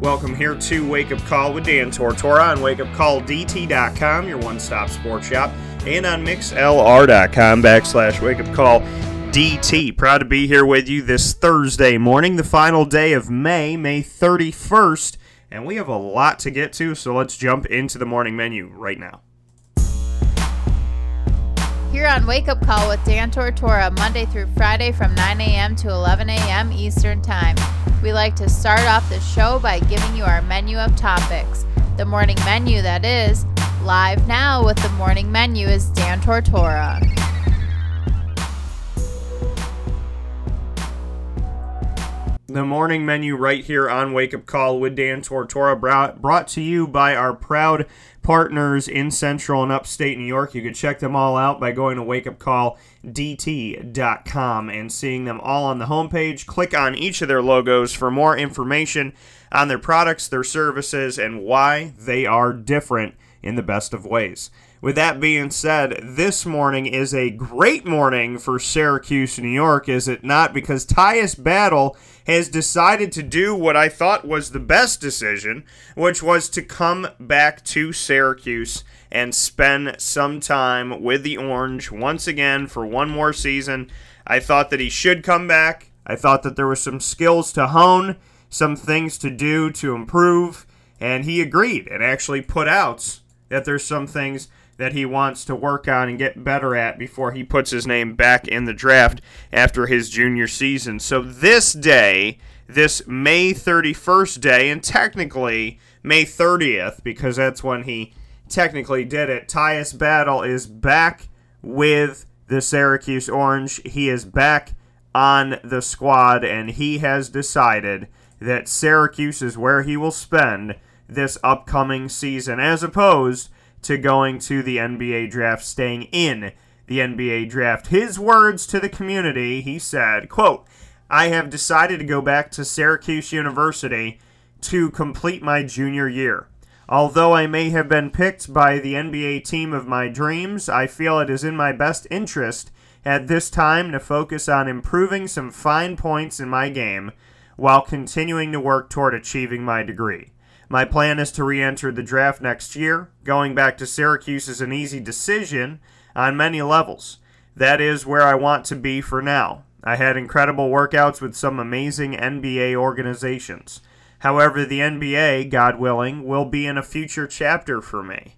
Welcome here to Wake Up Call with Dan Tortora on wakeupcalldt.com, your one stop sports shop, and on mixlr.com backslash wake up call DT. Proud to be here with you this Thursday morning, the final day of May, May 31st, and we have a lot to get to, so let's jump into the morning menu right now. Here on Wake Up Call with Dan Tortora, Monday through Friday from 9 a.m. to 11 a.m. Eastern Time. We like to start off the show by giving you our menu of topics. The morning menu, that is. Live now with the morning menu is Dan Tortora. The morning menu right here on Wake Up Call with Dan Tortora, brought, brought to you by our proud partners in Central and Upstate New York. You can check them all out by going to wakeupcalldt.com and seeing them all on the homepage. Click on each of their logos for more information on their products, their services, and why they are different in the best of ways. With that being said, this morning is a great morning for Syracuse, New York, is it not? Because Tyus Battle has decided to do what I thought was the best decision, which was to come back to Syracuse and spend some time with the Orange once again for one more season. I thought that he should come back. I thought that there were some skills to hone, some things to do to improve, and he agreed and actually put out that there's some things that he wants to work on and get better at before he puts his name back in the draft after his junior season. So this day, this May 31st day, and technically May 30th, because that's when he technically did it, Tyus Battle is back with the Syracuse Orange. He is back on the squad, and he has decided that Syracuse is where he will spend this upcoming season, as opposed to going to the NBA draft, staying in the NBA draft. His words to the community, he said, quote, I have decided to go back to Syracuse University to complete my junior year. Although I may have been picked by the NBA team of my dreams, I feel it is in my best interest at this time to focus on improving some fine points in my game while continuing to work toward achieving my degree. My plan is to re enter the draft next year. Going back to Syracuse is an easy decision on many levels. That is where I want to be for now. I had incredible workouts with some amazing NBA organizations. However, the NBA, God willing, will be in a future chapter for me.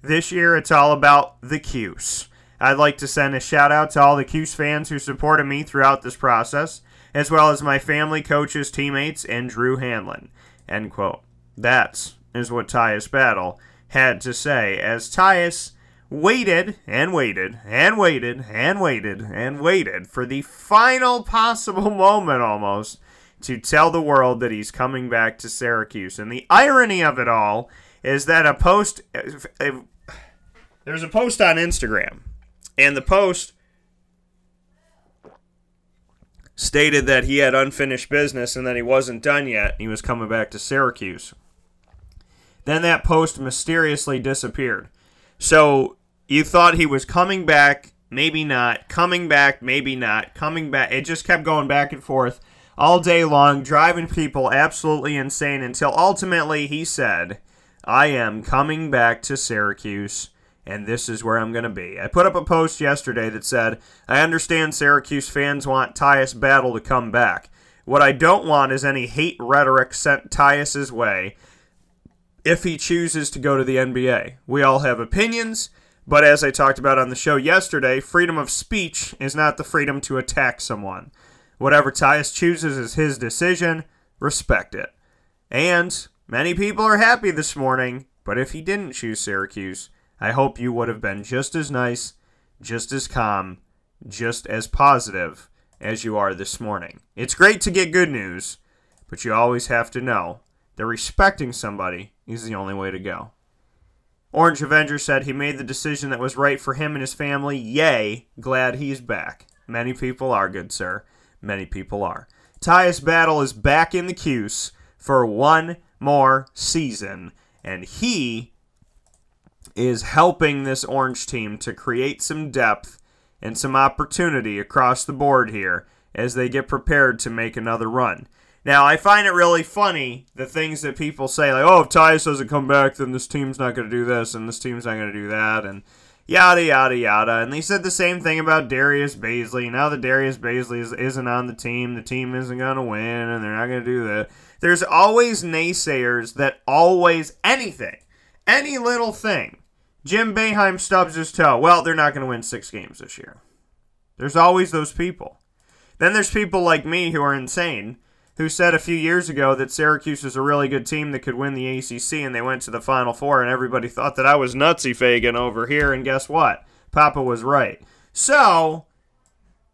This year, it's all about the Cuse. I'd like to send a shout out to all the Cuse fans who supported me throughout this process, as well as my family, coaches, teammates, and Drew Hanlon. End quote. That is what Tyus Battle had to say as Tyus waited and waited and waited and waited and waited for the final possible moment almost to tell the world that he's coming back to Syracuse. And the irony of it all is that a post there's a post on Instagram and the post stated that he had unfinished business and that he wasn't done yet. He was coming back to Syracuse. Then that post mysteriously disappeared. So you thought he was coming back, maybe not, coming back, maybe not, coming back. It just kept going back and forth all day long, driving people absolutely insane until ultimately he said, I am coming back to Syracuse and this is where I'm going to be. I put up a post yesterday that said, I understand Syracuse fans want Tyus Battle to come back. What I don't want is any hate rhetoric sent Tyus's way if he chooses to go to the NBA. We all have opinions, but as I talked about on the show yesterday, freedom of speech is not the freedom to attack someone. Whatever Tyus chooses is his decision. Respect it. And many people are happy this morning, but if he didn't choose Syracuse, I hope you would have been just as nice, just as calm, just as positive as you are this morning. It's great to get good news, but you always have to know that respecting somebody is the only way to go. Orange Avenger said he made the decision that was right for him and his family. Yay, glad he's back. Many people are, good sir. Many people are. Tyus Battle is back in the Cuse for one more season, and he is helping this Orange team to create some depth and some opportunity across the board here as they get prepared to make another run. Now, I find it really funny the things that people say, like, oh, if Tyus doesn't come back, then this team's not going to do this, and this team's not going to do that, and yada, yada, yada. And they said the same thing about Darius Bazley. Now that Darius Bazley is, isn't on the team, the team isn't going to win, and they're not going to do that. There's always naysayers that always, anything, any little thing, Jim Boeheim stubs his toe. Well, they're not going to win six games this year. There's always those people. Then there's people like me who are insane who said a few years ago that Syracuse was a really good team that could win the ACC, and they went to the Final Four, and everybody thought that I was nutsy Fagan over here, and guess what? Papa was right. So,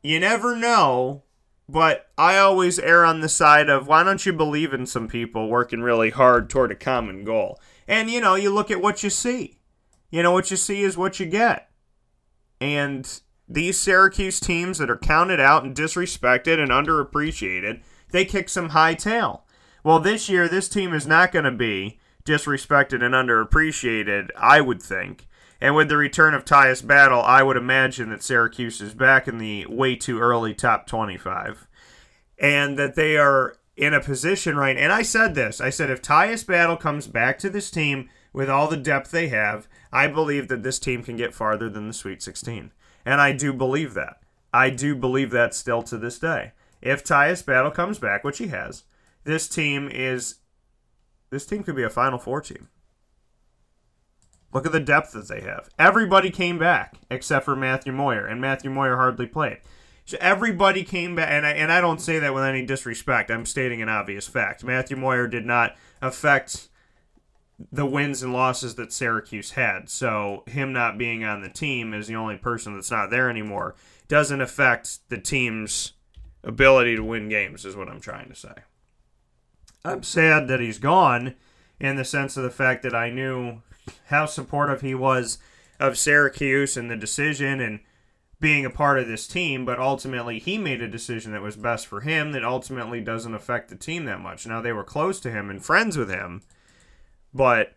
you never know, but I always err on the side of why don't you believe in some people working really hard toward a common goal? And, you know, you look at what you see. You know, what you see is what you get. And these Syracuse teams that are counted out and disrespected and underappreciated they kick some high tail. Well, this year, this team is not going to be disrespected and underappreciated, I would think. And with the return of Tyus Battle, I would imagine that Syracuse is back in the way too early top 25. And that they are in a position right and I said this. I said if Tyus Battle comes back to this team with all the depth they have, I believe that this team can get farther than the Sweet 16. And I do believe that. I do believe that still to this day if Tyus Battle comes back, which he has, this team is this team could be a Final Four team. Look at the depth that they have. Everybody came back except for Matthew Moyer, and Matthew Moyer hardly played. So everybody came back, and I, and I don't say that with any disrespect. I'm stating an obvious fact. Matthew Moyer did not affect the wins and losses that Syracuse had. So him not being on the team is the only person that's not there anymore. Doesn't affect the team's ability to win games, is what I'm trying to say. I'm sad that he's gone in the sense of the fact that I knew how supportive he was of Syracuse and the decision and being a part of this team, but ultimately he made a decision that was best for him that ultimately doesn't affect the team that much. Now they were close to him and friends with him, but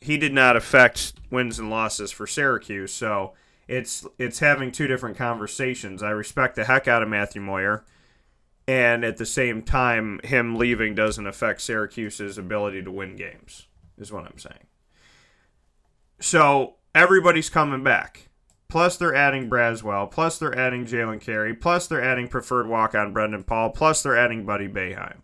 he did not affect wins and losses for Syracuse. So it's it's having two different conversations. I respect the heck out of Matthew Moyer, and at the same time, him leaving doesn't affect Syracuse's ability to win games. Is what I'm saying. So everybody's coming back. Plus they're adding Braswell. Plus they're adding Jalen Carey. Plus they're adding preferred walk on Brendan Paul. Plus they're adding Buddy Boeheim.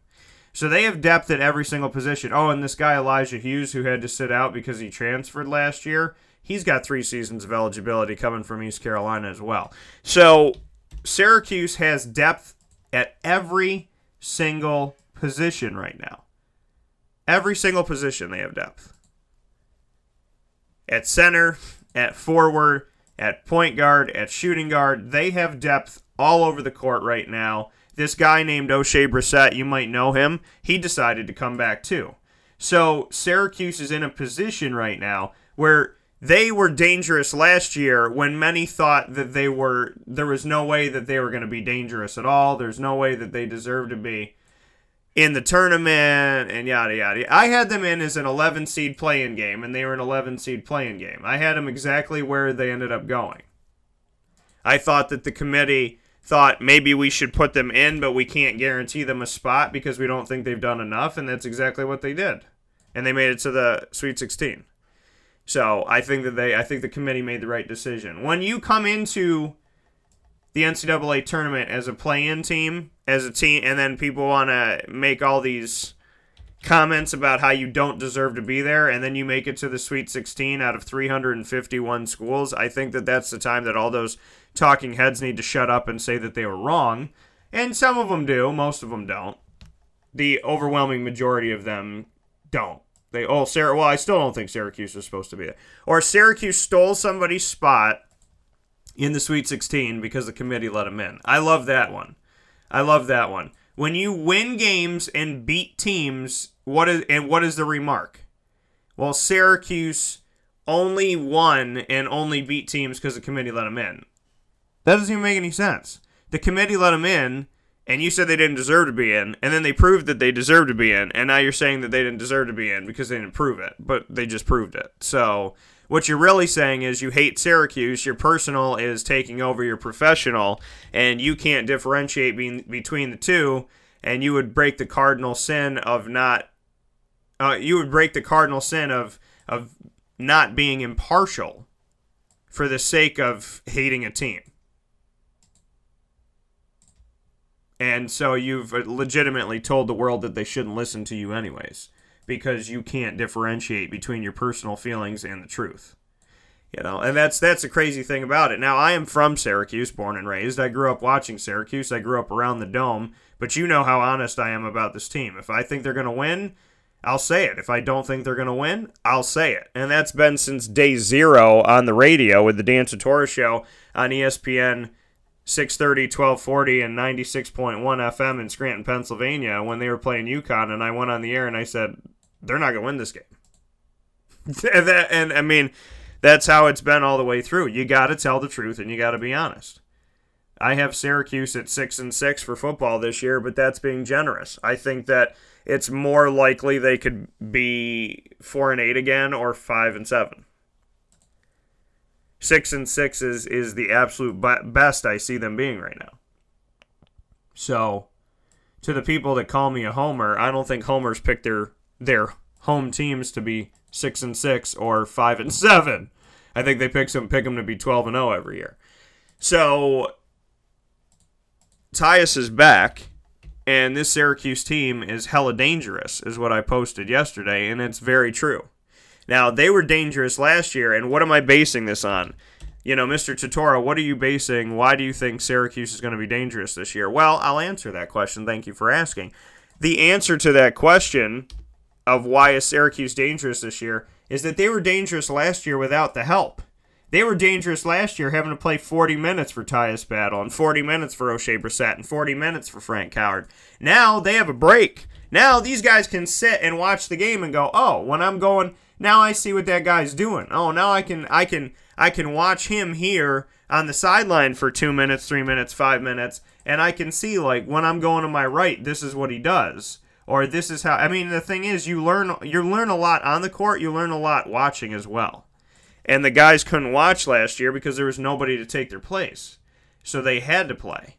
So they have depth at every single position. Oh, and this guy Elijah Hughes who had to sit out because he transferred last year he's got three seasons of eligibility coming from East Carolina as well. So Syracuse has depth at every single position right now. Every single position they have depth. At center, at forward, at point guard, at shooting guard, they have depth all over the court right now. This guy named O'Shea Brissett, you might know him, he decided to come back too. So Syracuse is in a position right now where they were dangerous last year when many thought that they were there was no way that they were going to be dangerous at all. There's no way that they deserved to be in the tournament and yada yada. I had them in as an 11 seed playing game and they were an 11 seed playing game. I had them exactly where they ended up going. I thought that the committee thought maybe we should put them in but we can't guarantee them a spot because we don't think they've done enough and that's exactly what they did. And they made it to the sweet 16 so I think that they, I think the committee made the right decision. When you come into the NCAA tournament as a play-in team, as a team, and then people want to make all these comments about how you don't deserve to be there, and then you make it to the Sweet 16 out of 351 schools, I think that that's the time that all those talking heads need to shut up and say that they were wrong. And some of them do, most of them don't. The overwhelming majority of them don't. They oh Sarah. Well, I still don't think Syracuse was supposed to be it. Or Syracuse stole somebody's spot in the Sweet 16 because the committee let them in. I love that one. I love that one. When you win games and beat teams, what is and what is the remark? Well, Syracuse only won and only beat teams because the committee let them in. That doesn't even make any sense. The committee let them in, and you said they didn't deserve to be in, and then they proved that they deserved to be in, and now you're saying that they didn't deserve to be in because they didn't prove it, but they just proved it. So what you're really saying is you hate Syracuse, your personal is taking over your professional, and you can't differentiate be- between the two, and you would break the cardinal sin of not. Uh, you would break the cardinal sin of of not being impartial for the sake of hating a team. And so you've uh, legitimately told the world that they shouldn't listen to you, anyways, because you can't differentiate between your personal feelings and the truth. You know, and that's that's the crazy thing about it. Now, I am from Syracuse, born and raised. I grew up watching Syracuse. I grew up around the dome. But you know how honest I am about this team. If I think they're going to win, I'll say it. If I don't think they're going to win, I'll say it. And that's been since day zero on the radio with the Dan Tortora show on ESPN 630, 1240, and 96.1 FM in Scranton, Pennsylvania when they were playing UConn. And I went on the air and I said, they're not going to win this game. and, that, and I mean, that's how it's been all the way through. You got to tell the truth and you got to be honest. I have Syracuse at 6 and 6 for football this year, but that's being generous. I think that it's more likely they could be 4 and 8 again or 5 and 7 six and six is is the absolute best I see them being right now. So, to the people that call me a homer, I don't think homers pick their their home teams to be six and six or five and seven. I think they pick them pick them to be twelve and zero every year. So, Tyus is back. And this Syracuse team is hella dangerous, is what I posted yesterday, and it's very true. Now, they were dangerous last year, and what am I basing this on? You know, Mr. Tortora, what are you basing? Why do you think Syracuse is going to be dangerous this year? Well, I'll answer that question. Thank you for asking. The answer to that question of why is Syracuse dangerous this year is that they were dangerous last year without the help. They were dangerous last year having to play 40 minutes for Tyus Battle and 40 minutes for O'Shea Brissett and 40 minutes for Frank Howard. Now they have a break. Now these guys can sit and watch the game and go, oh, when I'm going now I see what that guy's doing. Oh, now I can I can I can watch him here on the sideline for 2 minutes, 3 minutes, 5 minutes and I can see like when I'm going to my right, this is what he does or this is how I mean the thing is you learn you learn a lot on the court, you learn a lot watching as well. And the guys couldn't watch last year because there was nobody to take their place. So they had to play.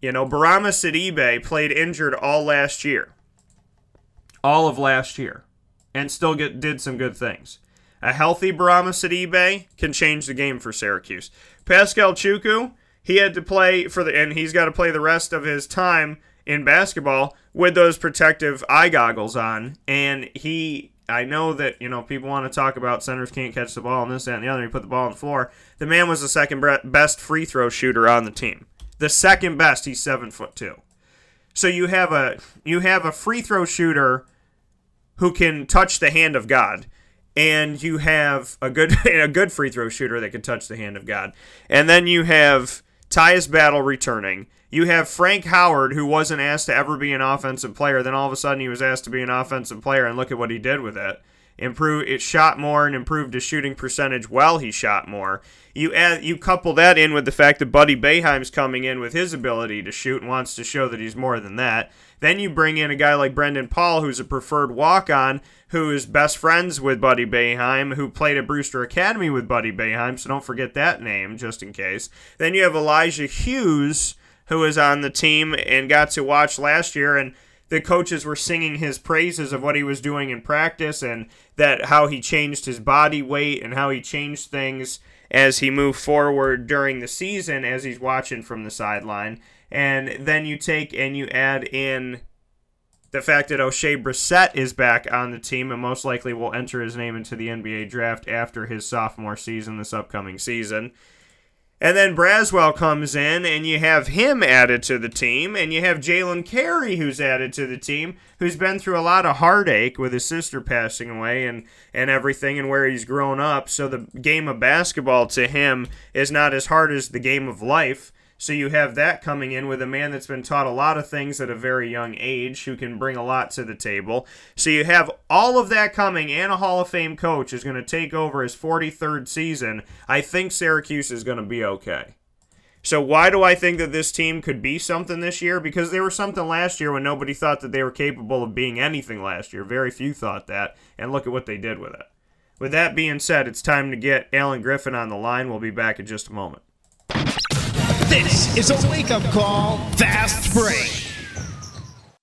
You know, Bourama Sidibe played injured all last year. All of last year and still get did some good things. A healthy Bourama Sidibe can change the game for Syracuse. Pascal Chukwu, he had to play for the and he's got to play the rest of his time in basketball with those protective eye goggles on. And he I know that, you know, people want to talk about centers can't catch the ball and this, that, and the other. He put the ball on the floor. The man was the second best free throw shooter on the team. The second best. He's seven foot two. So you have a you have a free throw shooter who can touch the hand of God, and you have a good a good free throw shooter that can touch the hand of God, and then you have Tyus Battle returning. You have Frank Howard, who wasn't asked to ever be an offensive player. Then all of a sudden, he was asked to be an offensive player, and look at what he did with it. Improve it shot more and improved his shooting percentage while he shot more. You add you couple that in with the fact that Buddy Boeheim's coming in with his ability to shoot and wants to show that he's more than that. Then you bring in a guy like Brendan Paul, who's a preferred walk on, who is best friends with Buddy Boeheim, who played at Brewster Academy with Buddy Boeheim, so don't forget that name just in case. Then you have Elijah Hughes, who is on the team and got to watch last year and the coaches were singing his praises of what he was doing in practice and that how he changed his body weight and how he changed things as he moved forward during the season as he's watching from the sideline. And then you take and you add in the fact that Oshae Brissett is back on the team and most likely will enter his name into the NBA draft after his sophomore season this upcoming season. And then Braswell comes in, and you have him added to the team, and you have Jalen Carey who's added to the team, who's been through a lot of heartache with his sister passing away and, and everything, and where he's grown up. So the game of basketball to him is not as hard as the game of life. So you have that coming in with a man that's been taught a lot of things at a very young age who can bring a lot to the table. So you have all of that coming and a Hall of Fame coach is going to take over his 43rd season. I think Syracuse is going to be okay. So why do I think that this team could be something this year? Because they were something last year when nobody thought that they were capable of being anything last year. Very few thought that, and look at what they did with it. With that being said, it's time to get Alan Griffin on the line. We'll be back in just a moment. This is a wake up call, fast break.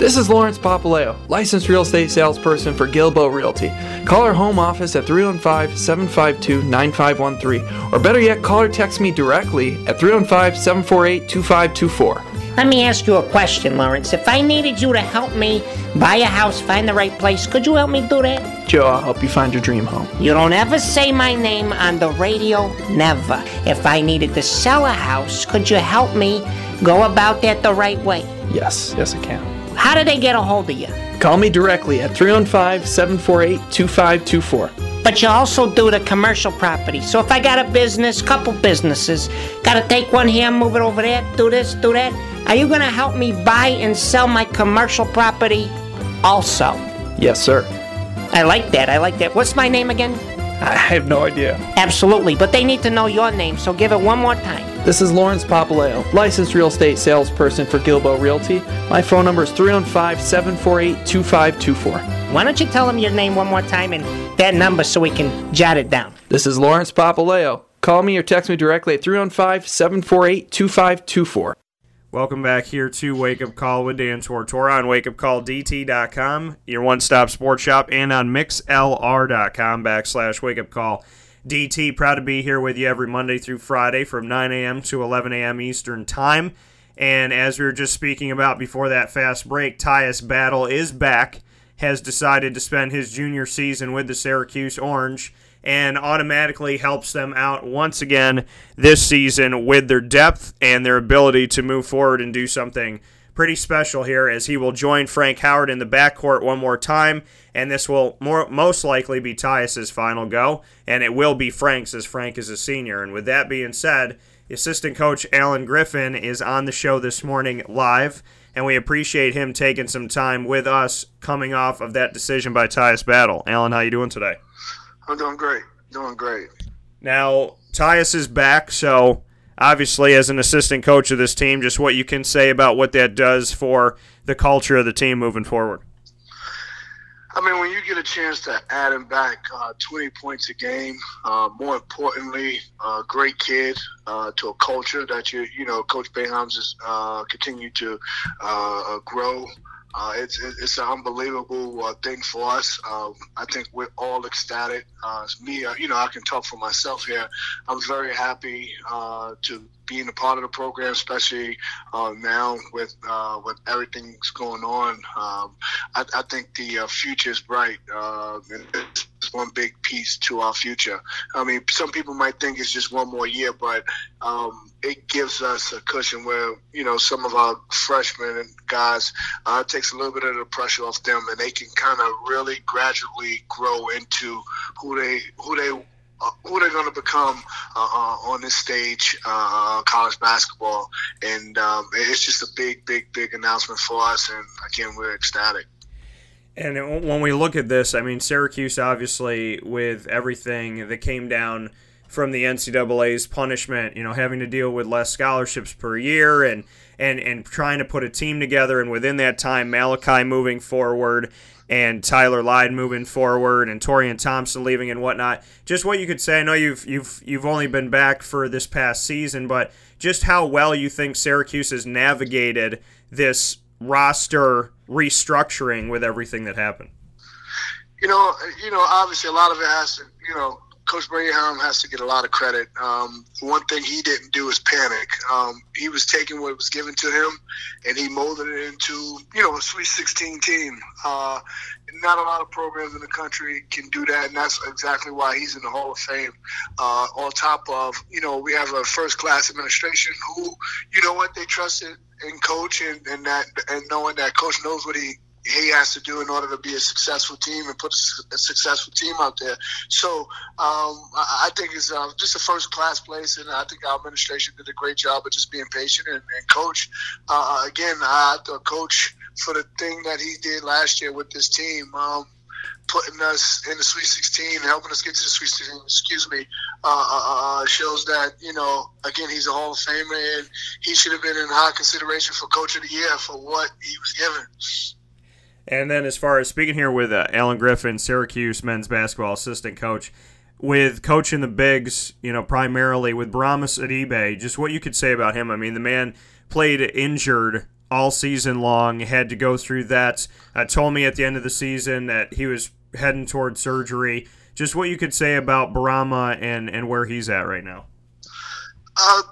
This is Lawrence Papaleo, licensed real estate salesperson for Gilbo Realty. Call our home office at 315 752 9513, or better yet, call or text me directly at 315 748 2524. Let me ask you a question, Lawrence. If I needed you to help me buy a house, find the right place, could you help me do that? Joe, I'll help you find your dream home. You don't ever say my name on the radio, never. If I needed to sell a house, could you help me go about that the right way? Yes, yes, I can. How do they get a hold of you? Call me directly at 315 748 2524. But you also do the commercial property. So if I got a business, couple businesses, gotta take one here, move it over there, do this, do that, are you gonna help me buy and sell my commercial property also? Yes, sir. I like that, I like that. What's my name again? I have no idea. Absolutely, but they need to know your name, so give it one more time. This is Lawrence Papaleo, licensed real estate salesperson for Gilbo Realty. My phone number is 315 748 2524. Why don't you tell them your name one more time and that number so we can jot it down? This is Lawrence Papaleo. Call me or text me directly at 315 748 2524. Welcome back here to Wake Up Call with Dan Tortora on wakeupcalldt.com, your one-stop sports shop, and on mixlr.com backslash Wake Up Call DT. Proud to be here with you every Monday through Friday from 9 a.m. to 11 a.m. Eastern Time. And as we were just speaking about before that fast break, Tyus Battle is back, has decided to spend his junior season with the Syracuse Orange and automatically helps them out once again this season with their depth and their ability to move forward and do something pretty special here as he will join Frank Howard in the backcourt one more time and this will more most likely be Tyus's final go and it will be Frank's as Frank is a senior and with that being said assistant coach Alan Griffin is on the show this morning live and we appreciate him taking some time with us coming off of that decision by Tyus Battle. Alan, how you doing today? I'm doing great. Doing great. Now, Tyus is back, so obviously, as an assistant coach of this team, just what you can say about what that does for the culture of the team moving forward. I mean, when you get a chance to add him back uh, 20 points a game, uh, more importantly, a great kid uh, to a culture that you, you know, Coach Boeheim's has uh, continued to uh, grow. Uh, it's it's an unbelievable uh, thing for us. Uh, I think we're all ecstatic. Uh, me, uh, you know, I can talk for myself here. I'm very happy uh, to being a part of the program, especially now with with everything that's going on. Um, I, I, think the future is bright. is one big piece to our future. I mean, some people might think it's just one more year, but um, it gives us a cushion where you know some of our freshmen and guys uh, takes a little bit of the pressure off them, and they can kind of really gradually grow into who they who they uh, who they're going to become uh, uh, on this stage, uh, uh, college basketball, and um, it's just a big, big, big announcement for us. And again, we're ecstatic. And when we look at this, I mean, Syracuse obviously with everything that came down from the NCAA's punishment, you know, having to deal with less scholarships per year and and and trying to put a team together, and within that time, Malachi moving forward and Tyler Lydon moving forward and Taurean Thompson leaving and whatnot. Just what you could say. I know you've you've you've only been back for this past season, but just how well you think Syracuse has navigated this roster restructuring with everything that happened. You know, you know, obviously a lot of it has to, you know, Coach Bringham has to get a lot of credit. Um, one thing he didn't do is panic. Um, he was taking what was given to him, and he molded it into you know a Sweet 16 team. Uh, not a lot of programs in the country can do that, and that's exactly why he's in the Hall of Fame. Uh, on top of you know we have a first class administration who you know what they trusted in coach and, and that and knowing that coach knows what he he has to do in order to be a successful team and put a, a successful team out there. So um, I, I, think it's uh, just a first class place, and I think our administration did a great job of just being patient and, and coach. Uh, again, I thought coach for the thing that he did last year with this team. Um, putting us in the Sweet 16, helping us get to the Sweet 16, excuse me, uh, uh, uh, shows that, you know, again, he's a Hall of Famer and he should have been in high consideration for Coach of the Year for what he was given. And then, as far as speaking here with uh, Alan Griffin, Syracuse men's basketball assistant coach, with coaching the bigs, you know, primarily with Bourama Sidibe, just what you could say about him. I mean, the man played injured all season long, had to go through that. Uh, told me at the end of the season that he was heading toward surgery. Just what you could say about Bourama and, and where he's at right now. Uh,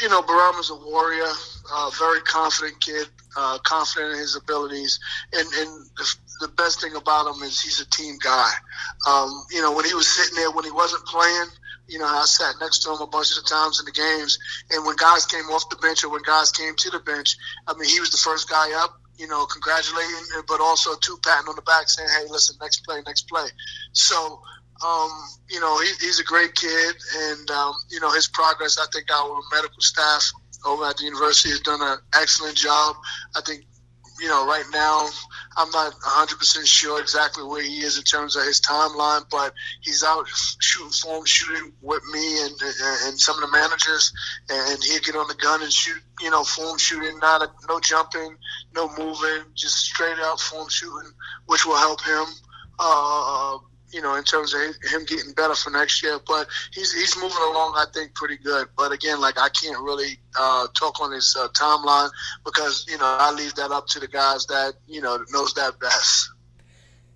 you know, Bourama's a warrior, uh, very confident kid uh, confident in his abilities, and and the, the, best thing about him is he's a team guy. Um, you know, when he was sitting there when he wasn't playing, you know, I sat next to him a bunch of the times in the games, and when guys came off the bench or when guys came to the bench, I mean, he was the first guy up. You know, congratulating, but also two patting on the back, saying, "Hey, listen, next play, next play." So um, you know, he, he's a great kid, and um, you know his progress. I think our medical staff over at the university has done an excellent job. I think, you know, right now I'm not 100% sure exactly where he is in terms of his timeline, but he's out shooting form, shooting with me and, and some of the managers, and he'll get on the gun and shoot, you know, form shooting, not a, no jumping, no moving, just straight out form shooting, which will help him. Uh, you know, in terms of him getting better for next year. But he's he's moving along, I think, pretty good. But again, like I can't really uh, talk on his uh, timeline because you know I leave that up to the guys that you know knows that best.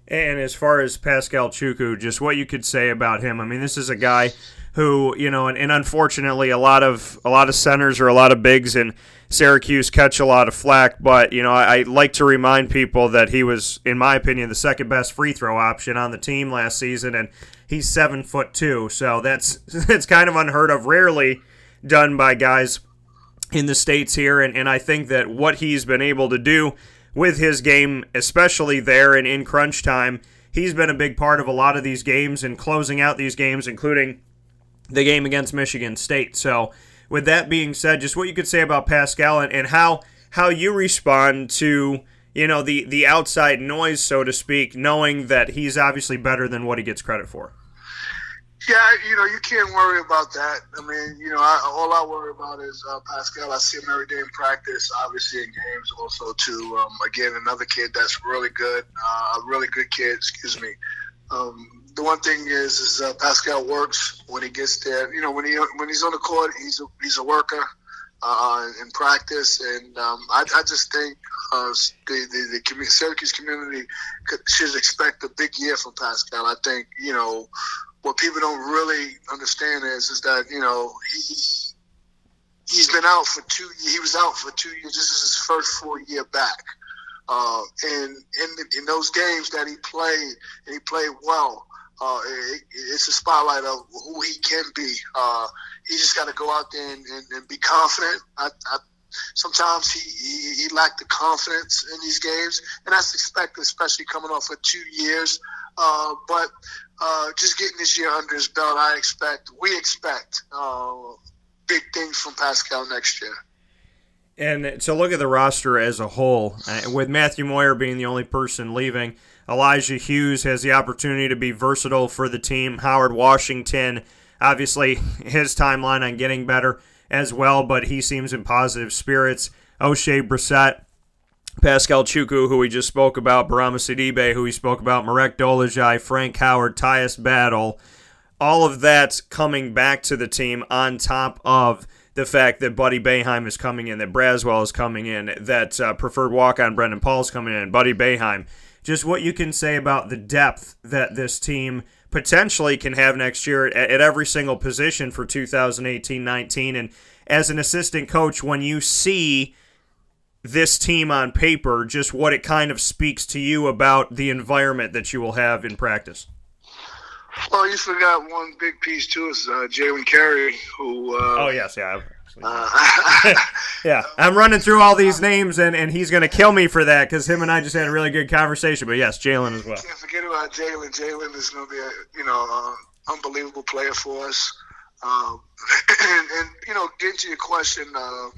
And as far as Pascal Chukwu, just what you could say about him. I mean, this is a guy who you know, and, and unfortunately, a lot of a lot of centers or a lot of bigs and Syracuse catch a lot of flack, but you know I, I, like to remind people that he was, in my opinion, the second best free throw option on the team last season, and he's seven foot two, so that's that's kind of unheard of, rarely done by guys in the states here, and, and I think that what he's been able to do with his game, especially there and in crunch time, he's been a big part of a lot of these games and closing out these games, including the game against Michigan State. So with that being said, just what you could say about Pascal and, and how how you respond to you know the the outside noise, so to speak, knowing that he's obviously better than what he gets credit for. Yeah, you know, you can't worry about that. I mean, you know, I, all I worry about is uh, Pascal. I see him every day in practice, obviously in games also too. Um, again, another kid that's really good, uh, a really good kid. Excuse me. Um, the one thing is, is uh, Pascal works when he gets there. You know, when he when he's on the court, he's a, he's a worker uh, in practice, and um, I, I, just think uh, the, the, the Syracuse community should expect a big year from Pascal. I think you know what people don't really understand is is that you know he he's been out for two. He was out for two years. This is his first full year back. Uh, and in, in those games that he played, and he played well, uh, it, it's a spotlight of who he can be. Uh, he just got to go out there and, and, and be confident. I, I, sometimes he, he, he lacked the confidence in these games, and that's expected, especially coming off of two years. Uh, but uh, just getting this year under his belt, I expect, we expect uh, big things from Pascal next year. And to look at the roster as a whole, uh, with Matthew Moyer being the only person leaving, Elijah Hughes has the opportunity to be versatile for the team. Howard Washington, obviously, his timeline on getting better as well, but he seems in positive spirits. Oshae Brissett, Pascal Chukwu, who we just spoke about, Bourama Sidibe, who we spoke about, Marek Dolezaj, Frank Howard, Tyus Battle, all of that coming back to the team on top of the fact that Buddy Boeheim is coming in, that Braswell is coming in, that uh, preferred walk on Brendan Paul is coming in, Buddy Boeheim. Just what you can say about the depth that this team potentially can have next year at, at every single position for 2018 19. And as an assistant coach, when you see this team on paper, just what it kind of speaks to you about the environment that you will have in practice. Well, you forgot one big piece too is uh, Jalen Carey, who. Uh, oh yes, yeah. Uh, yeah, I'm running through all these names, and, and he's going to kill me for that because him and I just had a really good conversation. But yes, Jalen as well. Can't forget about Jalen. Jalen is going to be a you know uh, unbelievable player for us. Um, and, and, you know, getting to your question, uh,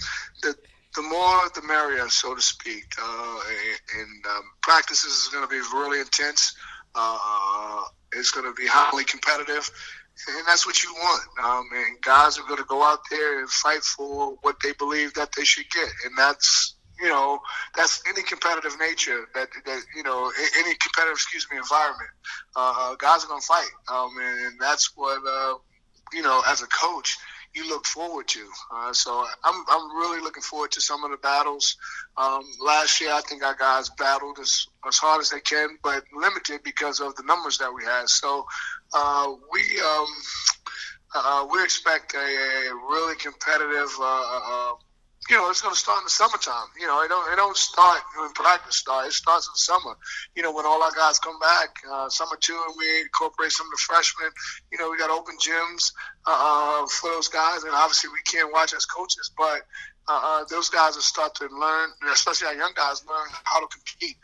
the the more the merrier, so to speak. Uh, and um, practices is going to be really intense. Uh, it's going to be highly competitive, and that's what you want. Um, and guys are going to go out there and fight for what they believe that they should get, and that's you know that's any competitive nature that that you know any competitive excuse me environment. Uh, guys are going to fight, um, and, and, that's what uh, you know as a coach you look forward to. Uh, so I'm, I'm really looking forward to some of the battles. Um, last year, I think our guys battled as, as hard as they can, but limited because of the numbers that we had. So uh, we um, uh, we expect a, a really competitive uh, uh, you know, it's going to start in the summertime. You know, it don't it don't start when practice start. It starts in the summer. You know, when all our guys come back, uh, summer two, and we incorporate some of the freshmen. You know, we got open gyms uh, for those guys, and obviously we can't watch as coaches, but uh, uh, those guys will start to learn, especially our young guys, learn how to compete.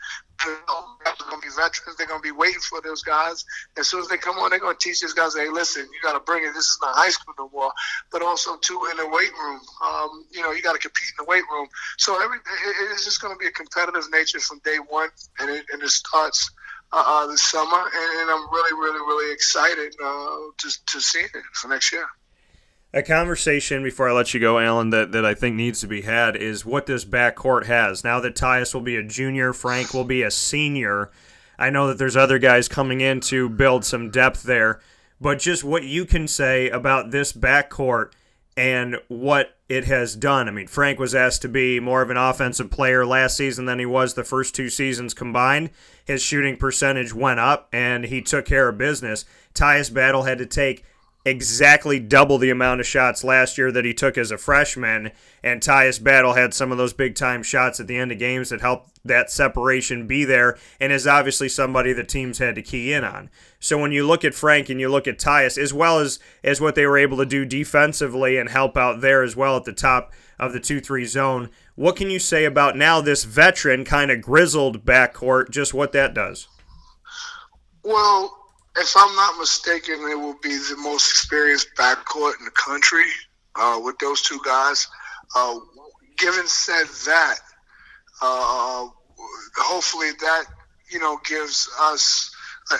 They're going to be veterans. They're going to be waiting for those guys. As soon as they come on, they're going to teach these guys, hey, listen, you got to bring it. This is not high school no more. But also, too, in the weight room, um, you know, you got to compete in the weight room. So every, it, it's just going to be a competitive nature from day one, and it, and it starts uh, uh this summer. And, and, I'm really, really, really excited uh, to, to see it for next year a conversation before I let you go, Alan, that, that I think needs to be had is what this backcourt has. Now that Tyus will be a junior, Frank will be a senior. I know that there's other guys coming in to build some depth there, but just what you can say about this backcourt and what it has done. I mean, Frank was asked to be more of an offensive player last season than he was the first two seasons combined. His shooting percentage went up and he took care of business. Tyus Battle had to take exactly double the amount of shots last year that he took as a freshman. And Tyus Battle had some of those big time shots at the end of games that helped that separation be there and is obviously somebody the teams had to key in on. So when you look at Frank and you look at Tyus, as well as, as what they were able to do defensively and help out there as well at the top of the 2 3 zone, what can you say about now this veteran, kind of grizzled backcourt, just what that does? Well, if I'm not mistaken, it will be the most experienced backcourt in the country uh, with those two guys. Uh, given said that, uh, hopefully that you know gives us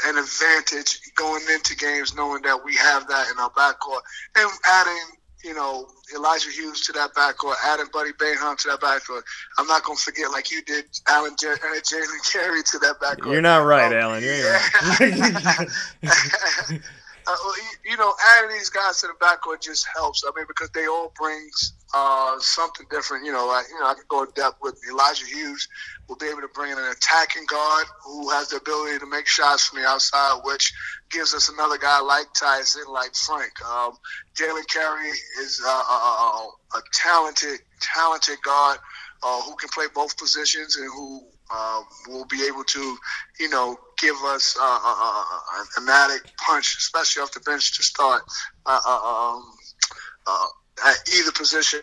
an advantage going into games, knowing that we have that in our backcourt, and adding you know, Elijah Hughes to that backcourt, adding Buddy Boeheim to that backcourt. I'm not going to forget, like you did, Alan J- uh, Jalen Carey to that backcourt. You're not right, um, Alan. You're right. uh, you know, adding these guys to the backcourt just helps. I mean, because they all bring uh, something different. You know, like you know, I could go in depth with Elijah Hughes. Will be able to bring in an attacking guard who has the ability to make shots from the outside, which gives us another guy like Tyson, like Frank. Um, Jalen Carey is uh, a, a, talented, talented guard uh, who can play both positions and who uh, will be able to, you know, give us uh, uh, an automatic punch, especially off the bench to start um, at either position.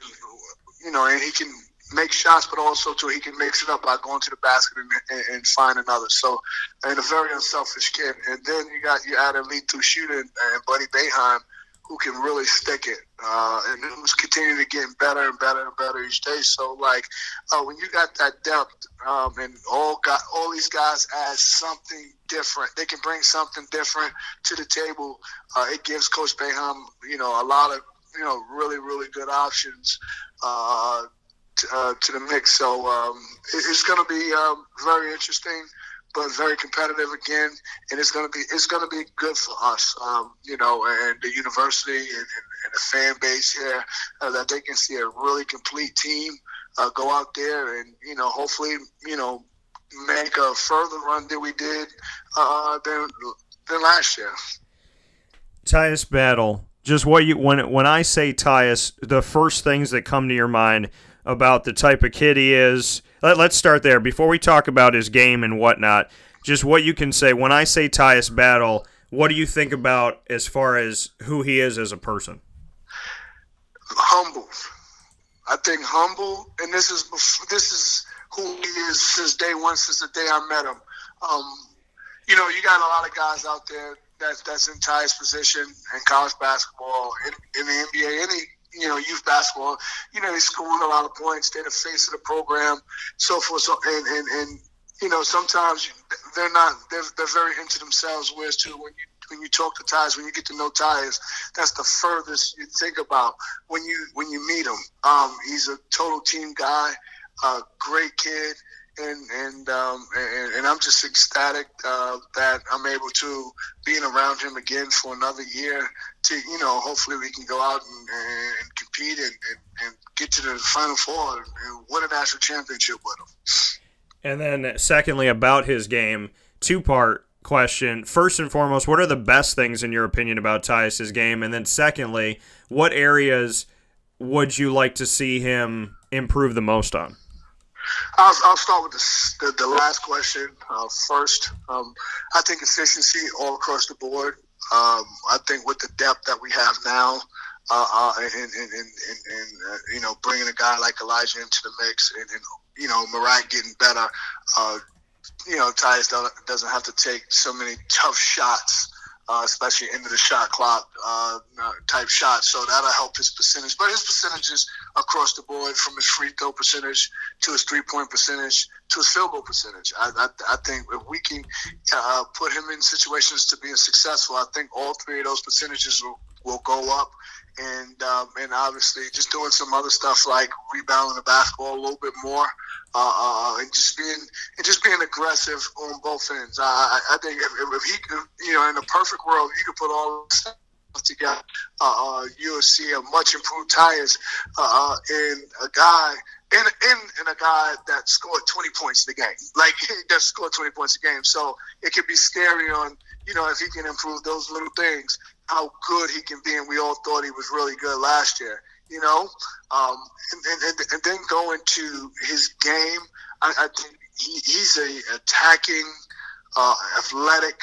You know, and he can make shots, but also too he can mix it up by going to the basket and, and, and find another. So, and a very unselfish kid. And then you got you add a lead through shooter and, and Buddy Boeheim, who can really stick it, uh, and who's continuing to get better and better and better each day. So, like uh, when you got that depth, um, and all got all these guys add something different. They can bring something different to the table. Uh, it gives Coach Boeheim, you know, a lot of you know really really good options. Uh, uh, to the mix. So um, it, it's going to be um, very interesting, but very competitive again, and it's going to be it's going to be good for us, um, you know, and the university and, and, and the fan base here uh, that they can see a really complete team uh, go out there and you know hopefully you know make a further run than we did uh, than than last year. Tyus Battle. Just what you when when I say Tyus, the first things that come to your mind about the type of kid he is. Let, us start there before we talk about his game and whatnot. Just what you can say when I say Tyus Battle. What do you think about as far as who he is as a person? Humble. I think humble, and this is this is who he is since day one, since the day I met him. Um, you know, you got a lot of guys out there that that's in Ty's position in college basketball, in, in the NBA, any you know, youth basketball. You know, they scoring a lot of points. They're the face of the program, so forth. So, and, and, and you know, sometimes they're not. They're, they're very into themselves. Whereas, too, when you when you talk to Tyus, when you get to know Tyus, that's the furthest you think about when you when you meet him. Um, he's a total team guy, a great kid and and um, and, and, I'm just ecstatic uh, that I'm able to being around him again for another year. To you know, hopefully we can go out and, and compete and, and, and, get to the final four and win a national championship with him. And then, secondly, about his game, two part question. First and foremost, what are the best things in your opinion about Tyus's game? And then, secondly, what areas would you like to see him improve the most on? I'll, I'll start with the, the, the last question uh, first. Um, I think efficiency all across the board. Um, I think with the depth that we have now, uh, uh, and, and, and, and uh, you know, bringing a guy like Elijah into the mix, and, you know, Mariah getting better, uh, you know, Tyus doesn't have to take so many tough shots uh, especially into the shot clock uh, type shots. So that'll help his percentage. But his percentages across the board, from his free throw percentage to his three point percentage to his field goal percentage, I, I, I think if we can uh, put him in situations to being successful, I think all three of those percentages will, will go up and um, and obviously just doing some other stuff like rebounding the basketball a little bit more, uh, uh, and just being and just being aggressive on both ends. I, I think if, if he you know, in a perfect world, you could put all stuff together. Uh, uh, you'll see a much improved Tyus uh, uh, in a guy. In, in, in a guy that scored 20 points in the game, like that scored 20 points a game. So it could be scary on, you know, if he can improve those little things how good he can be, and we all thought he was really good last year. You know, um, and, and, and then going to his game, I, I think he, he's a attacking, uh, athletic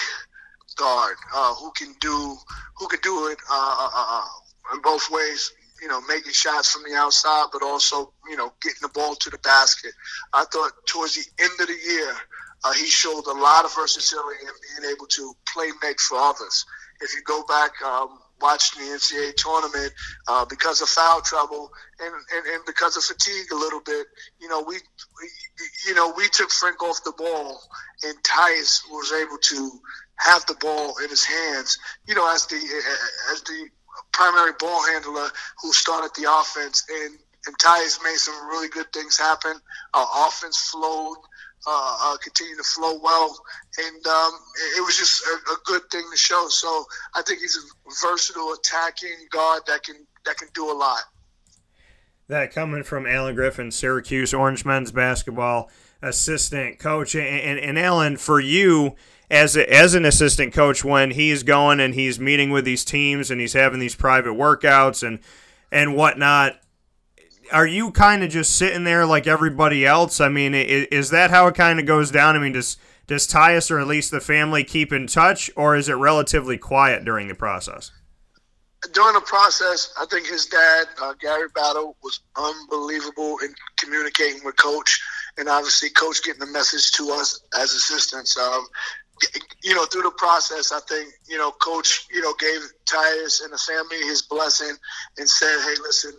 guard uh, who can do who can do it uh, uh, uh, in both ways. You know, making shots from the outside, but also you know getting the ball to the basket. I thought towards the end of the year, uh, he showed a lot of versatility in being able to play make for others if you go back, um, watch the NCAA tournament, uh, because of foul trouble and, and, and because of fatigue a little bit, you know, we, we you know, we took Frank off the ball and Tyus was able to have the ball in his hands, you know, as the, as the primary ball handler who started the offense and, and Tyus made some really good things happen. Our offense flowed uh, uh, continue to flow well, and um, it, it, was just a, a, good thing to show. So I think he's a versatile attacking guard that can that can do a lot. That coming from Allen Griffin, Syracuse Orange men's basketball assistant coach, and, and, and Allen, for you as a, as an assistant coach, when he's going and he's meeting with these teams and he's having these private workouts and and whatnot are you kind of just sitting there like everybody else? I mean, is, that how it kind of goes down? I mean, does does Tyus or at least the family keep in touch, or is it relatively quiet during the process? During the process, I think his dad, uh, Gary Battle, was unbelievable in communicating with Coach, and obviously Coach getting the message to us as assistants. Um, you know, through the process, I think you know, Coach, you know, gave Tyus and the family his blessing and said, "Hey, listen,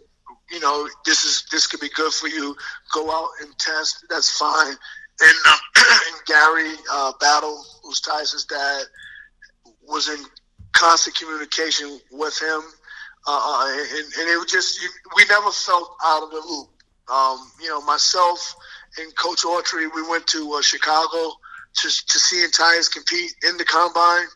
you know, this is this could be good for you. Go out and test. That's fine." And, um, and Gary uh, Battle, who's Tyus's dad, was in constant communication with him, uh, uh and, and, it was just we never felt out of the loop. Um, you know, myself and Coach Autry, we went to uh, Chicago to, to see Tyus compete in the combine.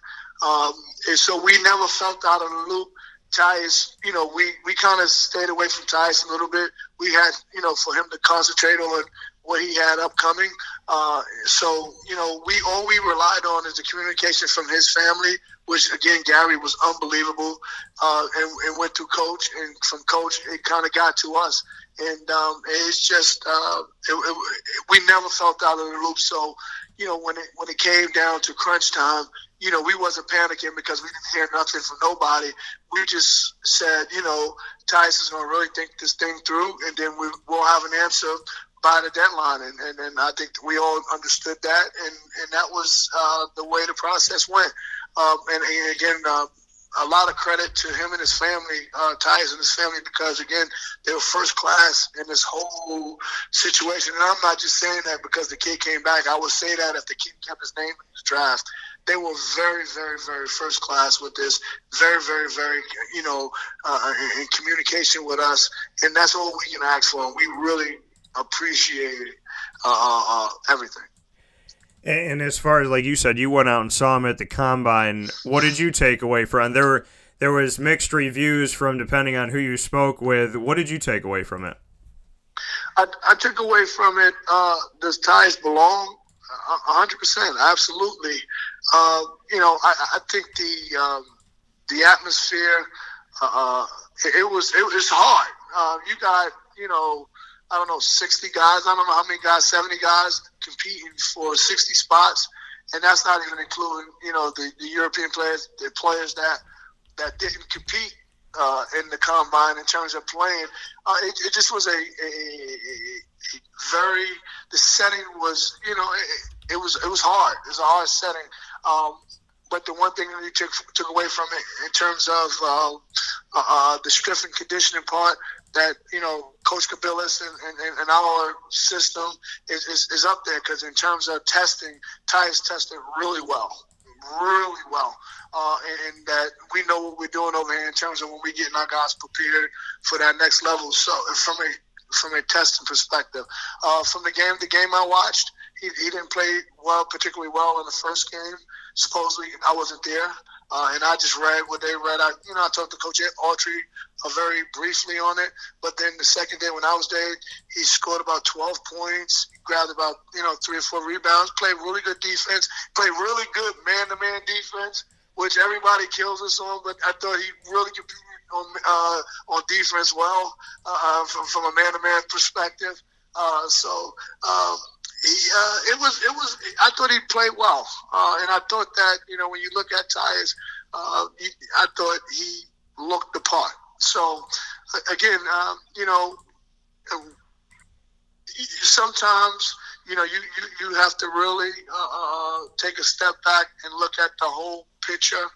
Um, and so we never felt out of the loop. Tyus, you know, we, we kind of stayed away from Tyus a little bit. We had, you know, for him to concentrate on what he had upcoming. Uh, so, you know, we all we relied on is the communication from his family, which again, Gary was unbelievable, uh, and, and, went to coach, and from coach, it kind of got to us, and um, it's just uh, it, it, we never felt out of the loop. So, you know, when it when it came down to crunch time, you know, we wasn't panicking because we didn't hear nothing from nobody. We just said, you know, Tyus is going to really think this thing through, and then we, will have an answer by the deadline. And, and, and I think we all understood that, and, and that was uh, the way the process went. Um, and, and, again, uh, a lot of credit to him and his family, uh, Tyus and his family, because again, they were first class in this whole situation. And I'm not just saying that because the kid came back. I would say that if the kid kept his name in the draft. They were very, very, very first class with this. Very, very, very, you know, uh, in, communication with us, and that's all we can ask for. And we really appreciate uh, uh, uh everything. And as far as like you said, you went out and saw him at the combine. What did you take away from there? Were, there was mixed reviews from depending on who you spoke with. What did you take away from it? I, I took away from it. Uh, does Tyus belong? Hundred percent, absolutely. Uh, you know, I, I think the um, the atmosphere. Uh, uh it, it, was it was hard. Uh, you got you know I don't know, 60 guys. I don't know how many guys, 70 guys competing for 60 spots. And that's not even including, you know, the, the European players, the players that that didn't compete uh, in the combine in terms of playing. Uh, it, it, just was a, a, a, very the setting was you know it, it, was it was hard. It was a hard setting. Um, but the one thing that we took took away from it in terms of uh, uh, the strength and conditioning part that you know Coach Kabilis and, and, and our system is, is, is up there because in terms of testing, Tyus tested really well, really well, uh, and, and, that we know what we're doing over here in terms of when we getting our guys prepared for that next level. So from a from a testing perspective, uh, from the game, the game I watched, he, he didn't play well, particularly well in the first game. Supposedly, I wasn't there. Uh, and I just read what they read. I, you know, I talked to Coach Autry uh, very briefly on it. But then the second day when I was there, he scored about 12 points, grabbed about you know three or four rebounds, played really good defense, played really good man-to-man defense, which everybody kills us on. But I thought he really competed on uh, on defense well uh, uh, from from a man-to-man perspective. Uh, so. Um, uh, it was it was I thought he played well, uh, and I thought that you know when you look at Tyus, uh, he, I thought he looked the part. So again, um, you know, um, sometimes you know you, you, you have to really uh, uh, take a step back and look at the whole picture,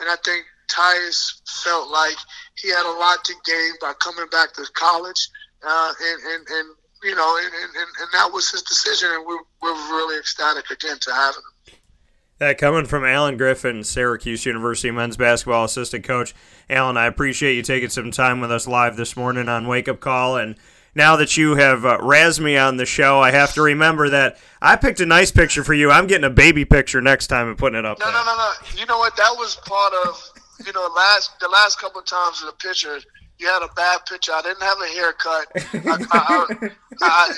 and I think Tyus felt like he had a lot to gain by coming back to college, uh, and, and and you know, and, and, and that was his decision, and we're, we're really ecstatic again to have him. That coming from Allen Griffin, Syracuse University men's basketball assistant coach. Allen, I appreciate you taking some time with us live this morning on Wake Up Call. And now that you have uh, razzed me on the show, I have to remember that I picked a nice picture for you. I'm getting a baby picture next time and putting it up. No, there. no, no, no. You know what? That was part of you know last the last couple of times of the picture You had a bad picture. I didn't have a haircut. I, I, I,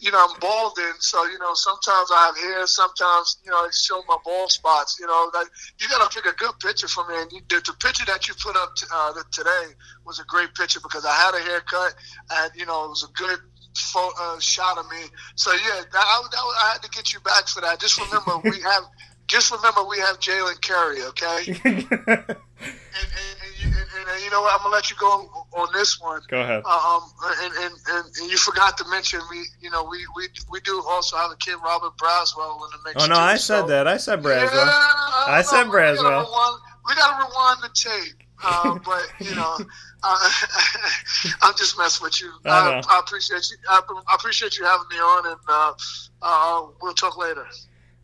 you know, I'm balding, so you know sometimes I have hair. Sometimes you know I show my bald spots. You know, like you got to pick a good picture for me. And you, the, the picture that you put up t- uh, today was a great picture because I had a haircut, and you know it was a good photo, uh, shot of me. So yeah, that, I, that, I had to get you back for that. Just remember we have. Just remember we have Jalen Carey, okay? and, and, and, and, you know what? I'm gonna let you go on this one. Go ahead. Um, and, and, and, you forgot to mention we, you know, we, we, we do also have a kid, Robert Braswell, in the mix. Oh no, too, I so- said that. I said Yeah, Braswell. I, I said know, we gotta Braswell. rewind- We gotta rewind the tape. Uh, but you know, uh, I'm just messing with you. I I. I appreciate you. I, I appreciate you having me on, and uh, uh, we'll talk later.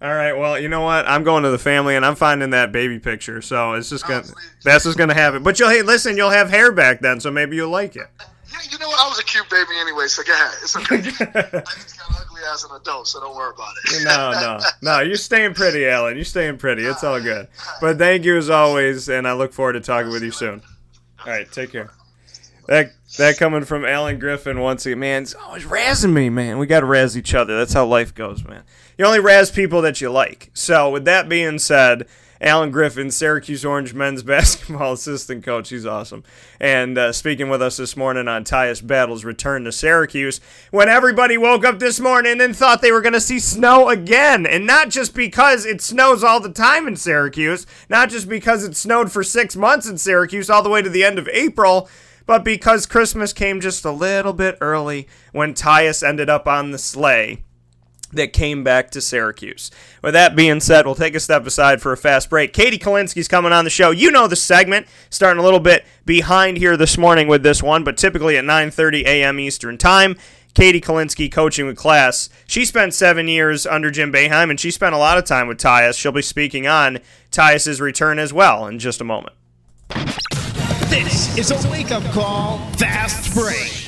All right. Well, you know what? I'm going to the family and I'm finding that baby picture. So it's just gonna. That's just gonna happen. But you'll hey, listen. You'll have hair back then, so maybe you'll like it. Yeah, you know what? I was a cute baby anyway, so go ahead. It's okay. I just got ugly as an adult, so don't worry about it. No, no, no. You're staying pretty, Allen. You're staying pretty. It's all good. But thank you as always, and I look forward to talking with you soon. All right. Take care. That that coming from Allen Griffin once again, man. It's always razzing me, man. We got to razz each other. That's how life goes, man. You only razz people that you like. So with that being said, Allen Griffin, Syracuse Orange men's basketball assistant coach, he's awesome. And uh, speaking with us this morning on Tyus Battle's return to Syracuse, when everybody woke up this morning and thought they were going to see snow again, and not just because it snows all the time in Syracuse, not just because it snowed for six months in Syracuse all the way to the end of April but because Christmas came just a little bit early when Tyus ended up on the sleigh that came back to Syracuse. With that being said, we'll take a step aside for a fast break. Katie Kalinsky's coming on the show. You know the segment, starting a little bit behind here this morning with this one, but typically at 9:30 a.m. Eastern Time. Katie Kalinsky coaching with class. She spent seven years under Jim Boeheim, and she spent a lot of time with Tyus. She'll be speaking on Tyus's return as well in just a moment. This is a wake up call, fast break.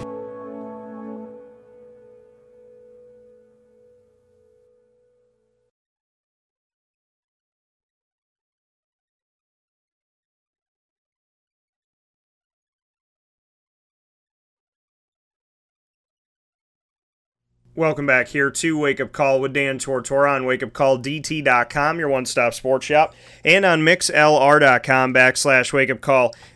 Welcome back here to Wake Up Call with Dan Tortora on wakeupcalldt.com, your one stop sports shop, and on mixlr.com backslash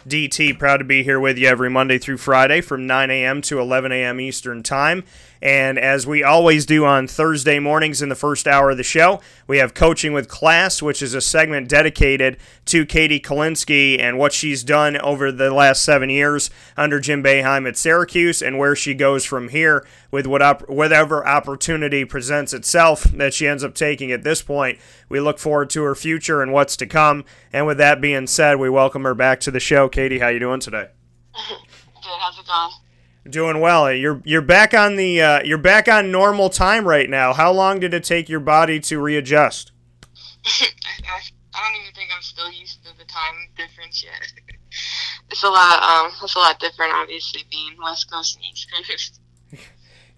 wakeupcalldt. Proud to be here with you every Monday through Friday from 9 a.m. to 11 a.m. Eastern Time. And as we always do on Thursday mornings in the first hour of the show, we have Coaching with Class, which is a segment dedicated to Katie Kalinsky and what she's done over the last seven years under Jim Boeheim at Syracuse and where she goes from here with whatever opportunity presents itself that she ends up taking at this point. We look forward to her future and what's to come. And with that being said, we welcome her back to the show. Katie, how you doing today? Good. How's it going? Doing well. You're you're back on the uh, you're back on normal time right now. How long did it take your body to readjust? I, I don't even think I'm still used to the time difference yet. it's a lot. Um, it's a lot different, obviously, being West Coast and East Coast.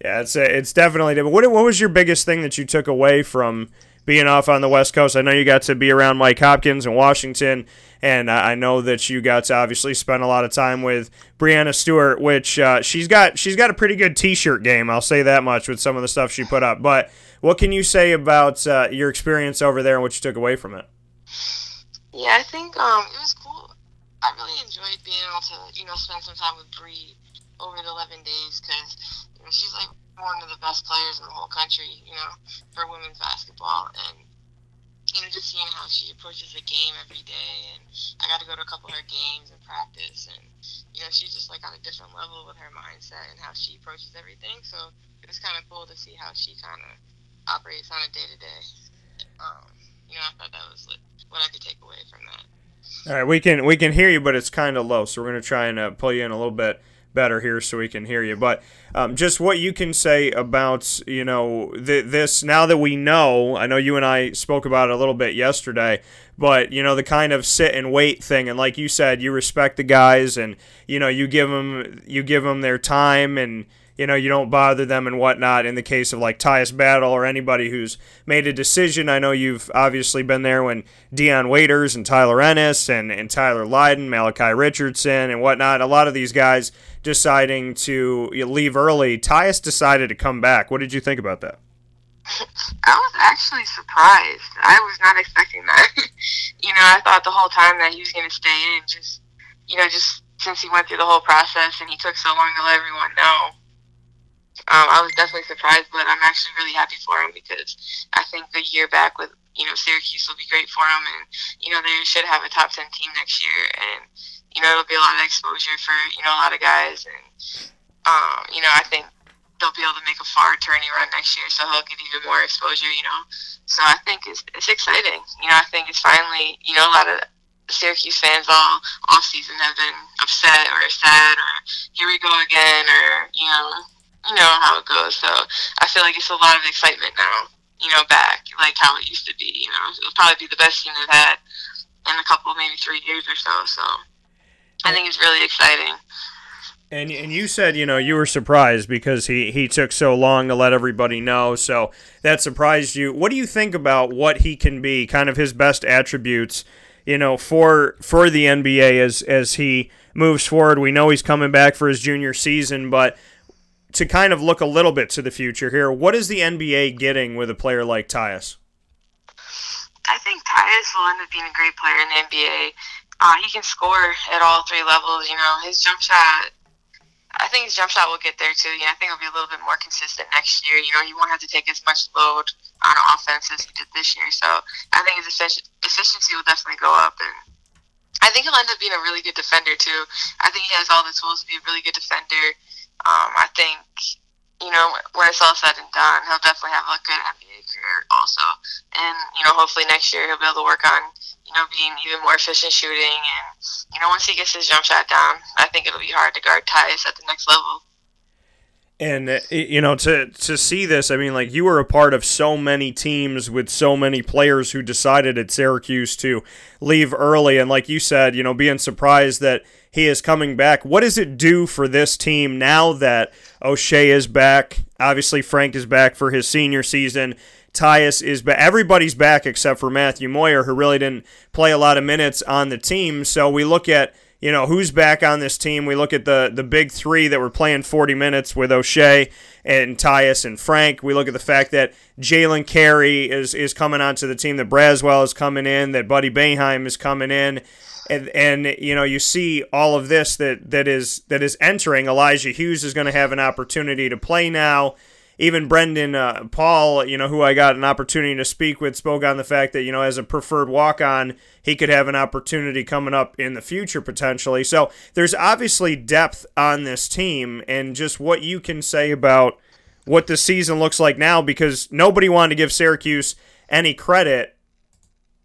Yeah, it's it's definitely different. What what was your biggest thing that you took away from being off on the West Coast? I know you got to be around Mike Hopkins in Washington, and I know that you got to obviously spend a lot of time with Breanna Stewart, which uh, she's got she's got a pretty good T-shirt game. I'll say that much with some of the stuff she put up. But what can you say about uh, your experience over there and what you took away from it? Yeah, I think um, it was cool. I really enjoyed being able to you know spend some time with Bree over the 11 days because you know, she's like one of the best players in the whole country, you know, for women's basketball. And, you know, just seeing how she approaches the game every day. And I got to go to a couple of her games and practice. And, you know, she's just like on a different level with her mindset and how she approaches everything. So it was kind of cool to see how she kind of operates on a day to day. You know, I thought that was like, what I could take away from that. All right, we can we can hear you, but it's kind of low, so we're gonna try and uh, pull you in a little bit better here so we can hear you. But um, just what you can say about you know th- this now that we know. I know you and I spoke about it a little bit yesterday, but you know the kind of sit and wait thing, and like you said, you respect the guys, and you know you give them you give them their time and you know, you don't bother them and whatnot in the case of like Tyus Battle or anybody who's made a decision. I know you've obviously been there when Dion Waiters and Tyler Ennis and, and Tyler Lydon, Malachi Richardson and whatnot, a lot of these guys deciding to leave early. Tyus decided to come back. What did you think about that? I was actually surprised. I was not expecting that. you know, I thought the whole time that he was going to stay in, just, you know, just since he went through the whole process and he took so long to let everyone know um, I was definitely surprised, but I'm actually really happy for him because I think the year back with you know Syracuse will be great for him, and you know they should have a top ten team next year, and you know it'll be a lot of exposure for you know a lot of guys, and um, you know I think they'll be able to make a far tourney run next year, so he'll get even more exposure, you know. So I think it's it's exciting. You know, I think it's finally you know a lot of Syracuse fans all off season have been upset or sad or here we go again or you know you know how it goes. So I feel like it's a lot of excitement now, you know, back like how it used to be. You know, it'll probably be the best team they've had in a couple, maybe three years or so. So I think it's really exciting. And and you said you know you were surprised because he he took so long to let everybody know, so that surprised you. What do you think about what he can be? Kind of his best attributes, you know, for for the NBA as as he moves forward. We know he's coming back for his junior season, but to kind of look a little bit to the future here, what is the NBA getting with a player like Tyus? I think Tyus will end up being a great player in the NBA. Uh, he can score at all three levels. You know, his jump shot. I think his jump shot will get there too. Yeah, I think it'll be a little bit more consistent next year. You know, he won't have to take as much load on offense as he did this year. So I think his efficiency will definitely go up, and I think he'll end up being a really good defender too. I think he has all the tools to be a really good defender um, I think, you know, when it's all said and done, he'll definitely have a good NBA career also. And, you know, hopefully next year he'll be able to work on, you know, being even more efficient shooting. And, you know, once he gets his jump shot down, I think it'll be hard to guard Tyus at the next level. And uh, you know, to to see this, I mean, like you were a part of so many teams with so many players who decided at Syracuse to leave early, and like you said, you know, being surprised that he is coming back. What does it do for this team now that Oshae is back? Obviously, Frank is back for his senior season. Tyus is back. Everybody's back except for Matthew Moyer, who really didn't play a lot of minutes on the team. So we look at you know who's back on this team. We look at the the big three that were playing 40 minutes with Oshae and Tyus and Frank. We look at the fact that Jalen Carey is is coming onto the team, that Braswell is coming in, that Buddy Boeheim is coming in and and you know you see all of this that that is that is entering. Elijah Hughes is going to have an opportunity to play now. Even Brendan uh, Paul, you know, who I got an opportunity to speak with, spoke on the fact that you know, as a preferred walk-on, he could have an opportunity coming up in the future potentially. So there's obviously depth on this team, and just what you can say about what the season looks like now, because nobody wanted to give Syracuse any credit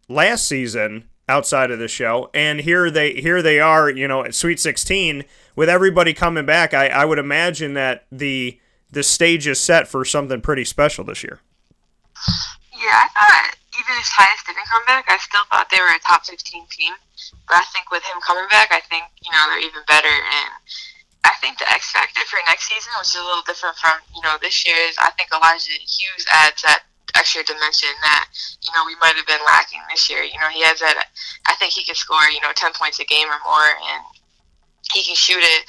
last season outside of the show. And here they here they are, you know, at Sweet 16 with everybody coming back. I, I would imagine that the the stage is set for something pretty special this year. Yeah, I thought even if Tyus didn't come back, I still thought they were a top 15 team. But I think with him coming back, I think, you know, they're even better. And I think the X factor for next season, which is a little different from, you know, this year, is I think Elijah Hughes adds that extra dimension that, you know, we might have been lacking this year. You know, he has that, I think he could score, you know, 10 points a game or more, and he can shoot it.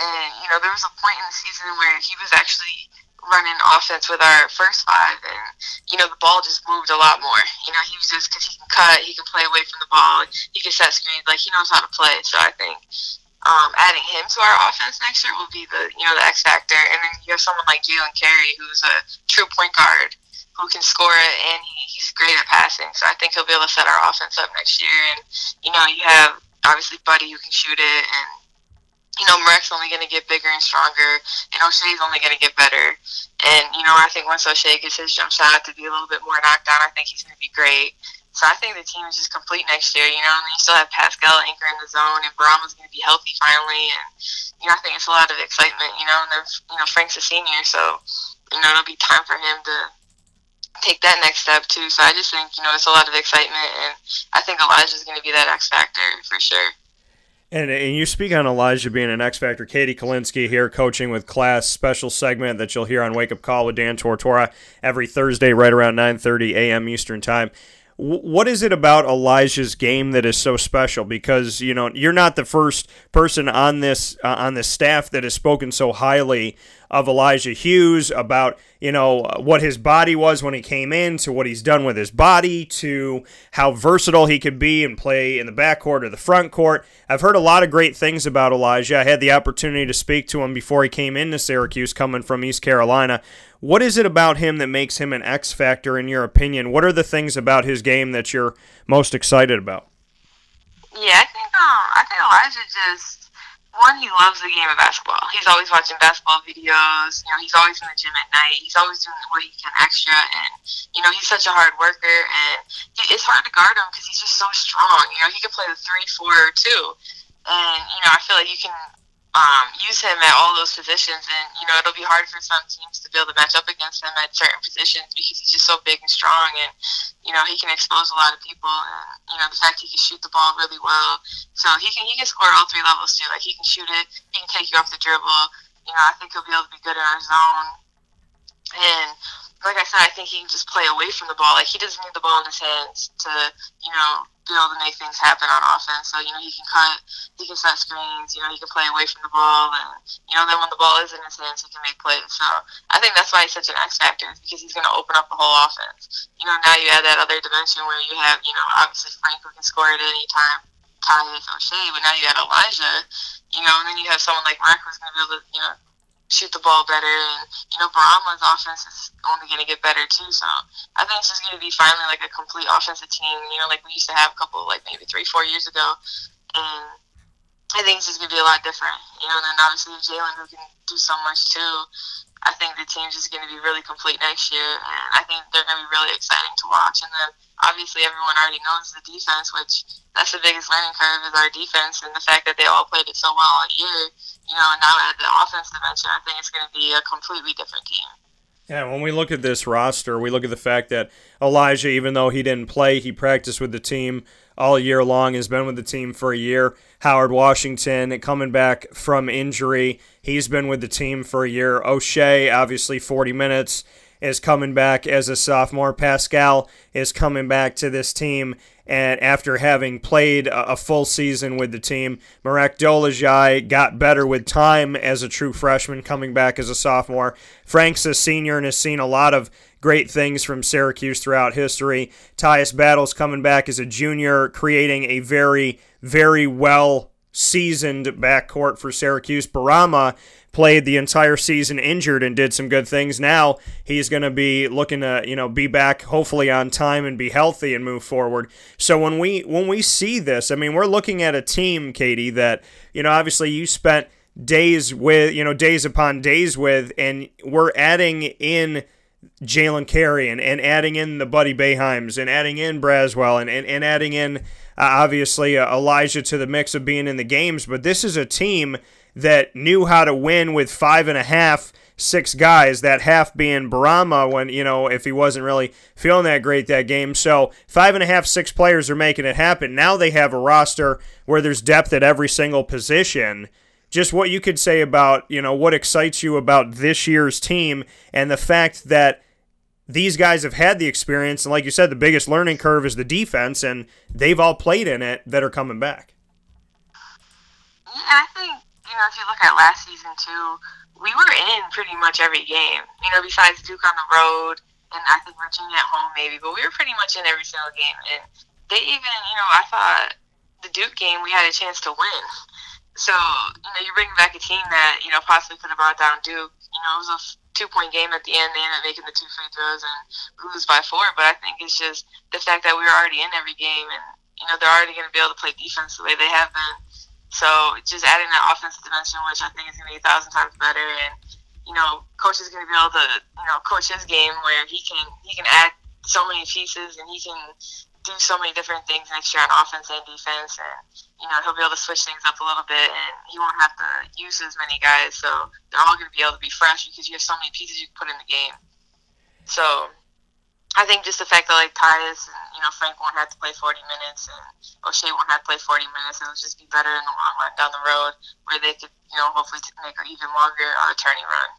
And, you know, there was a point in the season where he was actually running offense with our first five, and you know the ball just moved a lot more. You know, he was just because he can cut, he can play away from the ball, he can set screens, like he knows how to play. So I think um, adding him to our offense next year will be the you know the X factor, and then you have someone like Jalen Carey who's a true point guard who can score it, and he, he's great at passing. So I think he'll be able to set our offense up next year. And you know, you have obviously Buddy who can shoot it, and you know, Marek's only going to get bigger and stronger, and Oshae's only going to get better. And, you know, I think once Oshae gets his jump shot to be a little bit more knocked down, I think he's going to be great. So I think the team is just complete next year, you know, and you still have Pascal anchor in the zone, and Bourama's going to be healthy finally. And, you know, I think it's a lot of excitement, you know, and you know, Frank's a senior, so, you know, it'll be time for him to take that next step, too. So I just think, you know, it's a lot of excitement, and I think Elijah's going to be that X factor for sure. And, and you speak on Elijah being an X Factor. Katie Kalinsky here coaching with class special segment that you'll hear on Wake Up Call with Dan Tortora every Thursday right around 9:30 a.m. Eastern Time. what is it about Elijah's game that is so special? Because you know you're not the first person on this uh, on this staff that has spoken so highly of Elijah Hughes about you know what his body was when he came in to what he's done with his body to how versatile he could be and play in the backcourt or the front court. I've heard a lot of great things about Elijah. I had the opportunity to speak to him before he came into Syracuse coming from East Carolina. What is it about him that makes him an X factor in your opinion? What are the things about his game that you're most excited about? Yeah, I think um, I think Elijah just one, he loves the game of basketball. He's always watching basketball videos. You know, he's always in the gym at night. He's always doing what he can extra, and you know, he's such a hard worker, and he, it's hard to guard him because he's just so strong. You know, he can play the three, four, or two, and you know, I feel like you can um, use him at all those positions, and you know it'll be hard for some teams to be able to match up against him at certain positions because he's just so big and strong, and you know he can expose a lot of people, and you know the fact he can shoot the ball really well, so he can he can score all three levels too. Like he can shoot it, he can take you off the dribble. You know I think he'll be able to be good in our zone, and like I said, I think he can just play away from the ball. Like he doesn't need the ball in his hands to, you know, be able to make things happen on offense. So you know, he can cut, he can set screens. You know, he can play away from the ball, and you know, then when the ball is in his hands, he can make plays. So I think that's why he's such an X factor, because he's going to open up the whole offense. You know, now you add that other dimension where you have, you know, obviously Frank who can score at any time, Tyus Oshae, but now you add Elijah. You know, and then you have someone like Mark who's going to be able to, you know shoot the ball better. And, you know, Bourama's offense is only going to get better, too. So I think it's just going to be finally like a complete offensive team, you know, like we used to have a couple, like maybe three, four years ago. And I think it's just going to be a lot different, you know, and then obviously Jalen, who can do so much, too. I think the team's just going to be really complete next year, and I think they're going to be really exciting to watch. And then obviously everyone already knows the defense, which that's the biggest learning curve is our defense, and the fact that they all played it so well all year. You know, now at the offense dimension, I think it's going to be a completely different team. Yeah, when we look at this roster, we look at the fact that Elijah, even though he didn't play, he practiced with the team all year long, has been with the team for a year. Howard Washington coming back from injury. He's been with the team for a year. Oshae, obviously 40 minutes, is coming back as a sophomore. Pascal is coming back to this team and after having played a, full season with the team, Marek Dolezaj got better with time as a true freshman, coming back as a sophomore. Frank's a senior and has seen a lot of great things from Syracuse throughout history. Tyus Battles coming back as a junior, creating a very, very well seasoned backcourt for Syracuse. Bourama played the entire season injured and did some good things. Now he's going to be looking to, you know, be back hopefully on time and be healthy and move forward. So when we when we see this, I mean, we're looking at a team, Katie, that, you know, obviously you spent days with, you know, days upon days with and we're adding in Jalen Carey and, and adding in the Buddy Boeheims and adding in Braswell and, and, and adding in uh, obviously uh, Elijah to the mix of being in the games. But this is a team that knew how to win with five and a half six guys, that half being Bourama when, you know, if he wasn't really feeling that great that game. So five and a half, six players are making it happen. Now they have a roster where there's depth at every single position. Just what you could say about, you know, what excites you about this year's team and the fact that these guys have had the experience. And like you said, the biggest learning curve is the defense, and they've all played in it that are coming back. Yeah, I think, you know, if you look at last season too, we were in pretty much every game. You know, besides Duke on the road and I think Virginia at home maybe, but we were pretty much in every single game. And they even, you know, I thought the Duke game we had a chance to win. So, you know, you bring back a team that, you know, possibly could have brought down Duke. You know, it was a two point game at the end. They ended up making the two free throws and lose by four. But I think it's just the fact that we were already in every game and, you know, they're already going to be able to play defense the way they have been. So just adding that offensive dimension, which I think is going to be a thousand times better, and you know, coach is going to be able to you know coach his game where he can he can add so many pieces and he can do so many different things next year on offense and defense, and you know he'll be able to switch things up a little bit, and he won't have to use as many guys, so they're all going to be able to be fresh because you have so many pieces you can put in the game. So I think just the fact that like Tyus and you know Frank won't have to play 40 minutes and Oshae won't have to play 40 minutes, it'll just be better in the long run down the road where they could you know hopefully make an even longer uh, turning run.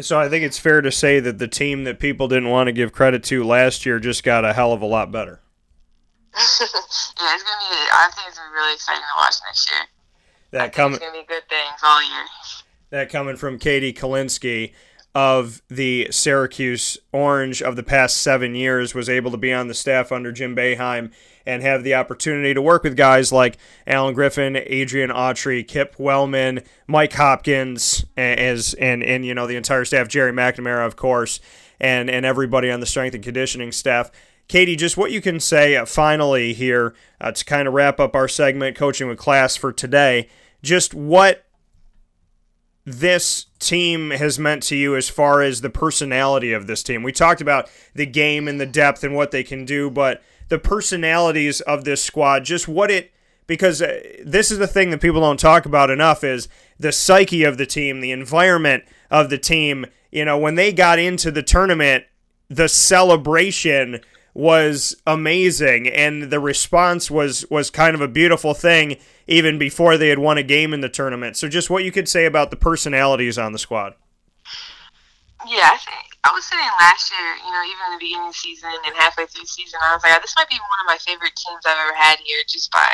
So I think it's fair to say that the team that people didn't want to give credit to last year just got a hell of a lot better. yeah, it's gonna be. I think it's gonna be really exciting to watch next year. That coming. It's gonna be good things all year. That coming from Katie Kalinsky of the Syracuse Orange of the past seven years was able to be on the staff under Jim Boeheim and have the opportunity to work with guys like Allen Griffin, Adrian Autry, Kip Wellman, Mike Hopkins, as and and you know the entire staff, Gerry McNamara, of course, and and everybody on the strength and conditioning staff. Katie, just what you can say uh, finally here uh, to kind of wrap up our segment, coaching with class for today. Just what this team has meant to you as far as the personality of this team. We talked about the game and the depth and what they can do, but the personalities of this squad, just what it because uh, this is the thing that people don't talk about enough is the psyche of the team, the environment of the team. You know, when they got into the tournament, the celebration was amazing and the response was was kind of a beautiful thing even before they had won a game in the tournament. So just what you could say about the personalities on the squad. Yeah, I think I was saying last year, you know, even in the beginning of the season and halfway through the season, I was like, this might be one of my favorite teams I've ever had here, just by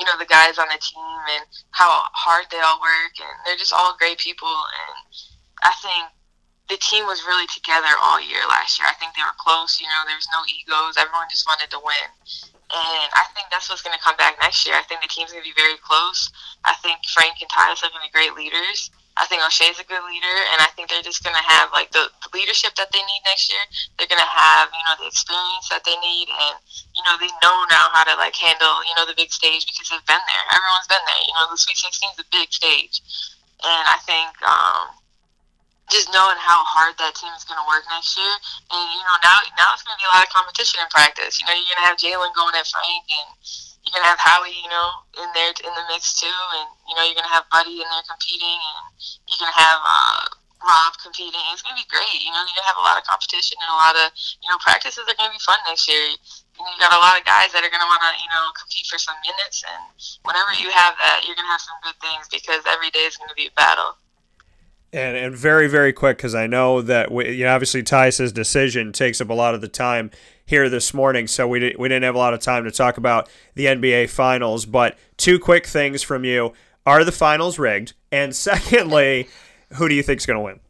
you know the guys on the team and how hard they all work, and they're just all great people. And I think the team was really together all year last year. I think they were close. You know, there was no egos. Everyone just wanted to win. And I think that's what's going to come back next year. I think the team's going to be very close. I think Frank and Tyus are going to be great leaders. I think Oshae's a good leader, and I think they're just going to have like the, the leadership that they need next year. They're going to have you know the experience that they need, and you know they know now how to like handle you know the big stage because they've been there. Everyone's been there. You know the Sweet 16 is a big stage, and I think um, just knowing how hard that team is going to work next year, and you know now now it's going to be a lot of competition in practice. You know you're going to have Jalen going at Frank and you're gonna have Howie, you know, in there in the mix too, and you know you're gonna have Buddy in there competing, and you're gonna have uh, Rob competing. It's gonna be great. You know, you're gonna have a lot of competition and a lot of you know practices are gonna be fun next year. Know, you got a lot of guys that are gonna want to you know compete for some minutes, and whenever you have that, you're gonna have some good things because every day is gonna be a battle. And, and very very quick because I know that we, you know, obviously Tyus's decision takes up a lot of the time here this morning, so we didn't, we didn't have a lot of time to talk about the NBA Finals. But two quick things from you: Are the finals rigged? And secondly, who do you think is going to win?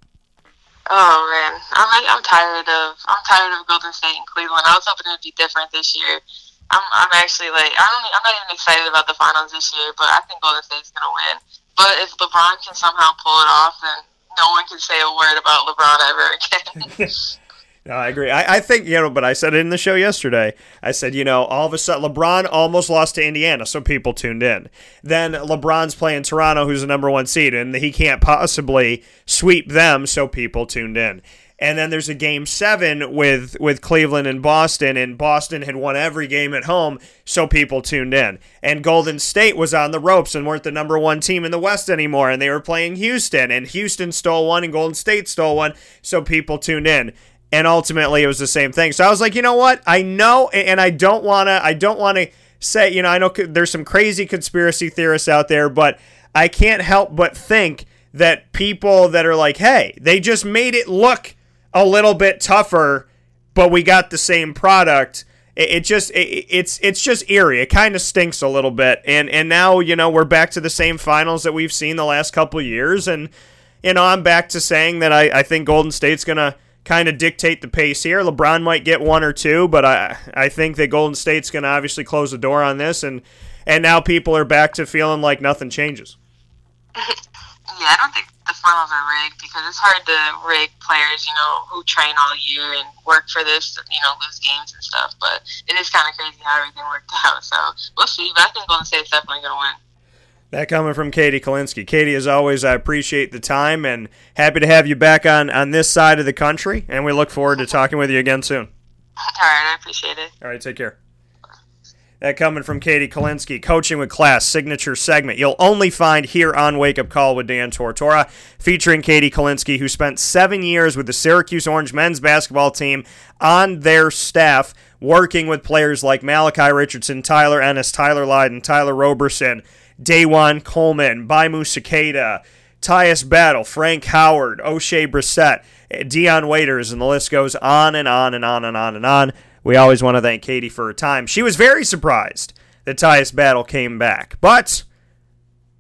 Oh man, I'm I'm tired of I'm tired of Golden State and Cleveland. I was hoping it would be different this year. I'm I'm actually like I don't I'm not even excited about the finals this year, but I think Golden State's gonna win. But if LeBron can somehow pull it off, then no one can say a word about LeBron ever again. No, I agree. I, I think, you know, but I said it in the show yesterday. I said, you know, all of a sudden, LeBron almost lost to Indiana, so people tuned in. Then LeBron's playing Toronto, who's the number one seed, and he can't possibly sweep them, so people tuned in. And then there's a game seven with with Cleveland and Boston, and Boston had won every game at home, so people tuned in. And Golden State was on the ropes and weren't the number one team in the West anymore, and they were playing Houston, and Houston stole one, and Golden State stole one, so people tuned in. And ultimately, it was the same thing. So I was like, you know what? I know, and I don't wanna, I don't wanna say, you know, I know there's some crazy conspiracy theorists out there, but I can't help but think that people that are like, hey, they just made it look a little bit tougher, but we got the same product. It, it just it, it's it's just eerie. It kind of stinks a little bit, and and now you know we're back to the same finals that we've seen the last couple years, and you know I'm back to saying that I, I think Golden State's gonna kind of dictate the pace here. LeBron might get one or two, but I I think that Golden State's gonna obviously close the door on this, and and now people are back to feeling like nothing changes. Yeah, I don't think the finals are rigged because it's hard to rig players, you know, who train all year and work for this, you know, lose games and stuff. But it is kind of crazy how everything worked out. So we'll see. But I think Golden State's definitely going to win. That coming from Katie Kalinsky. Katie, as always, I appreciate the time and happy to have you back on, on this side of the country. And we look forward to talking with you again soon. All right, I appreciate it. All right, take care. That coming from Katie Kalinsky, Coaching with Class, signature segment. You'll only find here on Wake Up Call with Dan Tortora, featuring Katie Kalinsky, who spent seven years with the Syracuse Orange men's basketball team on their staff, working with players like Malachi Richardson, Tyler Ennis, Tyler Lydon, Tyler Roberson, Dajuan Coleman, Bourama Sidibe, Tyus Battle, Frank Howard, Oshae Brissett, Dion Waiters, and the list goes on and on and on and on and on. We always want to thank Katie for her time. She was very surprised that Tyus Battle came back. But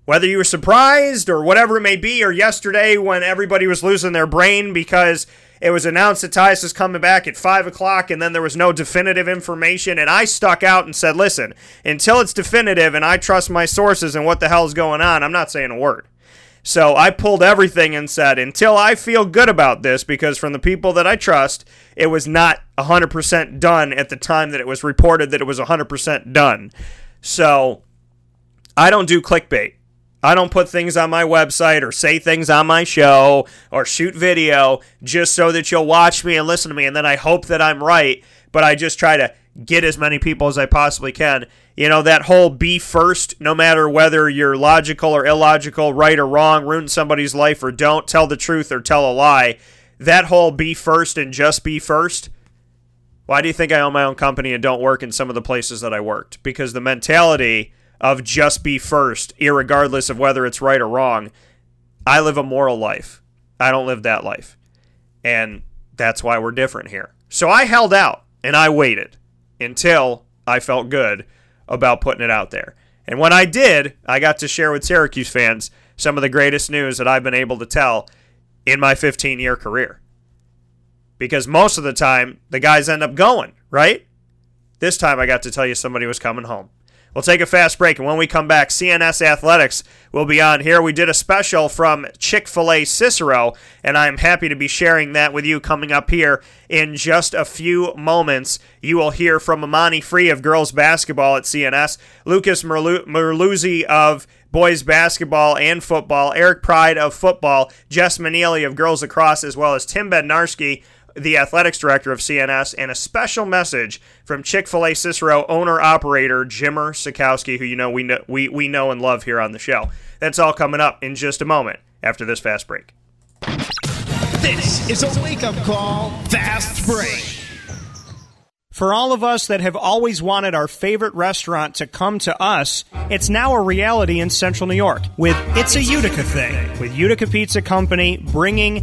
whether you were surprised or whatever it may be, or yesterday when everybody was losing their brain because it was announced that Tyus was coming back at 5 o'clock and then there was no definitive information, and I stuck out and said, listen, until it's definitive and I trust my sources and what the hell's going on, I'm not saying a word. So I pulled everything and said, until I feel good about this, because from the people that I trust, it was not 100% done at the time that it was reported that it was 100% done. So I don't do clickbait. I don't put things on my website or say things on my show or shoot video just so that you'll watch me and listen to me. And then I hope that I'm right, but I just try to get as many people as I possibly can. You know, that whole be first, no matter whether you're logical or illogical, right or wrong, ruin somebody's life or don't, tell the truth or tell a lie. That whole be first and just be first. Why do you think I own my own company and don't work in some of the places that I worked? Because the mentality of just be first, regardless of whether it's right or wrong, I live a moral life. I don't live that life. And that's why we're different here. So I held out and I waited until I felt good about putting it out there. And when I did, I got to share with Syracuse fans some of the greatest news that I've been able to tell in my 15 year career. Because most of the time, the guys end up going, right? This time I got to tell you somebody was coming home. We'll take a fast break, and when we come back, CNS Athletics will be on here. We did a special from Chick fil A Cicero, and I'm happy to be sharing that with you coming up here in just a few moments. You will hear from Amani Free of girls basketball at CNS, Lucas Merluzzi of boys basketball and football, Eric Pride of football, Jess Manili of girls lacrosse, as well as Tim Bednarski the athletics director of CNS, and a special message from Chick Fil A Cicero owner operator Jimmer Sikowski, who you know we know we, we know and love here on the show. That's all coming up in just a moment after this fast break. This is a wake up call, fast break. For all of us that have always wanted our favorite restaurant to come to us, it's now a reality in Central New York with It's a Utica Thing, with Utica Pizza Company bringing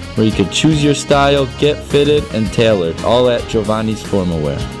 where you could choose your style, get fitted, and tailored, all at Giovanni's Formal Wear.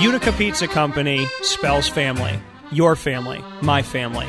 Utica Pizza Company spells family. Your family, my family,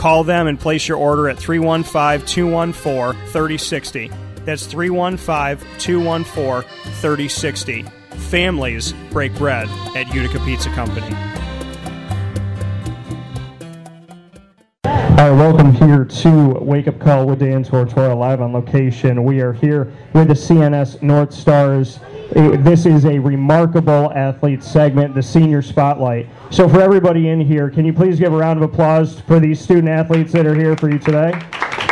Call them and place your order at 315 214 3060. That's 315 214 3060. Families break bread at Utica Pizza Company. All right, welcome here to Wake Up Call with Dan Tortora live on location. We are here with the CNS North Stars. Eh, this is a remarkable athlete segment, the senior spotlight. So, for everybody in here, can you please give a round of applause for these student athletes that are here for you today?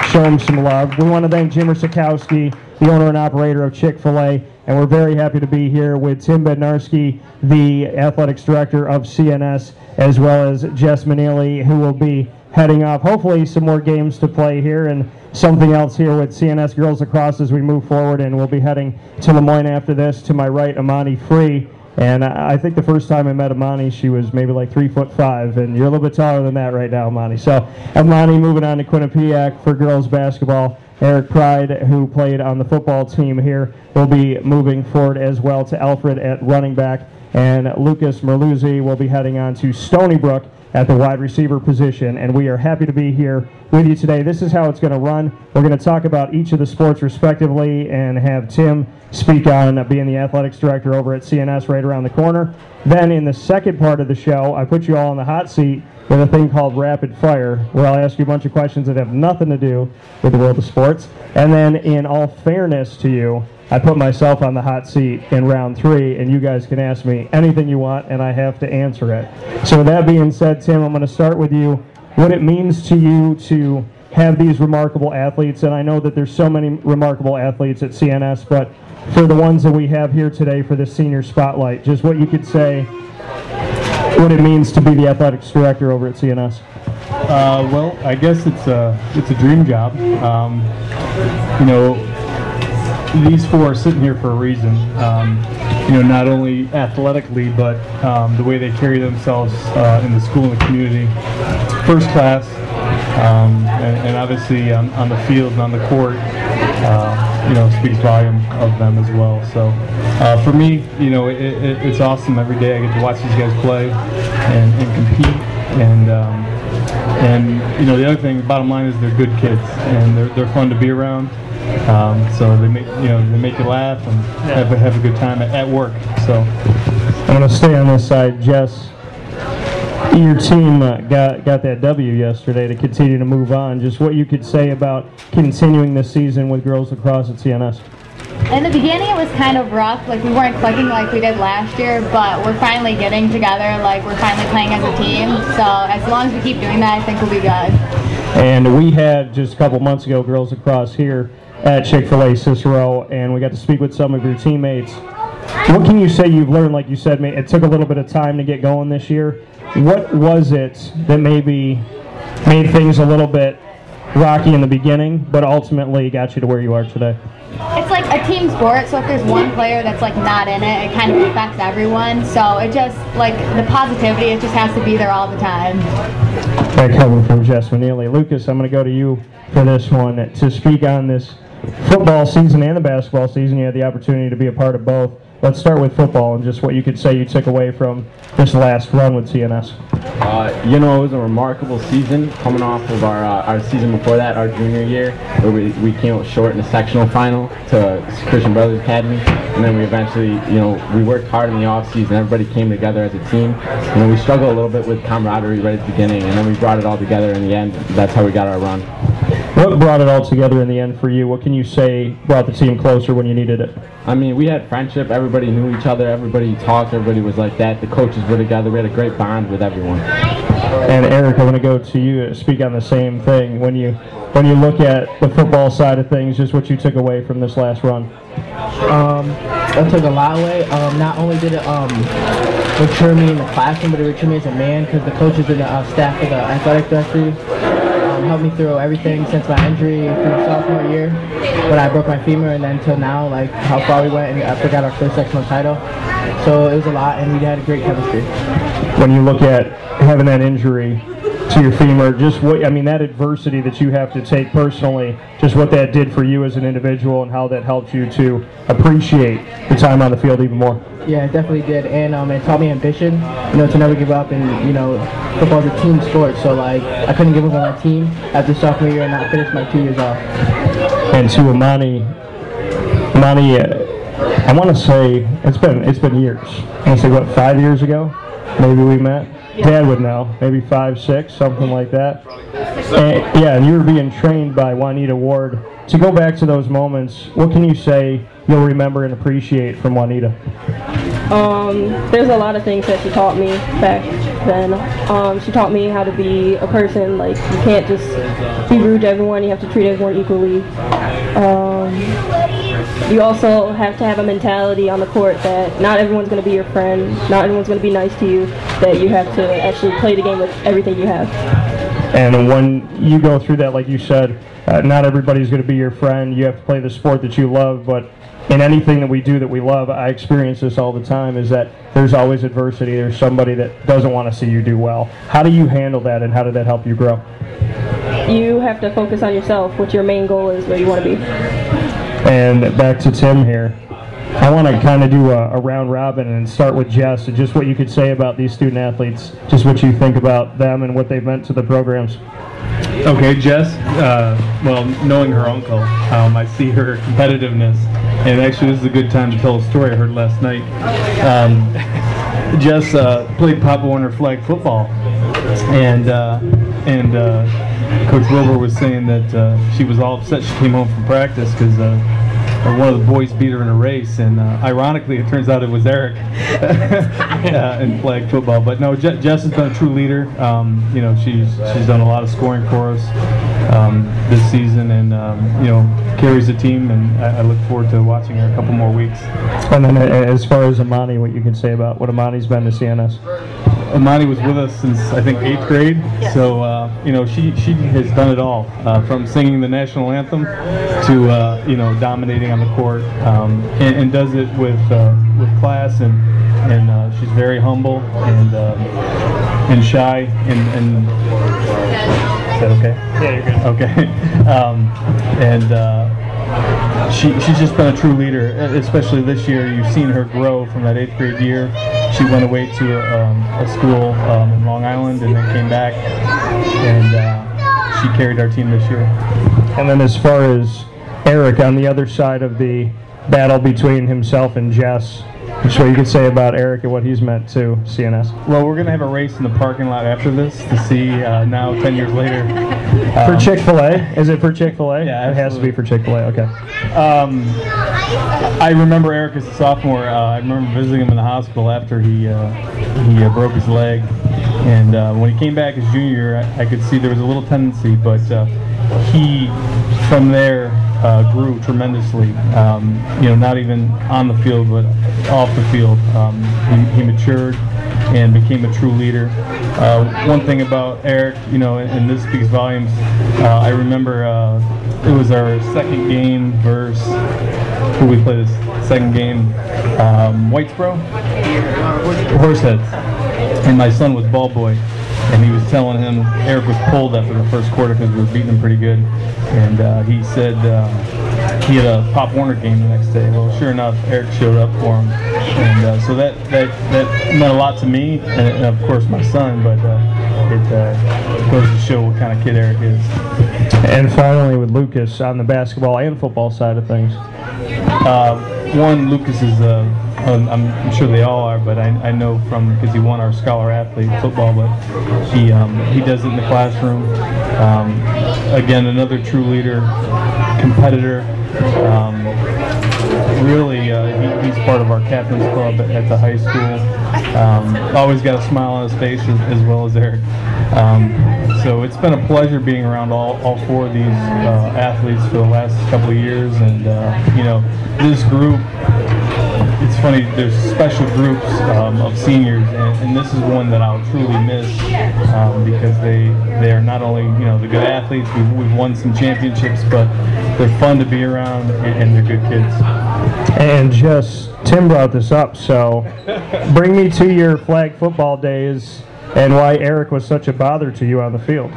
Show them some love. We want to thank Jimmer Sikowski, the owner and operator of Chick fil A, and we're very happy to be here with Tim Bednarski, the athletics director of CNS, as well as Jess Manili, who will be heading off. Hopefully, some more games to play here and something else here with CNS Girls Lacrosse as we move forward. And we'll be heading to Lemoyne after this. To my right, Amani Free. And I think the first time I met Amani, she was maybe like three foot five, and you're a little bit taller than that right now, Amani. So Amani moving on to Quinnipiac for girls basketball. Eric Pride, who played on the football team here, will be moving forward as well to Alfred at running back, and Lucas Merluzzi will be heading on to Stony Brook at the wide receiver position. And we are happy to be here with you today. This is how it's going to run. We're going to talk about each of the sports respectively and have Tim speak on being the athletics director over at CNS right around the corner. Then in the second part of the show, I put you all in the hot seat with a thing called rapid fire, where I'll ask you a bunch of questions that have nothing to do with the world of sports. And then, in all fairness to you, I put myself on the hot seat in round three, and you guys can ask me anything you want, and I have to answer it. So, with that being said, Tim, I'm going to start with you. What it means to you to have these remarkable athletes, and I know that there's so many remarkable athletes at CNS, but for the ones that we have here today for this senior spotlight, just what you could say what it means to be the athletics director over at CNS. Uh, well, I guess it's a it's a dream job. Um, you know, these four are sitting here for a reason. Um, you know, not only athletically, but um, the way they carry themselves uh, in the school and the community. First class, um, and, and obviously on, on the field and on the court, uh, you know, speaks volume of them as well. So, uh, for me, you know, it, it, it's awesome every day. I get to watch these guys play and, and compete, and um, and you know, the other thing, bottom line is they're good kids and they're, they're fun to be around. Um, so they make you know they make you laugh and have, a- have a good time at, at work. So. I'm going to stay on this side. Jess, your team uh, got, got that W yesterday to continue to move on. Just what you could say about continuing this season with girls lacrosse at CNS. In the beginning, it was kind of rough. Like we weren't clicking like we did last year, but we're finally getting together. Like we're finally playing as a team. So as long as we keep doing that, I think we'll be good. And we had just a couple months ago girls lacrosse here at Chick-fil-A Cicero, and we got to speak with some of your teammates. What can you say you've learned? Like you said, it took a little bit of time to get going this year. What was it that maybe made things a little bit rocky in the beginning, but ultimately got you to where you are today? It's like a team sport, so if there's one player that's like not in it, it kind of affects everyone. So it just like the positivity, it just has to be there all the time. That coming from Jess Manili. Lucas, I'm going to go to you for this one to speak on this football season and the basketball season. You had the opportunity to be a part of both. Let's start with football and just what you could say you took away from this last run with CNS. Uh, you know, it was a remarkable season coming off of our uh, our season before that, our junior year, where we, we came out short in the sectional final to Christian Brothers Academy, and then we eventually, you know, we worked hard in the off season. Everybody came together as a team. You know, we struggled a little bit with camaraderie right at the beginning, and then we brought it all together in the end. That's how we got our run. What brought it all together in the end for you? What can you say brought the team closer when you needed it? I mean, we had friendship. Everybody knew each other. Everybody talked. Everybody was like that. The coaches were together. We had a great bond with everyone. And Eric, I want to go to you to speak on the same thing. When you when you look at the football side of things, just what you took away from this last run. Um, I took a lot away. Um, not only did it um, mature me in the classroom, but it matured me as a man because the coaches and the uh, staff of the athletic directory um, helped me through everything since my injury through sophomore year when I broke my femur and then till now, like how far we went and after got our first sectional title. So it was a lot and we had a great chemistry. When you look at having that injury to your femur, just what I mean that adversity that you have to take personally, just what that did for you as an individual and how that helped you to appreciate the time on the field even more. Yeah, it definitely did, and um, it taught me ambition. You know, to never give up, and you know, football's a team sport, so like I couldn't give up on my team after sophomore year and not finish my two years off. And to Amani, Amani, uh, I want to say it's been it's been years. I want to say what five years ago, maybe we met. Dad would know, maybe five, six, something like that. And, yeah, and you were being trained by Juanita Ward. To go back to those moments, what can you say you'll remember and appreciate from Juanita? Um, there's a lot of things that she taught me back then. Um, she taught me how to be a person. Like you can't just be rude to everyone. You have to treat everyone equally. Um, you also have to have a mentality on the court that not everyone's going to be your friend. Not everyone's going to be nice to you. That you have to actually play the game with everything you have. And when you go through that, like you said, uh, not everybody's going to be your friend. You have to play the sport that you love, but in anything that we do that we love, I experience this all the time, is that there's always adversity. There's somebody that doesn't want to see you do well. How do you handle that, and how did that help you grow? You have to focus on yourself. What your main goal is, where you want to be. And back to Tim here. I want to kind of do a, a round robin and start with Jess. and Just what you could say about these student athletes, just what you think about them and what they've meant to the programs. Okay, Jess. Uh, well, knowing her uncle, um, I see her competitiveness, and actually, this is a good time to tell a story I heard last night. Um, Jess uh, played Pop Warner flag football, and uh, and uh, Coach Wilbur was saying that uh, she was all upset. She came home from practice because. Uh, one of the boys beat her in a race, and uh, ironically, it turns out it was Eric uh, in flag football. But no, Je- Jess has been a true leader. Um, you know, she's she's done a lot of scoring for us um, this season, and um, you know, carries the team. And I, I look forward to watching her a couple more weeks. And then, uh, as far as Amani, what you can say about what Amani's been to CNS? Amani was with us since I think eighth grade, so uh, you know she she has done it all, uh, from singing the national anthem to uh, you know dominating on the court, um, and, and does it with uh, with class and and uh, she's very humble and uh, and shy and and is that okay? Yeah, you're good. Okay, um, and. Uh, she, she's just been a true leader, especially this year. You've seen her grow from that eighth grade year. She went away to a, um, a school um, in Long Island and then came back, and uh, she carried our team this year. And then, as far as Eric on the other side of the battle between himself and Jess, just what you could say about Eric and what he's meant to CNS. Well, we're gonna have a race in the parking lot after this to see uh, now, ten years later. For um, Chick Fil A, is it for Chick Fil A? Yeah, it has to be for Chick Fil A. Okay. Um, I remember Eric as a sophomore. Uh, I remember visiting him in the hospital after he uh, he uh, broke his leg, and uh, when he came back as junior, I, I could see there was a little tendency, but uh, he from there uh, grew tremendously. Um, you know, not even on the field, but off the field. Um, he, he matured and became a true leader. Uh, one thing about Eric, you know, and, this speaks volumes. Uh, I remember uh, it was our second game versus who we played this second game, um, Whitesboro, Horseheads, and my son was ball boy. And he was telling him Eric was pulled after the first quarter because we were beating him pretty good. And uh, he said, uh, he had a Pop Warner game the next day. Well, sure enough, Eric showed up for him, and uh, so that, that that meant a lot to me, and, of course my son. But uh, it uh, goes to show what kind of kid Eric is. And finally, with Lucas on the basketball and football side of things. Uh, one, Lucas is, uh, I'm, sure they all are, but I, I know from because he won our scholar athlete football, but he um, he does it in the classroom. Um, again, another true leader, competitor. Um, really, uh, he, he's part of our captain's club at, at the high school. Um, always got a smile on his face as, as well as Eric. Um, so it's been a pleasure being around all, all four of these uh, athletes for the last couple of years, and uh, you know this group. It's funny. There's special groups um, of seniors, and, and this is one that I'll truly miss um, because they they are not only you know the good athletes. We've, we've won some championships, but they're fun to be around, and, and they're good kids. And just Tim brought this up, so bring me to your flag football days and why Eric was such a bother to you on the field.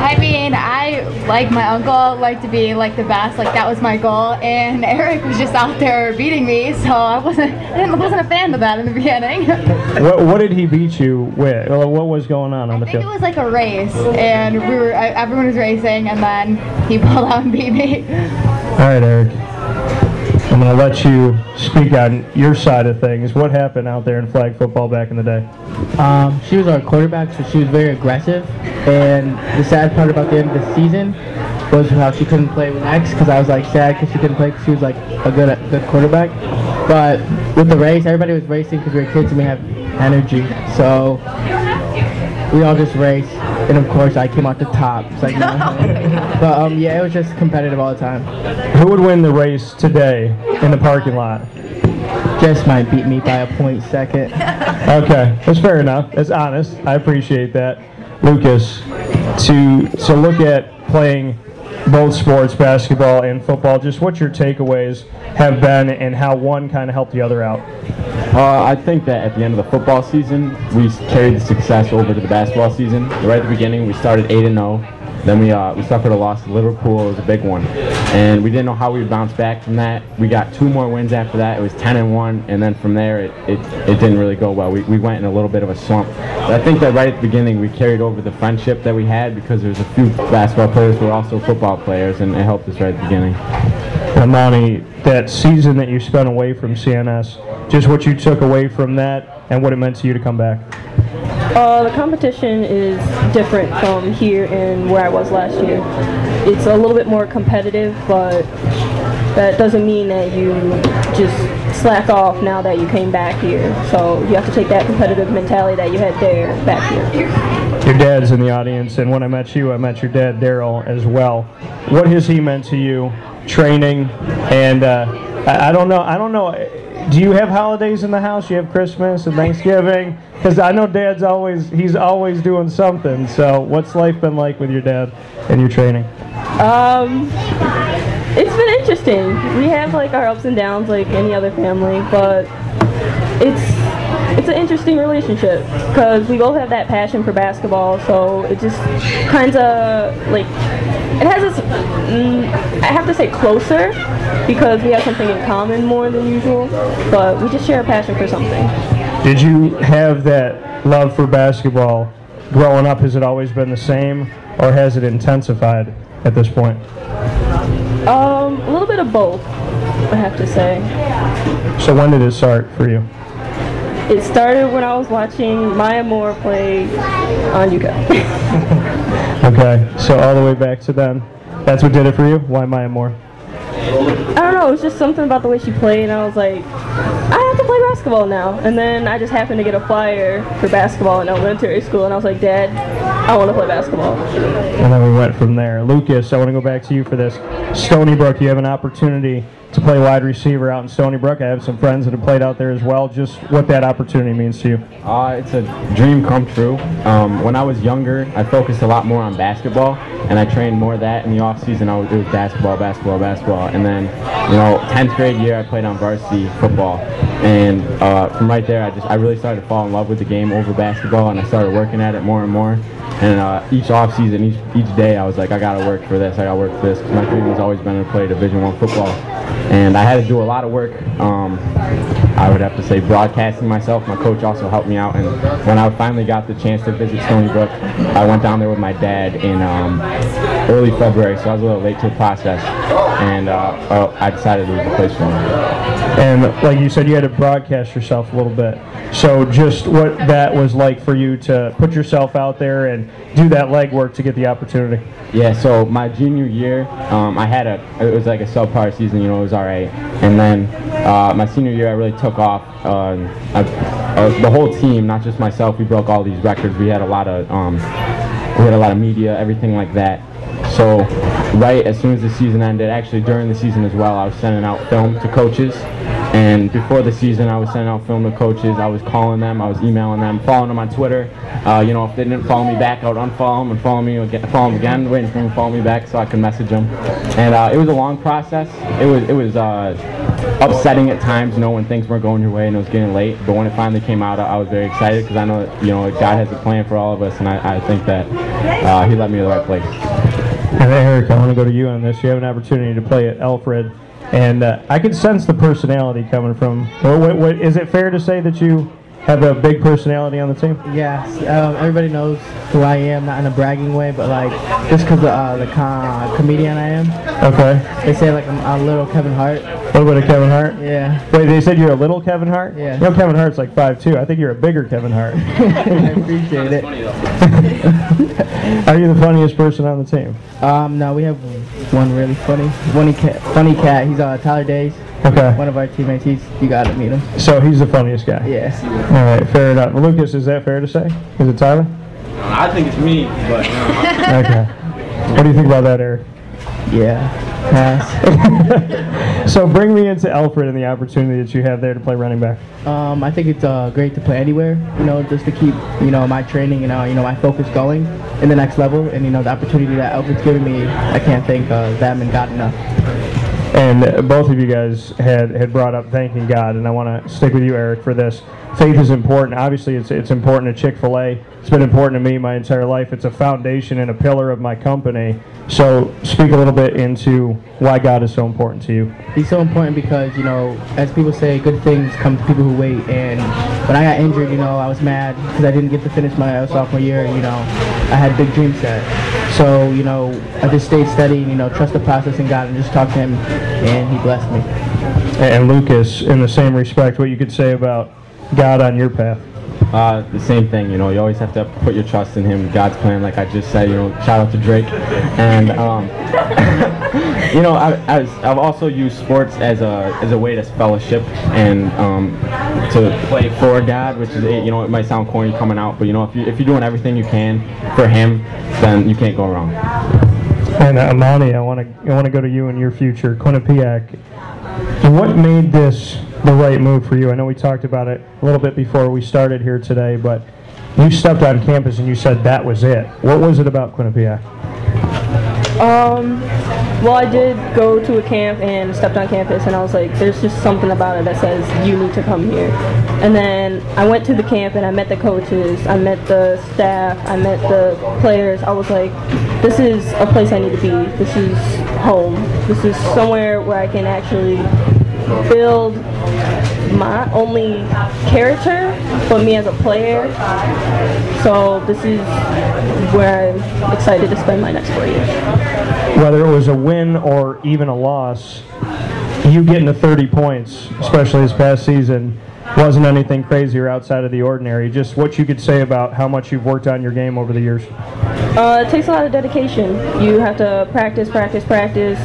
I mean, I like my uncle like to be like the best, like that was my goal, and Eric was just out there beating me, so I wasn't, I wasn't a fan of that in the beginning. What, what did he beat you with? What was going on on the I think it was like a race, and we were, everyone was racing, and then he pulled out and beat me. All right, Eric. I'm going to let you speak on your side of things. What happened out there in flag football back in the day? Um, she was our quarterback, so she was very aggressive. And the sad part about the end of the season was how she couldn't play with X because I was like sad because she couldn't play because she was like a good good quarterback. But with the race, everybody was racing because we were kids and we have energy. So we all just raced, and of course I came out the top. It's like, no. but um, yeah, it was just competitive all the time. Who would win the race today in the parking lot? Just might beat me by a point second. Okay, that's fair enough. That's honest. I appreciate that. Lucas, to to look at playing both sports, basketball and football, just what your takeaways have been and how one kind of helped the other out. Uh, I think that at the end of the football season, we carried the success over to the basketball season. Right at the beginning, we started 8 and 0. Then we uh, we suffered a loss to Liverpool. It was a big one, and we didn't know how we would bounce back from that. We got two more wins after that. It was 10 and 1, and then from there, it, it, it didn't really go well. We, we went in a little bit of a slump. But I think that right at the beginning, we carried over the friendship that we had because there was a few basketball players who are also football players, and it helped us right at the beginning. Amani, that season that you spent away from CNS, just what you took away from that and what it meant to you to come back. Uh, the competition is different from here and where I was last year. It's a little bit more competitive, but that doesn't mean that you just slack off now that you came back here. So you have to take that competitive mentality that you had there back here. Your dad's in the audience, and when I met you, I met your dad, Daryl, as well. What has he meant to you, training, and uh, I, I don't know, I don't know. Do you have holidays in the house? You have Christmas and Thanksgiving? Because I know Dad's always he's always doing something. So what's life been like with your dad and your training? Um, it's been interesting. We have like our ups and downs like any other family, but it's it's an interesting relationship because we both have that passion for basketball. So it just kind of like it has us. Mm, I have to say closer because we have something in common more than usual, but we just share a passion for something. Did you have that love for basketball growing up? Has it always been the same, or has it intensified at this point? Um, a little bit of both, I have to say. So when did it start for you? It started when I was watching Maya Moore play on UCA. Okay, so all the way back to then. That's what did it for you? Why Maya Moore? I don't know, it was just something about the way she played, and I was like, I have to play basketball now. And then I just happened to get a flyer for basketball in elementary school, and I was like, Dad, I want to play basketball. And then we went from there. Lucas, I want to go back to you for this. Stony Brook, you have an opportunity to play wide receiver out in Stony Brook. I have some friends that have played out there as well. Just what that opportunity means to you. Uh, it's a dream come true. Um, when I was younger, I focused a lot more on basketball, and I trained more of that. In the off season, I it was basketball, basketball, basketball, and then, you know, 10th grade year, I played on varsity football, and uh, from right there, I just I really started to fall in love with the game over basketball, and I started working at it more and more. And uh, each off season, each each day, I was like, I gotta work for this. I gotta work for this. my dream has always been to play Division One football, and I had to do a lot of work. Um, I would have to say broadcasting myself. My coach also helped me out, and when I finally got the chance to visit Stony Brook, I went down there with my dad in um, early February, so I was a little late to the process, and uh, uh, I decided it was the place for me. And like you said, you had to broadcast yourself a little bit. So just what that was like for you to put yourself out there and do that legwork to get the opportunity. Yeah, so my junior year, um, I had a, it was like a subpar season, you know, it was alright. And then uh, my senior year, I really took off. Uh, I, uh, the whole team, not just myself, we broke all these records. We had a lot of, um, we had a lot of media, everything like that. So, right as soon as the season ended, actually during the season as well, I was sending out film to coaches. And before the season, I was sending out film to coaches. I was calling them, I was emailing them, following them on Twitter. Uh, you know, if they didn't follow me back, I would unfollow them and follow me again, follow them again, waiting for them to follow me back so I could message them. And uh, it was a long process. It was it was uh, upsetting at times, you know, when things weren't going your way and it was getting late. But when it finally came out, I, was very excited because I know you know God has a plan for all of us, and I, I think that uh, He led me to the right place. And Eric, I want to go to you on this. You have an opportunity to play at Alfred, and uh, I can sense the personality coming from. What, what, it fair to say that you have a big personality on the team? Yes, um, everybody knows who I am, not in a bragging way, but like just because of uh, the com- comedian I am. Okay. They say like I'm a little Kevin Hart. A little bit of Kevin Hart. Yeah. Wait, they said you're a little Kevin Hart. Yeah. You know Kevin Hart's like five two. I think you're a bigger Kevin Hart. I appreciate it. Are you the funniest person on the team? Um, no, we have one really funny, funny cat. Funny cat. He's uh, Tyler Days. Okay. One of our teammates. He's you got to meet him. So he's the funniest guy. Yeah. All right, fair enough. Lucas, is that fair to say? Is it Tyler? I think it's me, but Okay. What do you think about that, Eric? Yeah. Pass. So bring me into Alfred and the opportunity that you have there to play running back. Um, I think it's uh, great to play anywhere, you know, just to keep, you know, my training and, uh, you know, my focus going in the next level. And, you know, the opportunity that Alfred's giving me, I can't thank uh, them and God enough. And both of you guys had, had brought up thanking God, and I want to stick with you, Eric, for this. Faith is important. Obviously, it's, it's important to Chick fil A. It's been important to me my entire life. It's a foundation and a pillar of my company. So, speak a little bit into why God is so important to you. He's so important because, you know, as people say, good things come to people who wait. And when I got injured, you know, I was mad because I didn't get to finish my sophomore year. You know, I had big dreams set. So, you know, I just stayed steady and, you know, trust the process in God and just talk to Him. And He blessed me. And Lucas, in the same respect, what you could say about God on your path. Uh, the same thing, you know, you always have to put your trust in him, God's plan, like I just said, you know, shout out to Drake. And, um, you know, I, I've also used sports as a, as a way to fellowship and um, to play for God, which is, you know, it might sound corny coming out, but, you know, if, you, if you're doing everything you can for him, then you can't go wrong. And uh, Amani, I want to I want to go to you and your future, Quinnipiac. What made this the right move for you? I know we talked about it a little bit before we started here today, but you stepped on campus and you said that was it. What was it about Quinnipiac? Um, well, I did go to a camp and stepped on campus, and I was like, there's just something about it that says you need to come here. And then I went to the camp and I met the coaches, I met the staff, I met the players. I was like, this is a place I need to be. This is home. This is somewhere where I can actually build my only character, but me as a player. So this is where I'm excited to spend my next four years. Whether it was a win or even a loss, you getting to 30 points, especially this past season, wasn't anything crazy or outside of the ordinary. Just what you could say about how much you've worked on your game over the years. Uh, it takes a lot of dedication. You have to practice, practice, practice.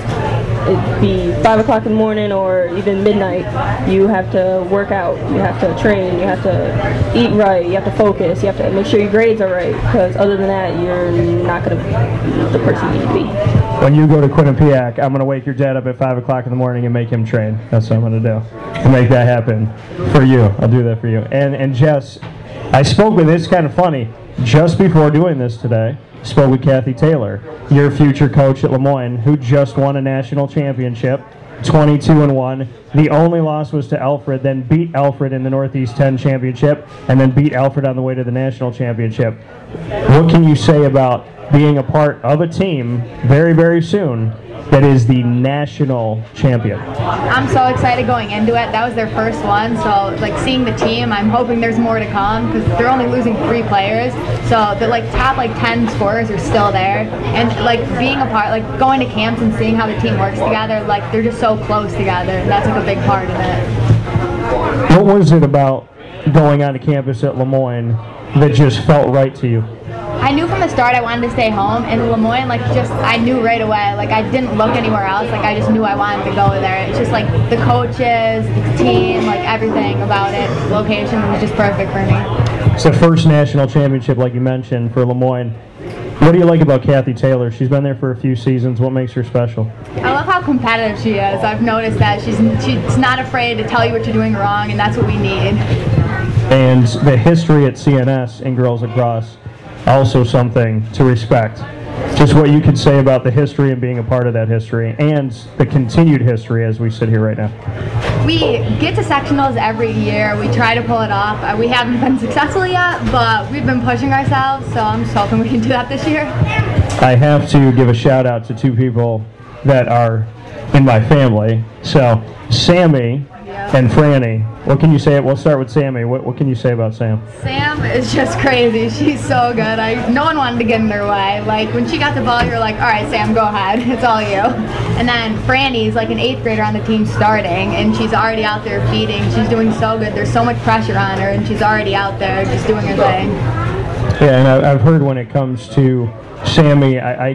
It be five o'clock in the morning or even midnight. You have to work out. You have to train. You have to eat right. You have to focus. You have to make sure your grades are right. Because other than that, you're not gonna be the person you need to be. When you go to Quinnipiac, I'm going to wake your dad up at 5 o'clock in the morning and make him train. That's what I'm going to do to make that happen for you. I'll do that for you. And, and Jess, I spoke with, it's kind of funny, just before doing this today, spoke with Kathy Taylor, your future coach at Lemoyne, who just won a national championship. 22 and 1. The only loss was to Alfred, then beat Alfred in the Northeast 10 championship, and then beat Alfred on the way to the national championship. What can you say about being a part of a team very, very soon that is the national champion? I'm so excited going into it. That was their first one, so like seeing the team, I'm hoping there's more to come because they're only losing three players. So the like top like 10 scorers are still there, and like being a part, like going to camps and seeing how the team works together, like they're just so close together, and that's like a big part of it. What was it about going onto campus at Lemoyne that just felt right to you? I knew from the start I wanted to stay home, and Lemoyne, like, just I knew right away. Like, I didn't look anywhere else. Like, I just knew I wanted to go there. It's just like the coaches, the team, like everything about it. Location was just perfect for me. It's the first national championship, like you mentioned, for Lemoyne. What do you like about Kathy Taylor? She's been there for a few seasons. What makes her special? I love how competitive she is. I've noticed that she's she's not afraid to tell you what you're doing wrong, and that's what we need. And the history at CNS and Girls Lacrosse, also something to respect. Just what you could say about the history and being a part of that history, and the continued history as we sit here right now. We get to sectionals every year. We try to pull it off. Uh, We haven't been successful yet, but we've been pushing ourselves, so I'm just hoping we can do that this year. I have to give a shout out to two people that are in my family. So, Sammy and Franny. What can you say? We'll start with Sammy. What, what can you say about Sam? Sam is just crazy. She's so good. I no one wanted to get in their way. Like when she got the ball, you're like, all right, Sam, go ahead. It's all you. And then Franny's like an eighth grader on the team starting, and she's already out there feeding. She's doing so good. There's so much pressure on her, and she's already out there just doing her thing. Yeah, and I- I've heard when it comes to Sammy, I, I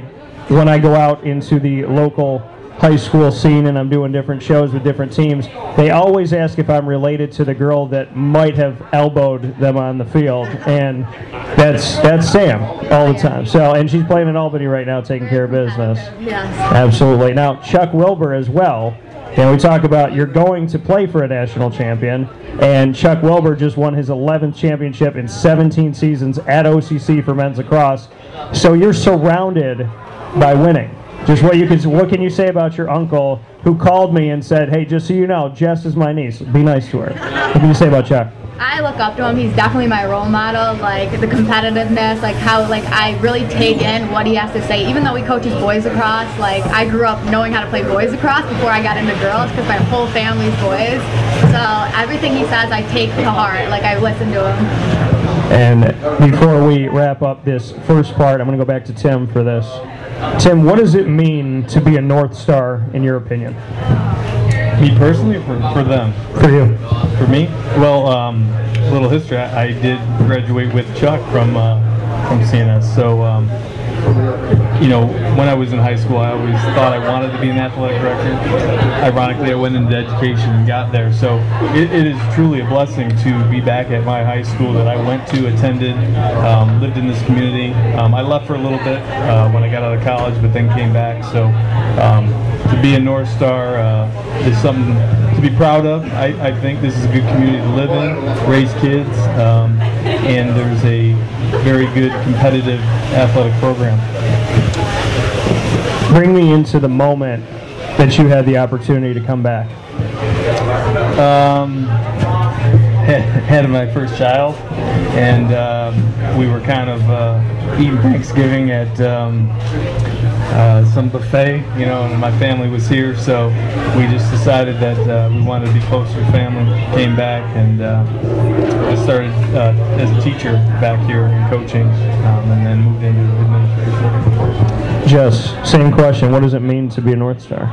when I go out into the local high school scene and I'm doing different shows with different teams, they always ask if I'm related to the girl that might have elbowed them on the field, and that's that's Sam all the time. So, and she's playing in Albany right now, taking care of business. Yes. Absolutely. Now, Chuck Wilbur as well. And we talk about you're going to play for a national champion, and Chuck Wilbur just won his 11th championship in 17 seasons at OCC for men's lacrosse. So you're surrounded by winning. Just what you can, what can you say about your uncle who called me and said, "Hey, just so you know, Jess is my niece. Be nice to her." What can you say about Chuck? I look up to him. He's definitely my role model. Like the competitiveness, like how like I really take in what he has to say. Even though he coaches boys across, like I grew up knowing how to play boys across before I got into girls because my whole family's boys. So everything he says, I take to heart. Like I listen to him. And before we wrap up this first part, I'm going to go back to Tim for this. Tim, what does it mean to be a North Star in your opinion? Me personally, or for, for them? For you. For me? Well, um, little history. I, I did graduate with Chuck from uh, from CNS. So, um, you know, when I was in high school, I always thought I wanted to be an athletic director. Ironically, I went into education and got there. So it, it is truly a blessing to be back at my high school that I went to, attended, um, lived in this community. Um, I left for a little bit uh, when I got out of college, but then came back. So um, to be a North Star uh, is something to be proud of. I, I think this is a good community to live in, raise kids, um, and there's a very good competitive athletic program. Bring me into the moment that you had the opportunity to come back. Um, had, my first child, and um, we were kind of uh, eating Thanksgiving at um, uh, some buffet, you know, and my family was here, so we just decided that uh, we wanted to be closer to family. Came back and uh, I started uh, as a teacher back here in coaching, um, and then moved into administration. Jess, same question. What does it mean to be a North Star?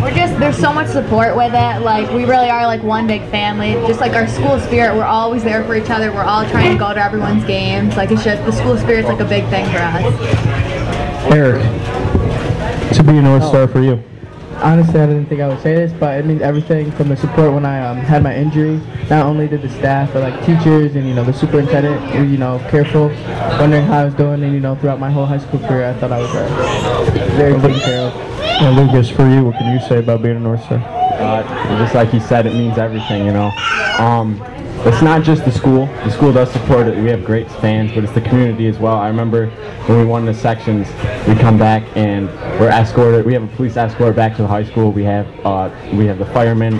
We're just there's so much support with it. Like we really are like one big family. Just like our school spirit, we're always there for each other. We're all trying to go to everyone's games. Like it's just the school spirit's like a big thing for us. Eric, to be a North Star for you. Honestly, I didn't think I would say this, but it means everything from the support when I um, had my injury. Not only did the staff, but like teachers and you know the superintendent were you know careful, wondering how I was doing, and you know throughout my whole high school career, I thought I was uh, very taken care of. And Lucas, for you, what can you say about being a North Star? Uh, just like he said, it means everything, you know. Um, it's not just the school. The school does support it. We have great fans, but it's the community as well. I remember when we won the sections, we come back and we're escorted. We have a police escort back to the high school. We have uh, we have the firemen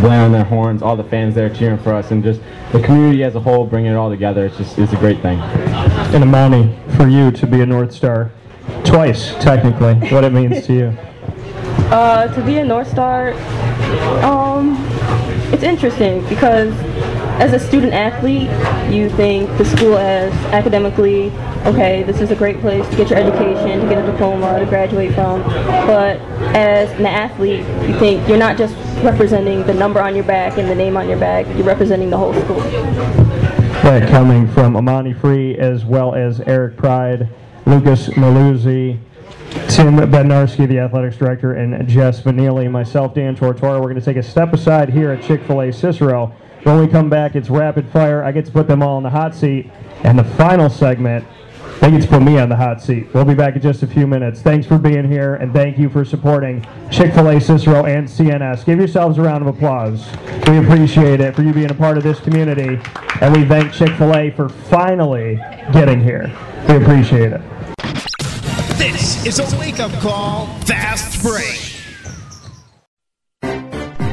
blaring their horns, all the fans there cheering for us, and just the community as a whole bringing it all together. It's just it's a great thing. And Amani, for you to be a North Star twice, technically, what it means to you. Uh, to be a North Star, um, it's interesting because as a student athlete, you think the school as academically, okay, this is a great place to get your education, to get a diploma, to graduate from. But as an athlete, you think you're not just representing the number on your back and the name on your back, you're representing the whole school. Right, coming from Amani Free as well as Eric Pride, Lucas Merluzzi, Tim Bednarski, the athletics director, and Jess Vanilli, myself, Dan Tortora. We're going to take a step aside here at Chick fil A Cicero. When we come back, it's rapid fire. I get to put them all in the hot seat. And the final segment, they get to put me on the hot seat. We'll be back in just a few minutes. Thanks for being here, and thank you for supporting Chick fil A Cicero and CNS. Give yourselves a round of applause. We appreciate it for you being a part of this community, and we thank Chick fil A for finally getting here. We appreciate it. This is a wake up call, fast break.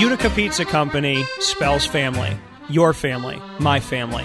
Utica Pizza Company spells family. Your family, my family,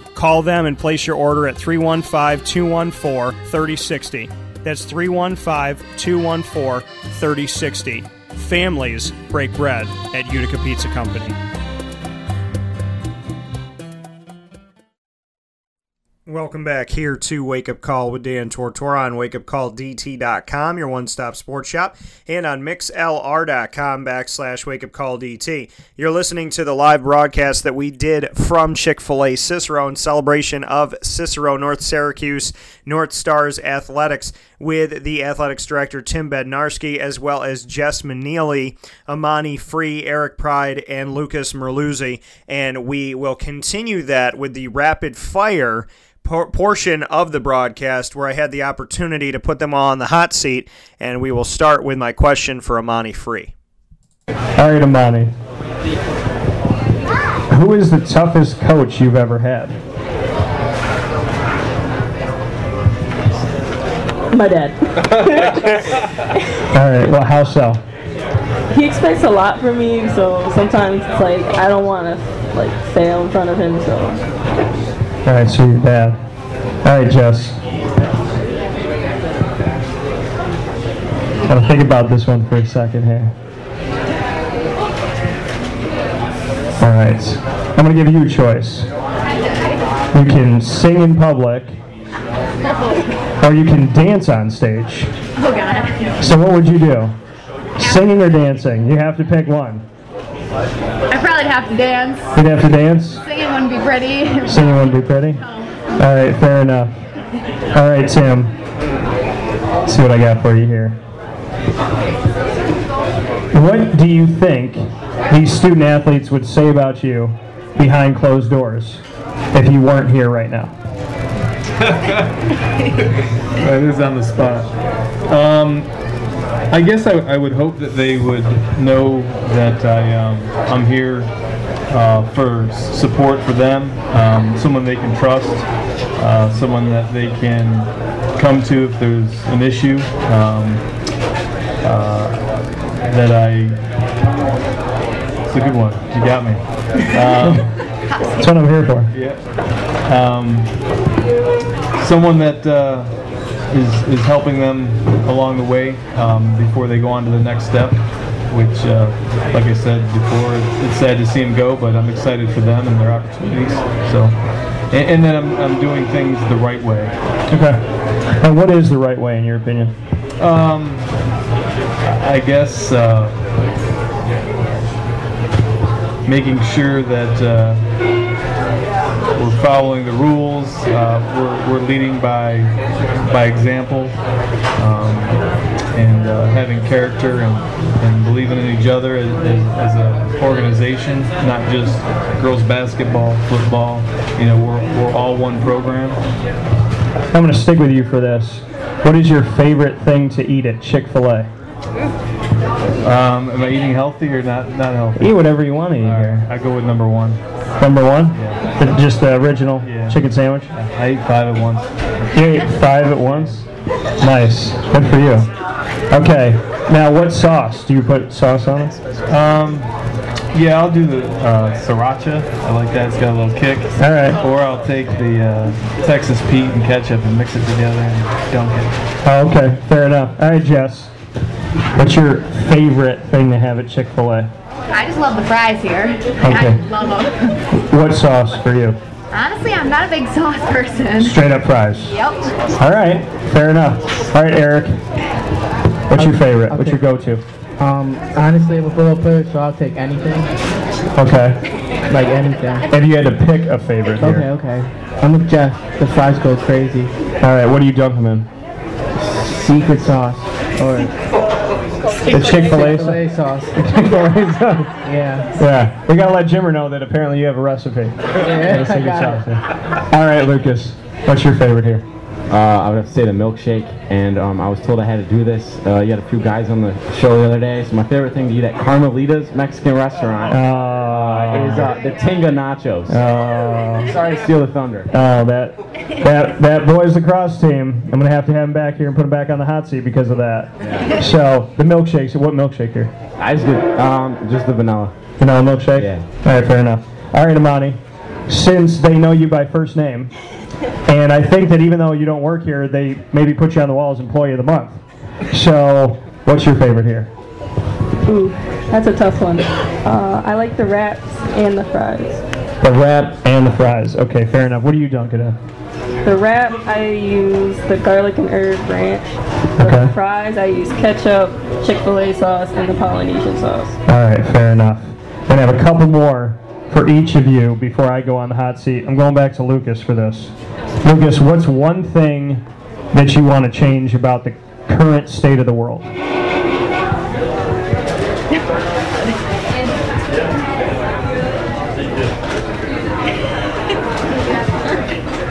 Call them and place your order at 315 214 3060. That's 315 214 3060. Families break bread at Utica Pizza Company. Welcome back here to Wake Up Call with Dan Tortora on wakeupcalldt.com, your one stop sports shop, and on mixlr.com backslash wakeupcalldt. You're listening to the live broadcast that we did from Chick fil A Cicero in celebration of Cicero North Syracuse North Stars Athletics with the athletics director Tim Bednarski, as well as Jess Manili, Amani Free, Eric Pride, and Lucas Merluzzi. And we will continue that with the rapid fire por- portion of the broadcast where I had the opportunity to put them all on the hot seat. And we will start with my question for Amani Free. All right, Amani. Who is the toughest coach you've ever had? My dad. All right, well, how so? he expects a lot from me, so sometimes it's like I don't want to like fail in front of him. So All right, so your dad. All right, Jess. Gotta think about this one for a second here. All right, I'm gonna give you a choice. You can sing in public, or you can dance on stage. Oh god. So what would you do? Singing or dancing? You have to pick one. I probably have to dance. You'd have to dance. Singing wouldn't be pretty. Singing wouldn't be pretty. All right, fair enough. All right, Tim. Let's see what I got for you here. What do you think these student athletes would say about you behind closed doors if you weren't here right now? that is on the spot. Um, I guess I, I would hope that they would know that I, um, I'm here uh, for support for them, um, someone they can trust, uh, someone that they can come to if there's an issue. Um, uh, that I. It's a good one. You got me. Um, That's what I'm here for. yeah. Someone that uh, is, is helping them along the way um, before they go on to the next step, which, uh, like I said before, it's sad to see them go, but I'm excited for them and their opportunities. So, and, and then I'm, I'm doing things the right way. Okay. And what is the right way, in your opinion? Um, I guess uh, making sure that uh, we're following the rules, uh, we're, we're leading by by example, um, and uh, having character and, and believing in each other as, as, as an organization, not just girls basketball, football. You know, we're, we're all one program. I'm going to stick with you for this. What is your favorite thing to eat at Chick Fil A? Um, am I eating healthy or not? Not healthy. Eat whatever you want to eat here. I go with number one. Number one? Yeah. Just the original chicken sandwich? I eat five at once. You ate five at once? Nice. Good for you. Okay. Now, what sauce? Do you put sauce on it? Um, yeah, I'll do the uh, sriracha. I like that. It's got a little kick. All right. Or I'll take the uh, Texas Pete and ketchup and mix it together and dunk it. Oh, okay. Fair enough. All right, Jess. What's your favorite thing to have at Chick Fil A? I just love the fries here. Okay. I love them. What sauce for you? Honestly, I'm not a big sauce person. Straight up fries. Yep. All right. Fair enough. All right, Eric. What's your favorite? What's your go-to? Um, honestly, I'm a football player, so I'll take anything. Okay. Like anything. If you had to pick a favorite here. Okay, okay. I'm with Jeff. The fries go crazy. All right. What do you dunk them in? Secret sauce. Or The Chick-fil-A Chick-fil-A sauce. Chick-fil-A sauce. Yeah. Yeah. We gotta let Jimmer know that apparently you have a recipe. Yeah, I got sauce, yeah. All right, Lucas. What's your favorite here? Uh, I would have to say the milkshake, and um, I was told I had to do this. Uh, you had a few guys on the show the other day. So my favorite thing to eat at Carmelita's Mexican restaurant uh, is uh, the Tinga nachos. Uh, Sorry to steal the thunder. Oh, that that that boys lacrosse team. I'm gonna have to have him back here and put him back on the hot seat because of that. So the milkshakes. What milkshake here? I just did um, just the vanilla. Vanilla milkshake. Yeah. All right, fair enough. All right, Amani. Since they know you by first name, and I think that even though you don't work here, they maybe put you on the wall as Employee of the Month. So, what's your favorite here? Ooh, that's a tough one. Uh, I like the wraps and the fries. The wrap and the fries. Okay, fair enough. What do you dunk it in? The wrap, I use the garlic and herb ranch. The Okay. fries, I use ketchup, Chick-fil-A sauce, and the Polynesian sauce. All right, fair enough. I'm gonna have a couple more for each of you before I go on the hot seat. I'm going back to Lucas for this. Lucas, what's one thing that you want to change about the current state of the world?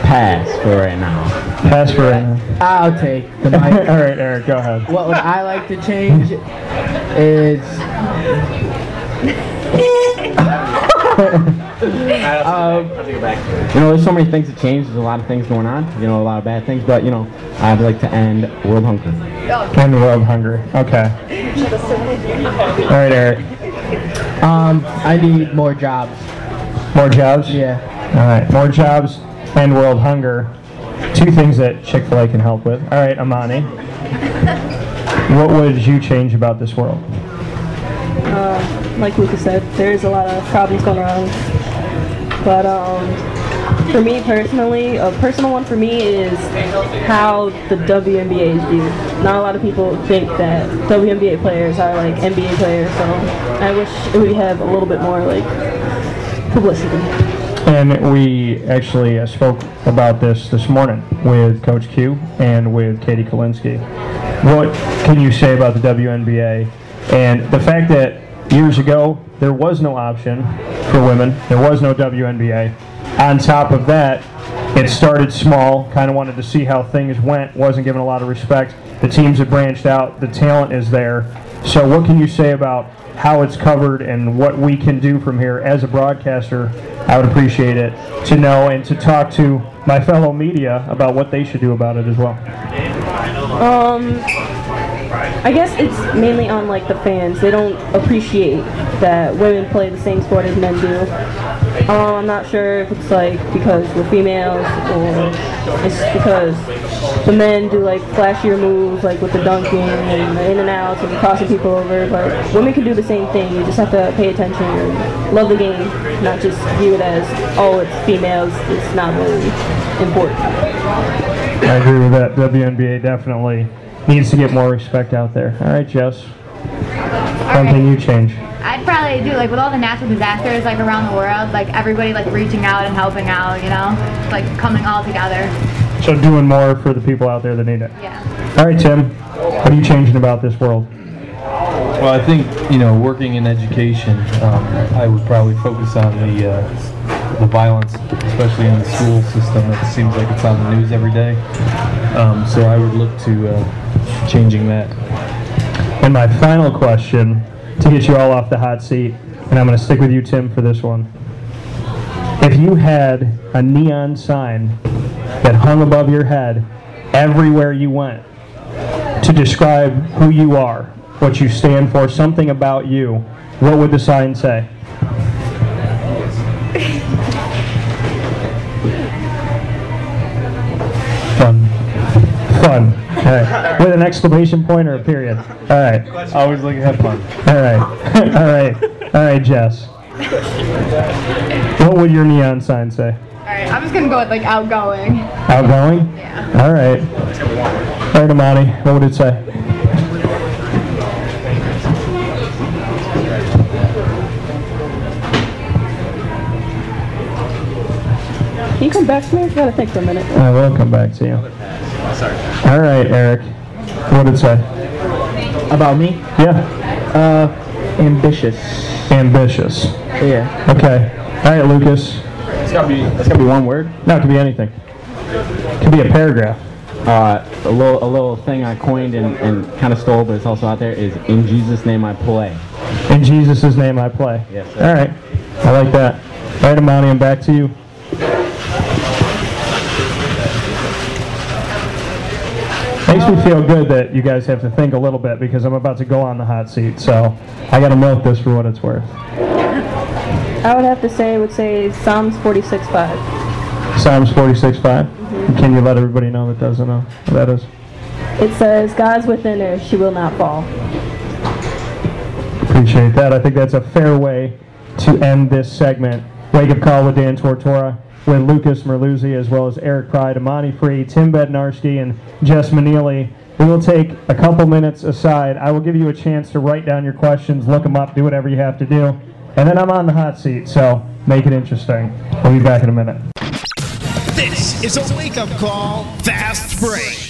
Pass for right now. Pass for right now. I'll take the mic. All right, Eric, go ahead. What would I like to change is Um, you know, there's so many things to change. There's a lot of things going on. You know, a lot of bad things. But you know, I'd like to end world hunger. End world hunger. Okay. All right, Eric. um I need more jobs. More jobs? Yeah. All right, more jobs and world hunger. Two things that Chick fil A can help with. All right, Amani. What would you change about this world? Uh, like Lucas said, there's a lot of problems going around. But um, for me personally, a personal one for me is how the WNBA is viewed. Not a lot of people think that WNBA players are like NBA players, so I wish we have a little bit more like publicity. And we actually uh, spoke about this this morning with Coach Q and with Katie Kalinsky. What can you say about the WNBA and the fact that years ago there was no option for women, there was no WNBA. On top of that, It started small, kind of wanted to see how things went, wasn't given a lot of respect. The teams have branched out, the talent is there. So, what can you say about how it's covered and what we can do from here as a broadcaster? I would appreciate it to know and to talk to my fellow media about what they should do about it as well. Um, I guess it's mainly on like the fans. They don't appreciate that women play the same sport as men do. Um, I'm not sure if it's like because we're females or it's because the men do like flashier moves like with the dunking and the in and outs and crossing people over. But women can do the same thing. You just have to pay attention and love the game, not just view it as oh it's females. It's not really important. I agree with that. WNBA definitely needs to get more respect out there. All right, Jess. How can you change? I'd probably do like with all the natural disasters like around the world, like everybody like reaching out and helping out, you know, like coming all together. So doing more for the people out there that need it. Yeah. All right, Tim. What are you changing about this world? Well, I think you know, working in education, um, I would probably focus on the uh, the violence, especially in the school system. It seems like it's on the news every day. Um, so I would look to uh, changing that. And my final question to get you all off the hot seat, and I'm going to stick with you, Tim, for this one. If you had a neon sign that hung above your head everywhere you went to describe who you are, what you stand for, something about you, what would the sign say? Fun. Fun. All right. With an exclamation point or a period? All right. Always looking to have fun. All right. All right. All right, Jess. What would your neon sign say? Alright, I'm just gonna go with like outgoing. Outgoing? Yeah. All right. All right, Amani, what would it say? Can you come back to me? I gotta think for a minute. I will come back to you. All right, Eric. What did it say? About me? Yeah. Uh, ambitious. Ambitious. Yeah. Okay. All right, Lucas. It's gotta be. It's gotta be one word. No, it could be anything. It could be a paragraph. Uh, a little, a little thing I coined and, and kind of stole, but it's also out there is "In Jesus' name I play." In Jesus' name I play. Yes, sir. All right. I like that. All right, Amani, I'm back to you. Makes me feel good that you guys have to think a little bit because I'm about to go on the hot seat, so I gotta milk this for what it's worth. I would have to say, I would say Psalms 46:5. Psalms 46:5. Mm-hmm. Can you let everybody know that doesn't know what that is? It says, God's within her, she will not fall. Appreciate that. I think that's a fair way to end this segment. Wake Up Call with Dan Tortora, with Lucas Merluzzi, as well as Eric Pride, Amani Free, Tim Bednarski, and Jess Manili. We will take a couple minutes aside. I will give you a chance to write down your questions, look them up, do whatever you have to do. And then I'm on the hot seat, so make it interesting. We'll be back in a minute. This is a wake up call, fast break.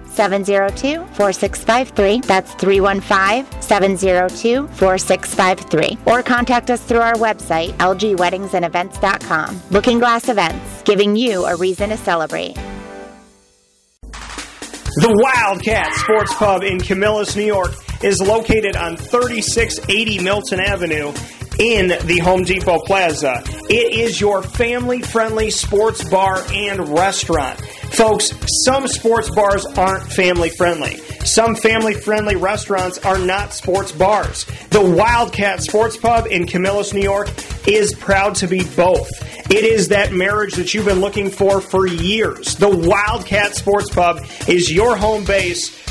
702 4653. That's 315 702 4653. Or contact us through our website, lgweddingsandevents.com. Looking Glass Events, giving you a reason to celebrate. The Wildcat Sports Pub in Camillus, New York is located on 3680 Milton Avenue in the Home Depot Plaza. It is your family friendly sports bar and restaurant. Folks, some sports bars aren't family friendly. Some family friendly restaurants are not sports bars. The Wildcat Sports Pub in Camillus, New York is proud to be both. It is that marriage that you've been looking for for years. The Wildcat Sports Pub is your home base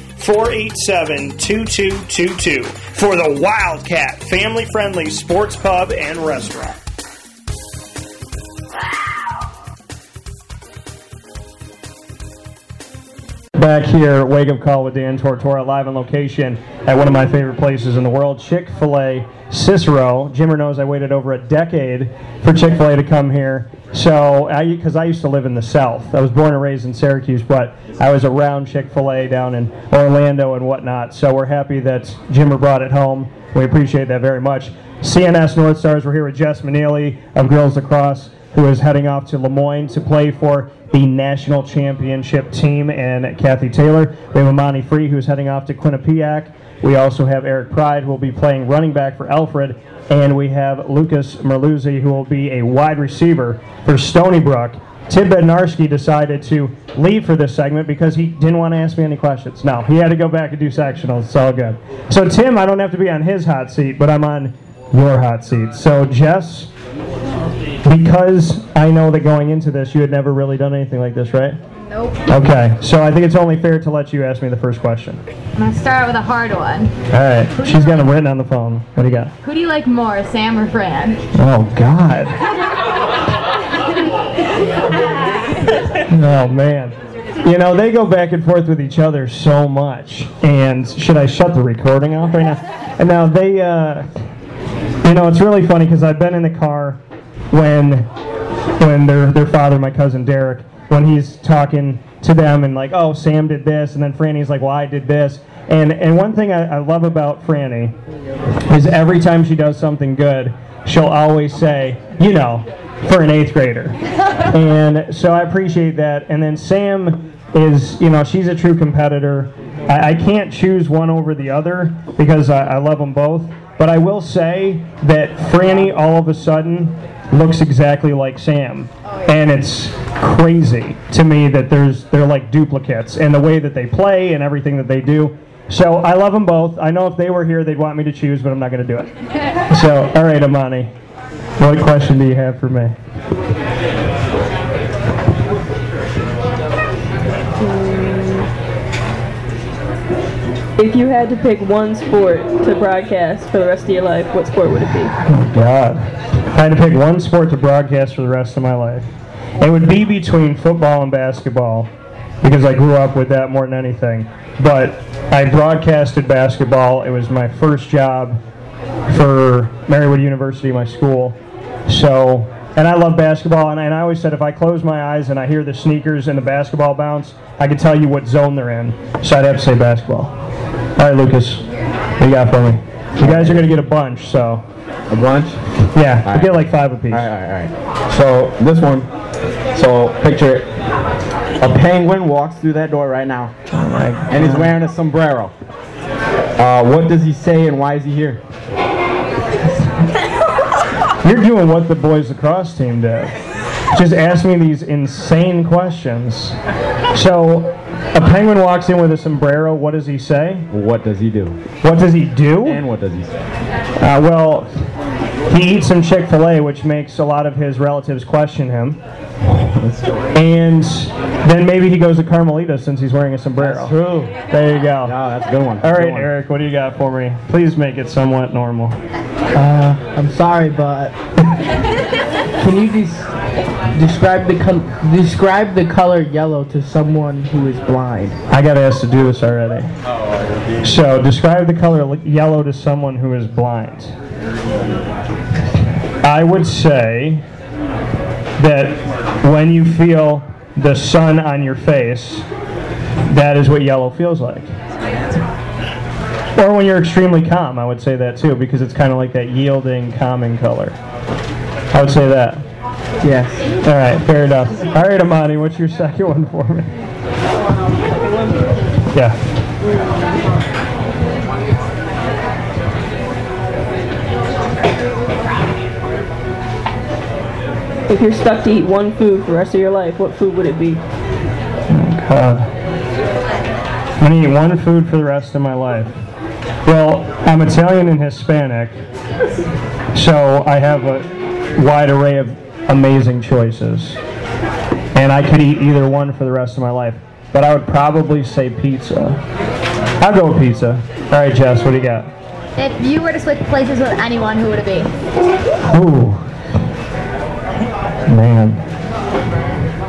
487 2222 for the Wildcat family friendly sports pub and restaurant. Back here, wake up call with Dan Tortora, live on location at one of my favorite places in the world, Chick fil A Cicero. Jimmer knows I waited over a decade for Chick fil A to come here. So, I because I, used to live in the South, I was born and raised in Syracuse, but I was around Chick fil A down in Orlando and whatnot. So, we're happy that Jimmer brought it home. We appreciate that very much. CNS North Stars, we're here with Jess Manili of Girls Lacrosse who is heading off to Lemoyne to play for the national championship team, and Kathy Taylor. We have Amani Free, who's heading off to Quinnipiac. We also have Eric Pride, who will be playing running back for Alfred, and we have Lucas Merluzzi, who will be a wide receiver for Stony Brook. Tim Bednarski decided to leave for this segment because he didn't want to ask me any questions. No, he had to go back and do sectionals. It's all good. So, Tim, I don't have to be on his hot seat, but I'm on your hot seat. So, Jess, because I know that going into this, you had never really done anything like this, right? Nope. Okay, so I think it's only fair to let you ask me the first question. I'm gonna start with a hard one. All right, she's got them written on the phone. What do you got? Who do you like more, Sam or Fran? Oh God. Oh man. You know, they go back and forth with each other so much. And should I shut the recording off right now? And now they, uh, you know, it's really funny because I've been in the car when, when their their father, my cousin Derek, when he's talking to them and like, oh, Sam did this, and then Franny's like, well, I did this. And and one thing I, I love about Franny is every time she does something good, she'll always say, you know, for an eighth grader. and so I appreciate that. And then Sam is, you know, she's a true competitor. I, I can't choose one over the other because I, I love them both. But I will say that Franny all of a sudden looks exactly like Sam. Oh, and it's crazy to me that there's they're like duplicates and the way that they play and everything that they do. So I love them both. I know if they were here, they'd want me to choose, but I'm not going to do it. So, all right, Amani, what question do you have for me? Hmm. If you had to pick one sport to broadcast for the rest of your life, what sport would it be? Oh, God. I had to pick one sport to broadcast for the rest of my life, it would be between football and basketball because I grew up with that more than anything. But I broadcasted basketball. It was my first job for Marywood University, my school. So, and I love basketball, and, and I always said if I close my eyes and I hear the sneakers and the basketball bounce, I can tell you what zone they're in. So I'd have to say basketball. All right, Lucas, what you got for me? You guys are going to get a bunch, so. A bunch? Yeah, All we right. get like five apiece. All right, all right, all right. So this one, so picture it. A penguin walks through that door right now, and he's wearing a sombrero. Uh, what does he say, and why is he here? You're doing what the boys lacrosse team did. Just ask me these insane questions. So, a penguin walks in with a sombrero. What does he say? What does he do? What does he do? And what does he say? Uh, well, he eats some Chick fil A, which makes a lot of his relatives question him. And then maybe he goes to Carmelita since he's wearing a sombrero. That's true. There you go. No, that's a good one. All right, one. Eric, what do you got for me? Please make it somewhat normal. Uh, I'm sorry, but can you des- describe the describe the color yellow to someone who is blind? I got asked to do this already. So, describe the color yellow to someone who is blind. I would say that when you feel the sun on your face, that is what yellow feels like. Or when you're extremely calm, I would say that too, because it's kind of like that yielding, calming color. I would say that. Yes. All right, fair enough. All right, Amani, what's your second one for me? Yeah. If you're stuck to eat one food for the rest of your life, what food would it be? Oh, God. I'm gonna eat one food for the rest of my life. Well, I'm Italian and Hispanic, so I have a wide array of amazing choices. And I could eat either one for the rest of my life. But I would probably say pizza. I'll go with pizza. All right, Jess, what do you got? If you were to switch places with anyone, who would it be? Ooh. Man.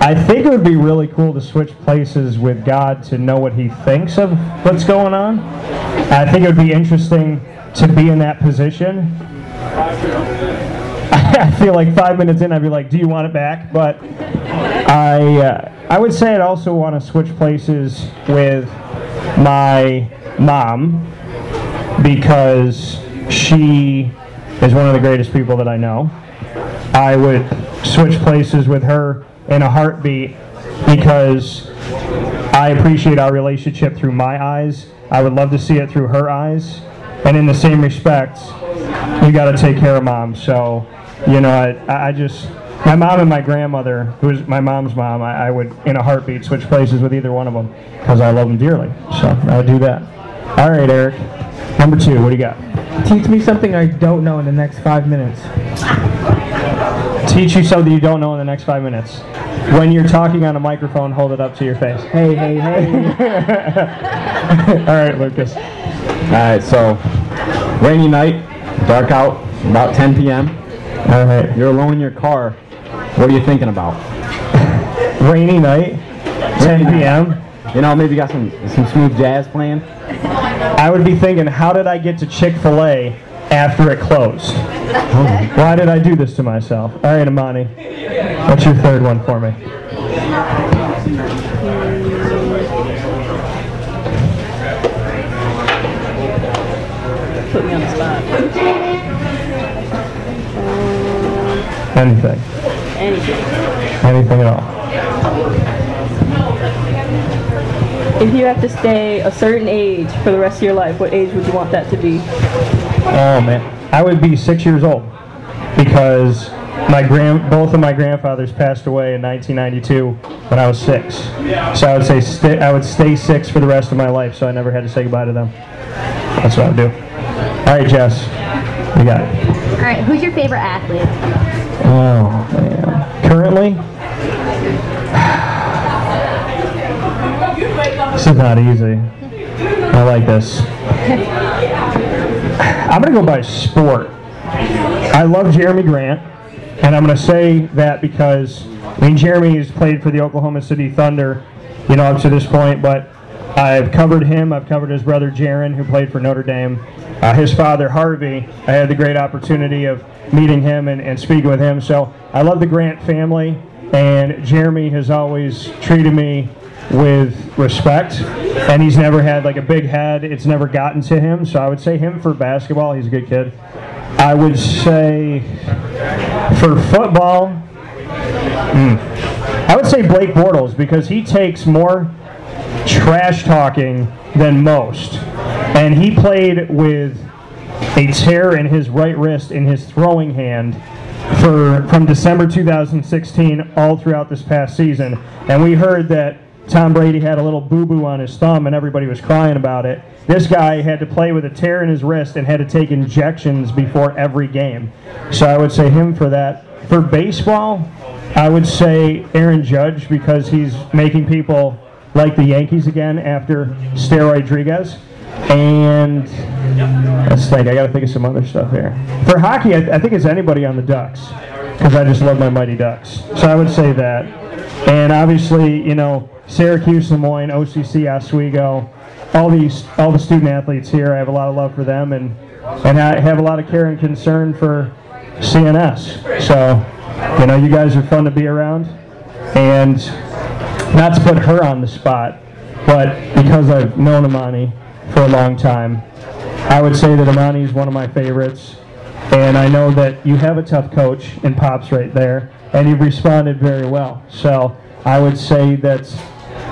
I think it would be really cool to switch places with God to know what He thinks of what's going on. I think it would be interesting to be in that position. I feel like five minutes in, I'd be like, "Do you want it back?" But I, uh, I would say I'd also want to switch places with my mom because she is one of the greatest people that I know. I would switch places with her in a heartbeat because I appreciate our relationship through my eyes. I would love to see it through her eyes. And in the same respect, you got to take care of mom. So, you know, I, I just, my mom and my grandmother, who is my mom's mom, I, I would, in a heartbeat, switch places with either one of them because I love them dearly. So I would do that. All right, Eric. Number two, what do you got? Teach me something I don't know in the next five minutes. Teach you something you don't know in the next five minutes. When you're talking on a microphone, hold it up to your face. Hey, hey, hey. All right, Lucas. All right, so rainy night, dark out, about 10 p.m. All right. You're alone in your car. What are you thinking about? Rainy night, 10 p.m. You know, maybe you got some some smooth jazz playing. I would be thinking, how did I get to Chick fil A after it closed? Why did I do this to myself? All right, Amani. What's your third one for me? Put me on the spot. Anything. Anything. Anything at all. If you have to stay a certain age for the rest of your life, what age would you want that to be? Oh man, I would be six years old because my grand, both of my grandfathers passed away in 1992 when I was six. So I would say sta I would stay six for the rest of my life, so I never had to say goodbye to them. That's what I would do. All right, Jess, you got it. All right, who's your favorite athlete? Oh man, currently. This is not easy. I like this. I'm going to go by sport. I love Jerami Grant, and I'm going to say that because, I mean, Jeremy has played for the Oklahoma City Thunder, you know, up to this point, but I've covered him. I've covered his brother Jerian, who played for Notre Dame. Uh, his father Harvey, I had the great opportunity of meeting him and, and speaking with him. So I love the Grant family, and Jerami has always treated me with respect, and he's never had like a big head. It's never gotten to him. So I would say him for basketball. He's a good kid. I would say for football, hmm, I would say Blake Bortles because he takes more trash talking than most, and he played with a tear in his right wrist in his throwing hand for from December 2016 all throughout this past season, and we heard that Tom Brady had a little boo-boo on his thumb and everybody was crying about it. This guy had to play with a tear in his wrist and had to take injections before every game. So I would say him for that. For baseball, I would say Aaron Judge because he's making people like the Yankees again after steroid Rodriguez. And let's think. I got to think of some other stuff here. For hockey, I, I think it's anybody on the Ducks because I just love my Mighty Ducks. So I would say that. And obviously, you know, Syracuse, Lemoyne, OCC, Oswego, all these, all the student athletes here. I have a lot of love for them, and and I have a lot of care and concern for CNS. So, you know, you guys are fun to be around, and not to put her on the spot, but because I've known Amani for a long time, I would say that Amani is one of my favorites. And I know that you have a tough coach in Pops right there, and you've responded very well. So I would say that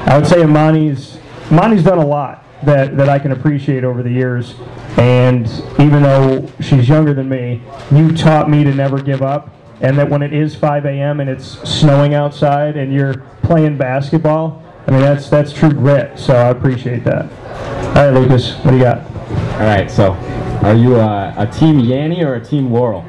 I would say Amani's Amani's done a lot that, that I can appreciate over the years. And even though she's younger than me, you taught me to never give up. And that when it is 5 a.m. and it's snowing outside and you're playing basketball, I mean that's that's true grit. So I appreciate that. All right, Lucas, what do you got? All right, so are you a, a team Yanny or a team Laurel?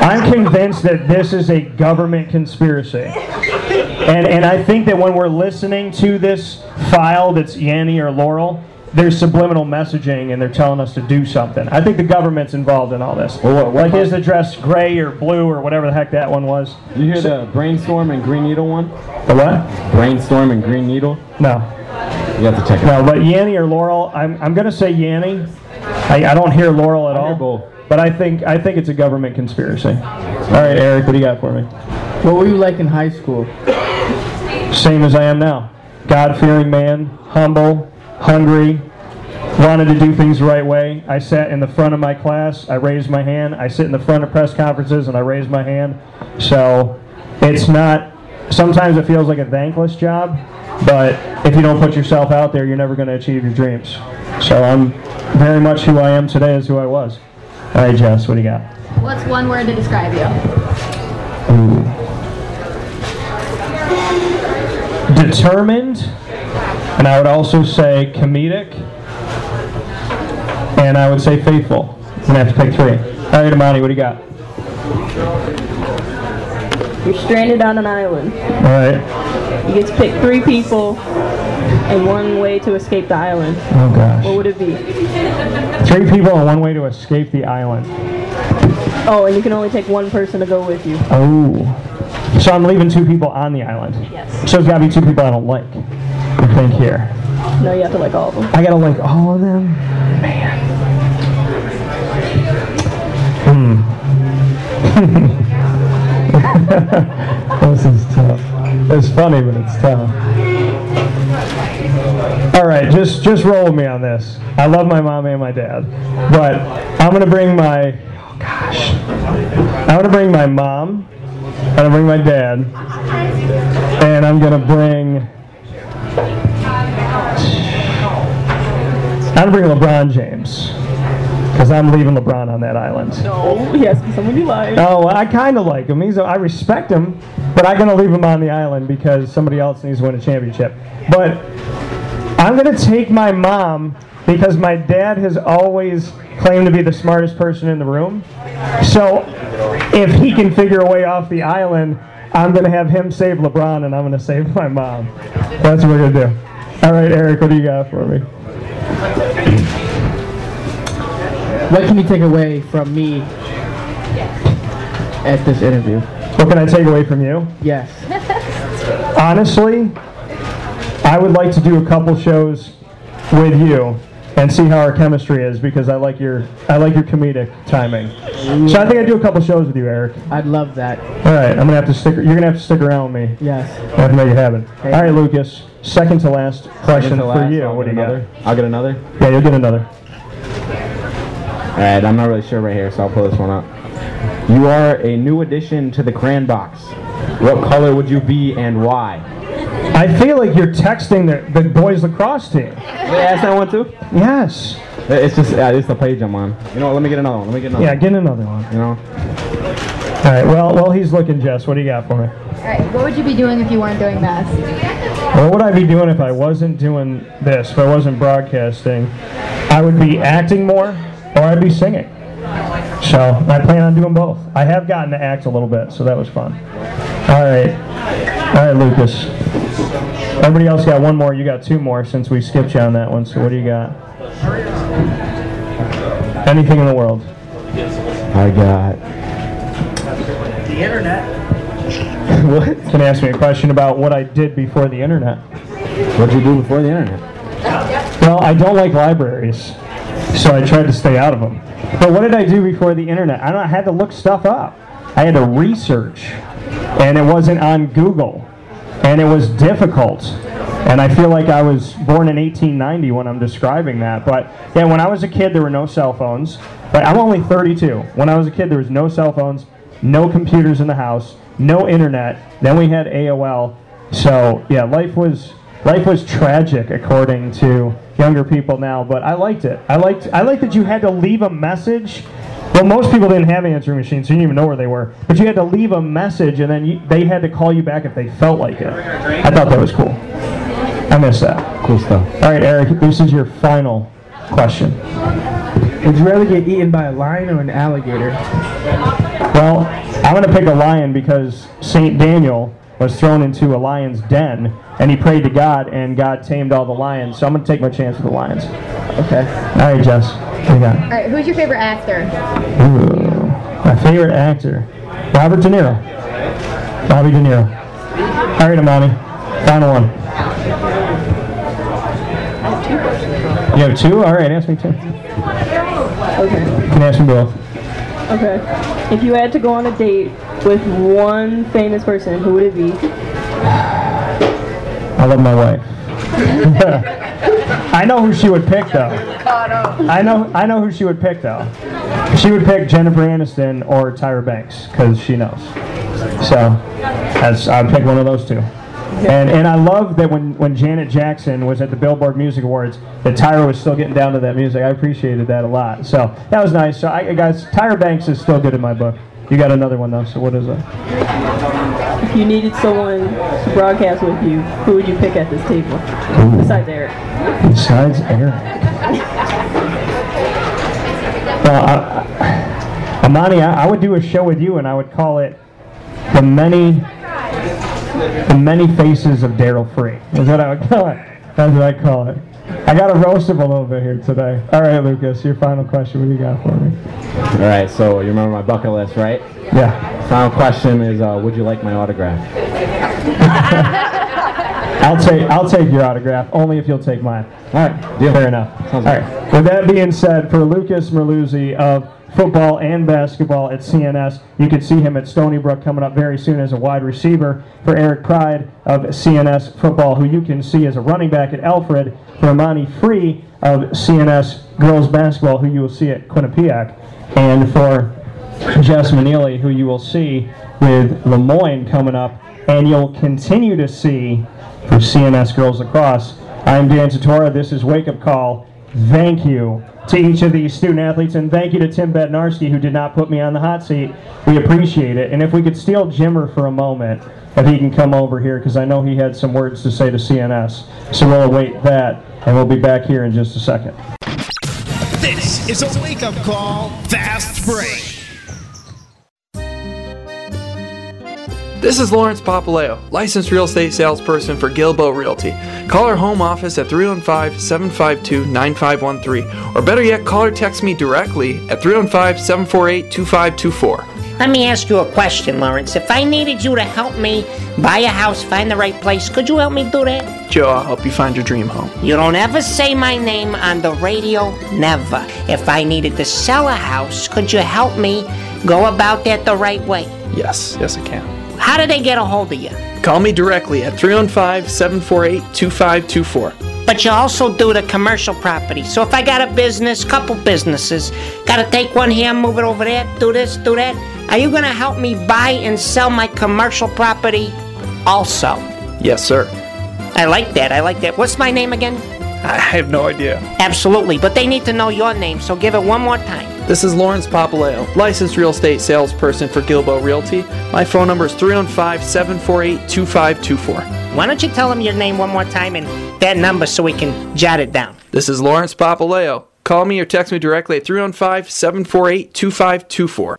I'm convinced that this is a government conspiracy. And, and I think that when we're listening to this file that's Yanny or Laurel, there's subliminal messaging and they're telling us to do something. I think the government's involved in all this. like his address gray or blue or whatever the heck that one was. Did you hear the brainstorm and Green Needle one? The what? Brainstorm and Green Needle? No. You have to check it No, out. but Yanny or Laurel, I'm, I'm going to say Yanny. I, I don't hear Laurel at all. But I think I think it's a government conspiracy. All right, Eric, what do you got for me? What were you like in high school? Same as I am now. God-fearing man, humble, hungry, wanted to do things the right way. I sat in the front of my class. I raised my hand. I sit in the front of press conferences and I raise my hand. So it's not. Sometimes it feels like a thankless job, but if you don't put yourself out there, you're never going to achieve your dreams. So I'm very much who I am today is who I was. All right, Jess, what do you got? What's one word to describe you? determined, and I would also say comedic, and I would say faithful. I'm gonna have to pick three. All right, Amani, what do you got? You're stranded on an island. All right. You get to pick three people and one way to escape the island. Oh gosh. What would it be? Three people and one way to escape the island. Oh, and you can only take one person to go with you. Oh. So I'm leaving two people on the island. Yes. So it's gotta be two people I don't like. I here. No, you have to like all of them. I gotta like all of them. Man. Hmm. this is tough. It's funny, but it's tough. All right, just just roll with me on this. I love my mom and my dad, but I'm gonna bring my. Oh gosh. I'm gonna bring my mom. I'm gonna bring my dad, and I'm gonna bring. I'm gonna bring LeBron James, because I'm leaving LeBron on that island. No, he has to be someone you like. Oh, I kind of like him. He's a, I respect him, but I'm gonna leave him on the island because somebody else needs to win a championship. But I'm gonna take my mom because my dad has always claimed to be the smartest person in the room. So if he can figure a way off the island, I'm gonna have him save LeBron, and I'm gonna save my mom. That's what we're gonna do. All right, Eric, what do you got for me? What can you take away from me at this interview? What can I take away from you? Yes. Honestly, I would like to do a couple shows with you and see how our chemistry is because I like your I like your comedic timing. So I think I'd do a couple shows with you, Eric. I'd love that. All right, I'm gonna have to stick. You're gonna have to stick around with me. Yes. I have to make it happen. All right, Lucas. Second to last question to for you. I'll What do you another. got? I'll get another. Yeah, you'll get another. All right, I'm not really sure right here, so I'll pull this one up. You are a new addition to the Cran Box. What color would you be and why? I feel like you're texting the, the boys lacrosse team. Yeah, that's that one too. Yes. It's just uh, it's the page I'm on. You know, what, let me get another one. Let me get another. Yeah, one. get another one. You know. All right. Well, well, he's looking, Jess. What do you got for me? All right, what would you be doing if you weren't doing this? What would I be doing if I wasn't doing this? If I wasn't broadcasting, I would be acting more, or I'd be singing. So I plan on doing both. I have gotten to act a little bit, so that was fun. All right, all right, Lucas. Everybody else got one more. You got two more since we skipped you on that one. So what do you got? Anything in the world? I got. The internet. what? Can you ask me a question about what I did before the internet? What did you do before the internet? Well, I don't like libraries, so I tried to stay out of them. But what did I do before the internet? I don't. I had to look stuff up. I had to research, and it wasn't on Google, and it was difficult. And I feel like I was born in 1890 when I'm describing that. But yeah, when I was a kid, there were no cell phones. But I'm only 32. When I was a kid, there was no cell phones, no computers in the house, no internet. Then we had AOL. So yeah, life was life was tragic according to younger people now. But I liked it. I liked I liked that you had to leave a message Well, most people didn't have answering machines, so you didn't even know where they were. But you had to leave a message, and then you, they had to call you back if they felt like it. I thought that was cool. I missed that. Cool stuff. All right, Eric, this is your final question. Would you rather get eaten by a lion or an alligator? Well, I'm going to pick a lion because St. Daniel was thrown into a lion's den, and he prayed to God, and God tamed all the lions. So I'm going to take my chance with the lions. Okay. All right, Jess. What you got? All right, who's your favorite actor? Ooh, my favorite actor, Robert De Niro. Bobby De Niro. All right, Amani. Final one. You have two? All right, ask me two. You Okay. can ask me both. Okay. If you had to go on a date with one famous person, who would it be? I love my wife. I know who she would pick, though. I know, I know who she would pick, though. She would pick Jennifer Aniston or Tyra Banks because she knows. So, that's I'd pick one of those two. And and I love that when, when Janet Jackson was at the Billboard Music Awards, that Tyra was still getting down to that music. I appreciated that a lot. So that was nice. So I guys, Tyra Banks is still good in my book. You got another one though. So what is it? If you needed someone to broadcast with you, who would you pick at this table? Ooh. Besides Eric. Besides Eric. Well, I, Amani, I, I would do a show with you, and I would call it the many, the many faces of Daryl Free. Is what I call it. That's what I call it. I got to roast him a little bit here today. All right, Lucas, your final question. What do you got for me? All right, so you remember my bucket list, right? Yeah. Final question is, uh, would you like my autograph? I'll take I'll take your autograph only if you'll take mine. All right, deal. Fair enough. Sounds All right. With that being said, for Lucas Merluzzi of football and basketball at CNS, you can see him at Stony Brook coming up very soon as a wide receiver. For Eric Pride of CNS football, who you can see as a running back at Alfred. For Amani Free of CNS girls basketball, who you will see at Quinnipiac, and for Jess Manili, who you will see with Lemoyne coming up, and you'll continue to see for CNS Girls Lacrosse. I'm Dan Tortora. This is Wake Up Call. Thank you to each of these student athletes, and thank you to Tim Bednarski, who did not put me on the hot seat. We appreciate it. And if we could steal Jimmer for a moment, if he can come over here, because I know he had some words to say to CNS. So we'll await that, and we'll be back here in just a second. This is a wake up call. Fast break. This is Lawrence Papaleo, licensed real estate salesperson for Gilbo Realty. Call our home office at 315 752 9513, or better yet, call or text me directly at 315 748 2524. Let me ask you a question, Lawrence. If I needed you to help me buy a house, find the right place, could you help me do that? Joe, I'll help you find your dream home. You don't ever say my name on the radio, never. If I needed to sell a house, could you help me go about that the right way? Yes, yes, I can. How do they get a hold of you? Call me directly at 315 748 2524. But you also do the commercial property. So if I got a business, couple businesses, gotta take one here, move it over there, do this, do that. Are you gonna help me buy and sell my commercial property also? Yes, sir. I like that. I like that. What's my name again? I have no idea. Absolutely, but they need to know your name, so give it one more time. This is Lawrence Papaleo, licensed real estate salesperson for Gilbo Realty. My phone number is 315 748 2524. Why don't you tell them your name one more time and that number so we can jot it down? This is Lawrence Papaleo. Call me or text me directly at 315 748 2524.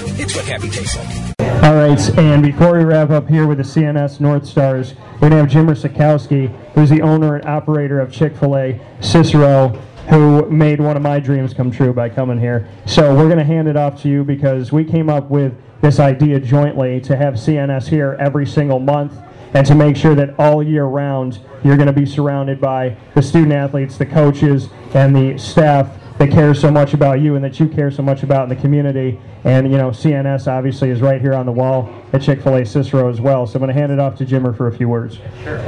It's what happy tastes like. All right, and before we wrap up here with the CNS North Stars, we're going to have Jimmer Sikowski, who's the owner and operator of Chick fil A Cicero, who made one of my dreams come true by coming here. So we're going to hand it off to you because we came up with this idea jointly to have CNS here every single month and to make sure that all year round you're going to be surrounded by the student athletes, the coaches, and the staff that cares so much about you and that you care so much about in the community. And, you know, CNS obviously is right here on the wall at Chick fil A Cicero as well. So I'm going to hand it off to Jimmer for a few words. Sure.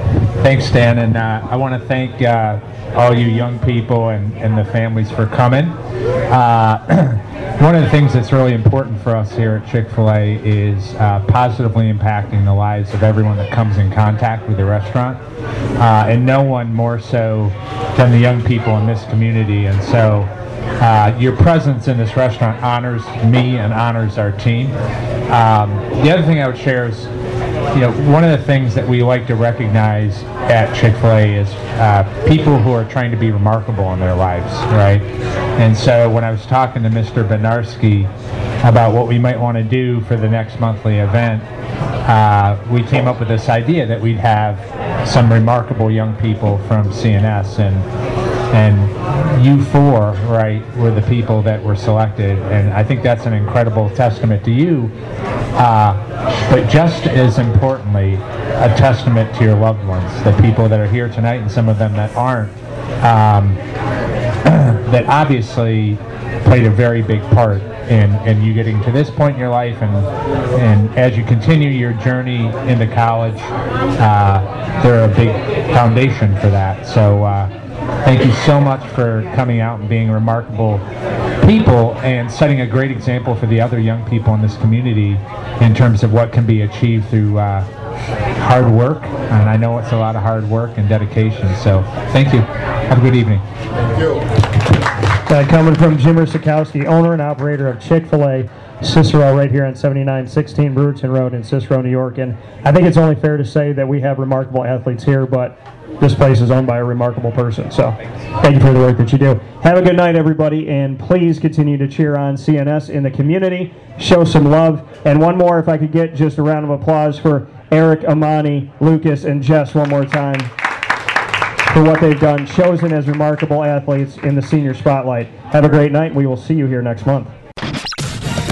Thanks, Dan, and uh, I want to thank uh, all you young people and, and the families for coming. Uh, one of the things that's really important for us here at Chick-fil-A is uh, positively impacting the lives of everyone that comes in contact with the restaurant, uh, and no one more so than the young people in this community. And so uh, your presence in this restaurant honors me and honors our team. Um, the other thing I would share is you know, one of the things that we like to recognize at Chick-fil-A is uh, people who are trying to be remarkable in their lives, right? And so when I was talking to Mr. Bednarski about what we might want to do for the next monthly event, uh, we came up with this idea that we'd have some remarkable young people from CNS and and you four, right, were the people that were selected, and I think that's an incredible testament to you. Uh, but just as importantly, a testament to your loved ones, the people that are here tonight, and some of them that aren't, um, that obviously played a very big part in, in you getting to this point in your life, and and as you continue your journey into college, uh, they're a big foundation for that. So. Uh, Thank you so much for coming out and being remarkable people and setting a great example for the other young people in this community in terms of what can be achieved through uh, hard work. And I know it's a lot of hard work and dedication. So thank you. Have a good evening. Thank you. Uh, coming from Jimmer Sikowski, owner and operator of Chick-fil-A Cicero right here on 7916 Brewerton Road in Cicero, New York. And I think it's only fair to say that we have remarkable athletes here, but this place is owned by a remarkable person. So thank you for the work that you do. Have a good night, everybody, and please continue to cheer on CNS in the community. Show some love. And one more, if I could get just a round of applause for Eric, Amani, Lucas, and Jess one more time for what they've done, chosen as remarkable athletes in the senior spotlight. Have a great night. We will see you here next month.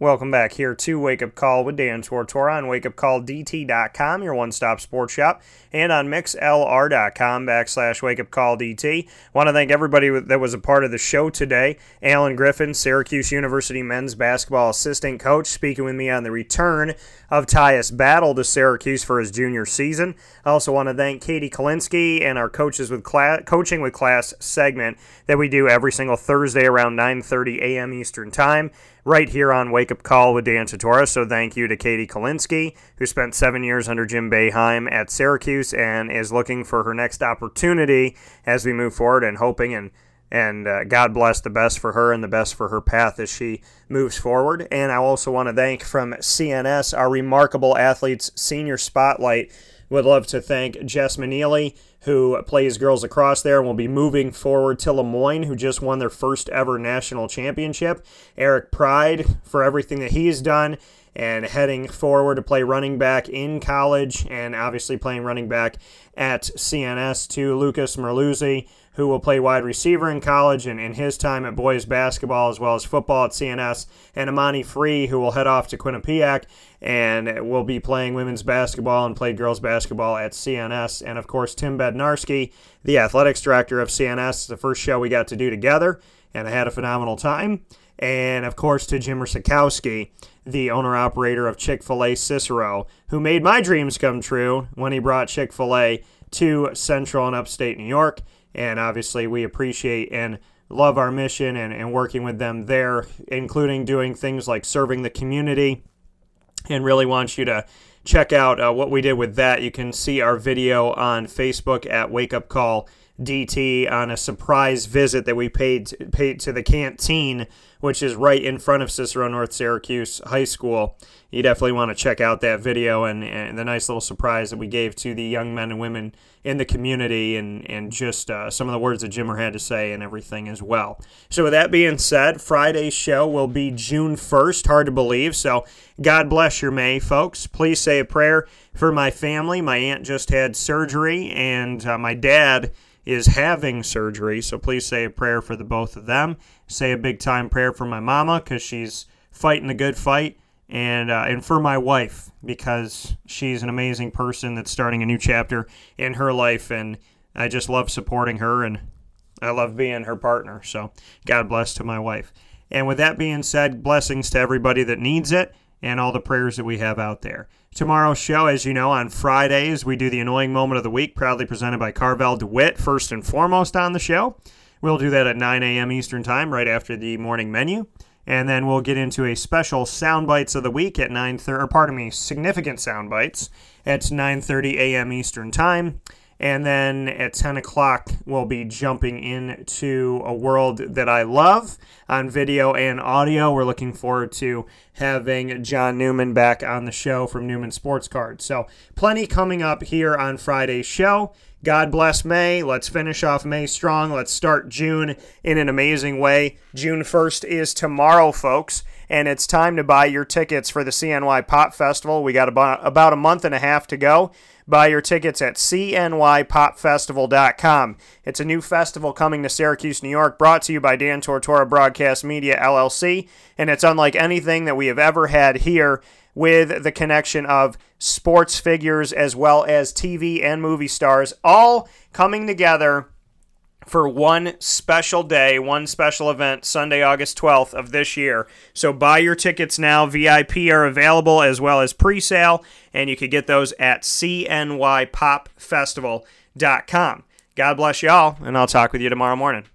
Welcome back here to Wake Up Call with Dan Tortora on wakeupcalldt.com, your one-stop sports shop, and on mixlr.com backslash wakeupcalldt. Want to thank everybody that was a part of the show today. Allen Griffin, Syracuse University men's basketball assistant coach, speaking with me on the return of Tyus Battle to Syracuse for his junior season. I also want to thank Katie Kalinsky and our coaches with class, coaching with class segment that we do every single Thursday around 9:30 a.m. Eastern Time right here on Wake Up Call with Dan Tortora. So thank you to Katie Kalinsky, who spent seven years under Jim Boeheim at Syracuse and is looking for her next opportunity as we move forward and hoping and and uh, God bless the best for her and the best for her path as she moves forward. And I also want to thank from CNS our remarkable athletes senior spotlight. Would love to thank Jess Manili, who plays girls lacrosse there and will be moving forward to Le Moyne, who just won their first ever national championship. Eric Pride for everything that he's done and heading forward to play running back in college and obviously playing running back at CNS to Lucas Merluzzi who will play wide receiver in college and in his time at boys basketball as well as football at CNS, and Amani Free, who will head off to Quinnipiac and will be playing women's basketball and play girls basketball at CNS. And of course, Tim Bednarski, the athletics director of CNS, the first show we got to do together, and I had a phenomenal time. And of course, to Jim Sikowski, the owner operator of Chick fil A Cicero, who made my dreams come true when he brought Chick fil A to central and upstate New York. And obviously, we appreciate and love our mission and, and working with them there, including doing things like serving the community. And really want you to check out uh, what we did with that. You can see our video on Facebook at Wake Up Call DT on a surprise visit that we paid paid to the canteen, which is right in front of Cicero North Syracuse High School. You definitely want to check out that video and, and the nice little surprise that we gave to the young men and women in the community and, and just uh, some of the words that Jimmer had to say and everything as well. So, with that being said, Friday's show will be June 1st. Hard to believe. So, God bless your May, folks. Please say a prayer for my family. My aunt just had surgery, and uh, my dad is having surgery. So please say a prayer for the both of them. Say a big time prayer for my mama because she's fighting a good fight, and uh, and for my wife because she's an amazing person that's starting a new chapter in her life, and I just love supporting her and I love being her partner. So God bless to my wife. And with that being said, blessings to everybody that needs it and all the prayers that we have out there. Tomorrow's show, as you know, on Fridays, we do the annoying moment of the week, proudly presented by Carvel DeWitt, first and foremost on the show. We'll do that at 9 a.m. Eastern Time, right after the morning menu. And then we'll get into a special sound bites of the week at 9:30, or pardon me, significant sound bites at 9:30 a.m. Eastern Time. And then at 10 o'clock, we'll be jumping into a world that I love on video and audio. We're looking forward to having John Newman back on the show from Newman Sports Cards. So, plenty coming up here on Friday's show. God bless May. Let's finish off May strong. Let's start June in an amazing way. June 1st is tomorrow, folks, and it's time to buy your tickets for the CNY Pop Festival. We got about, about a month and a half to go. Buy your tickets at cnypopfestival.com. It's a new festival coming to Syracuse, New York, brought to you by Dan Tortora Broadcast Media LLC, and it's unlike anything that we have ever had here with the connection of sports figures as well as TV and movie stars all coming together for one special day, one special event, Sunday, August 12th of this year. So buy your tickets now. VIP are available as well as pre sale, and you can get those at cnypopfestival.com. God bless y'all, and I'll talk with you tomorrow morning.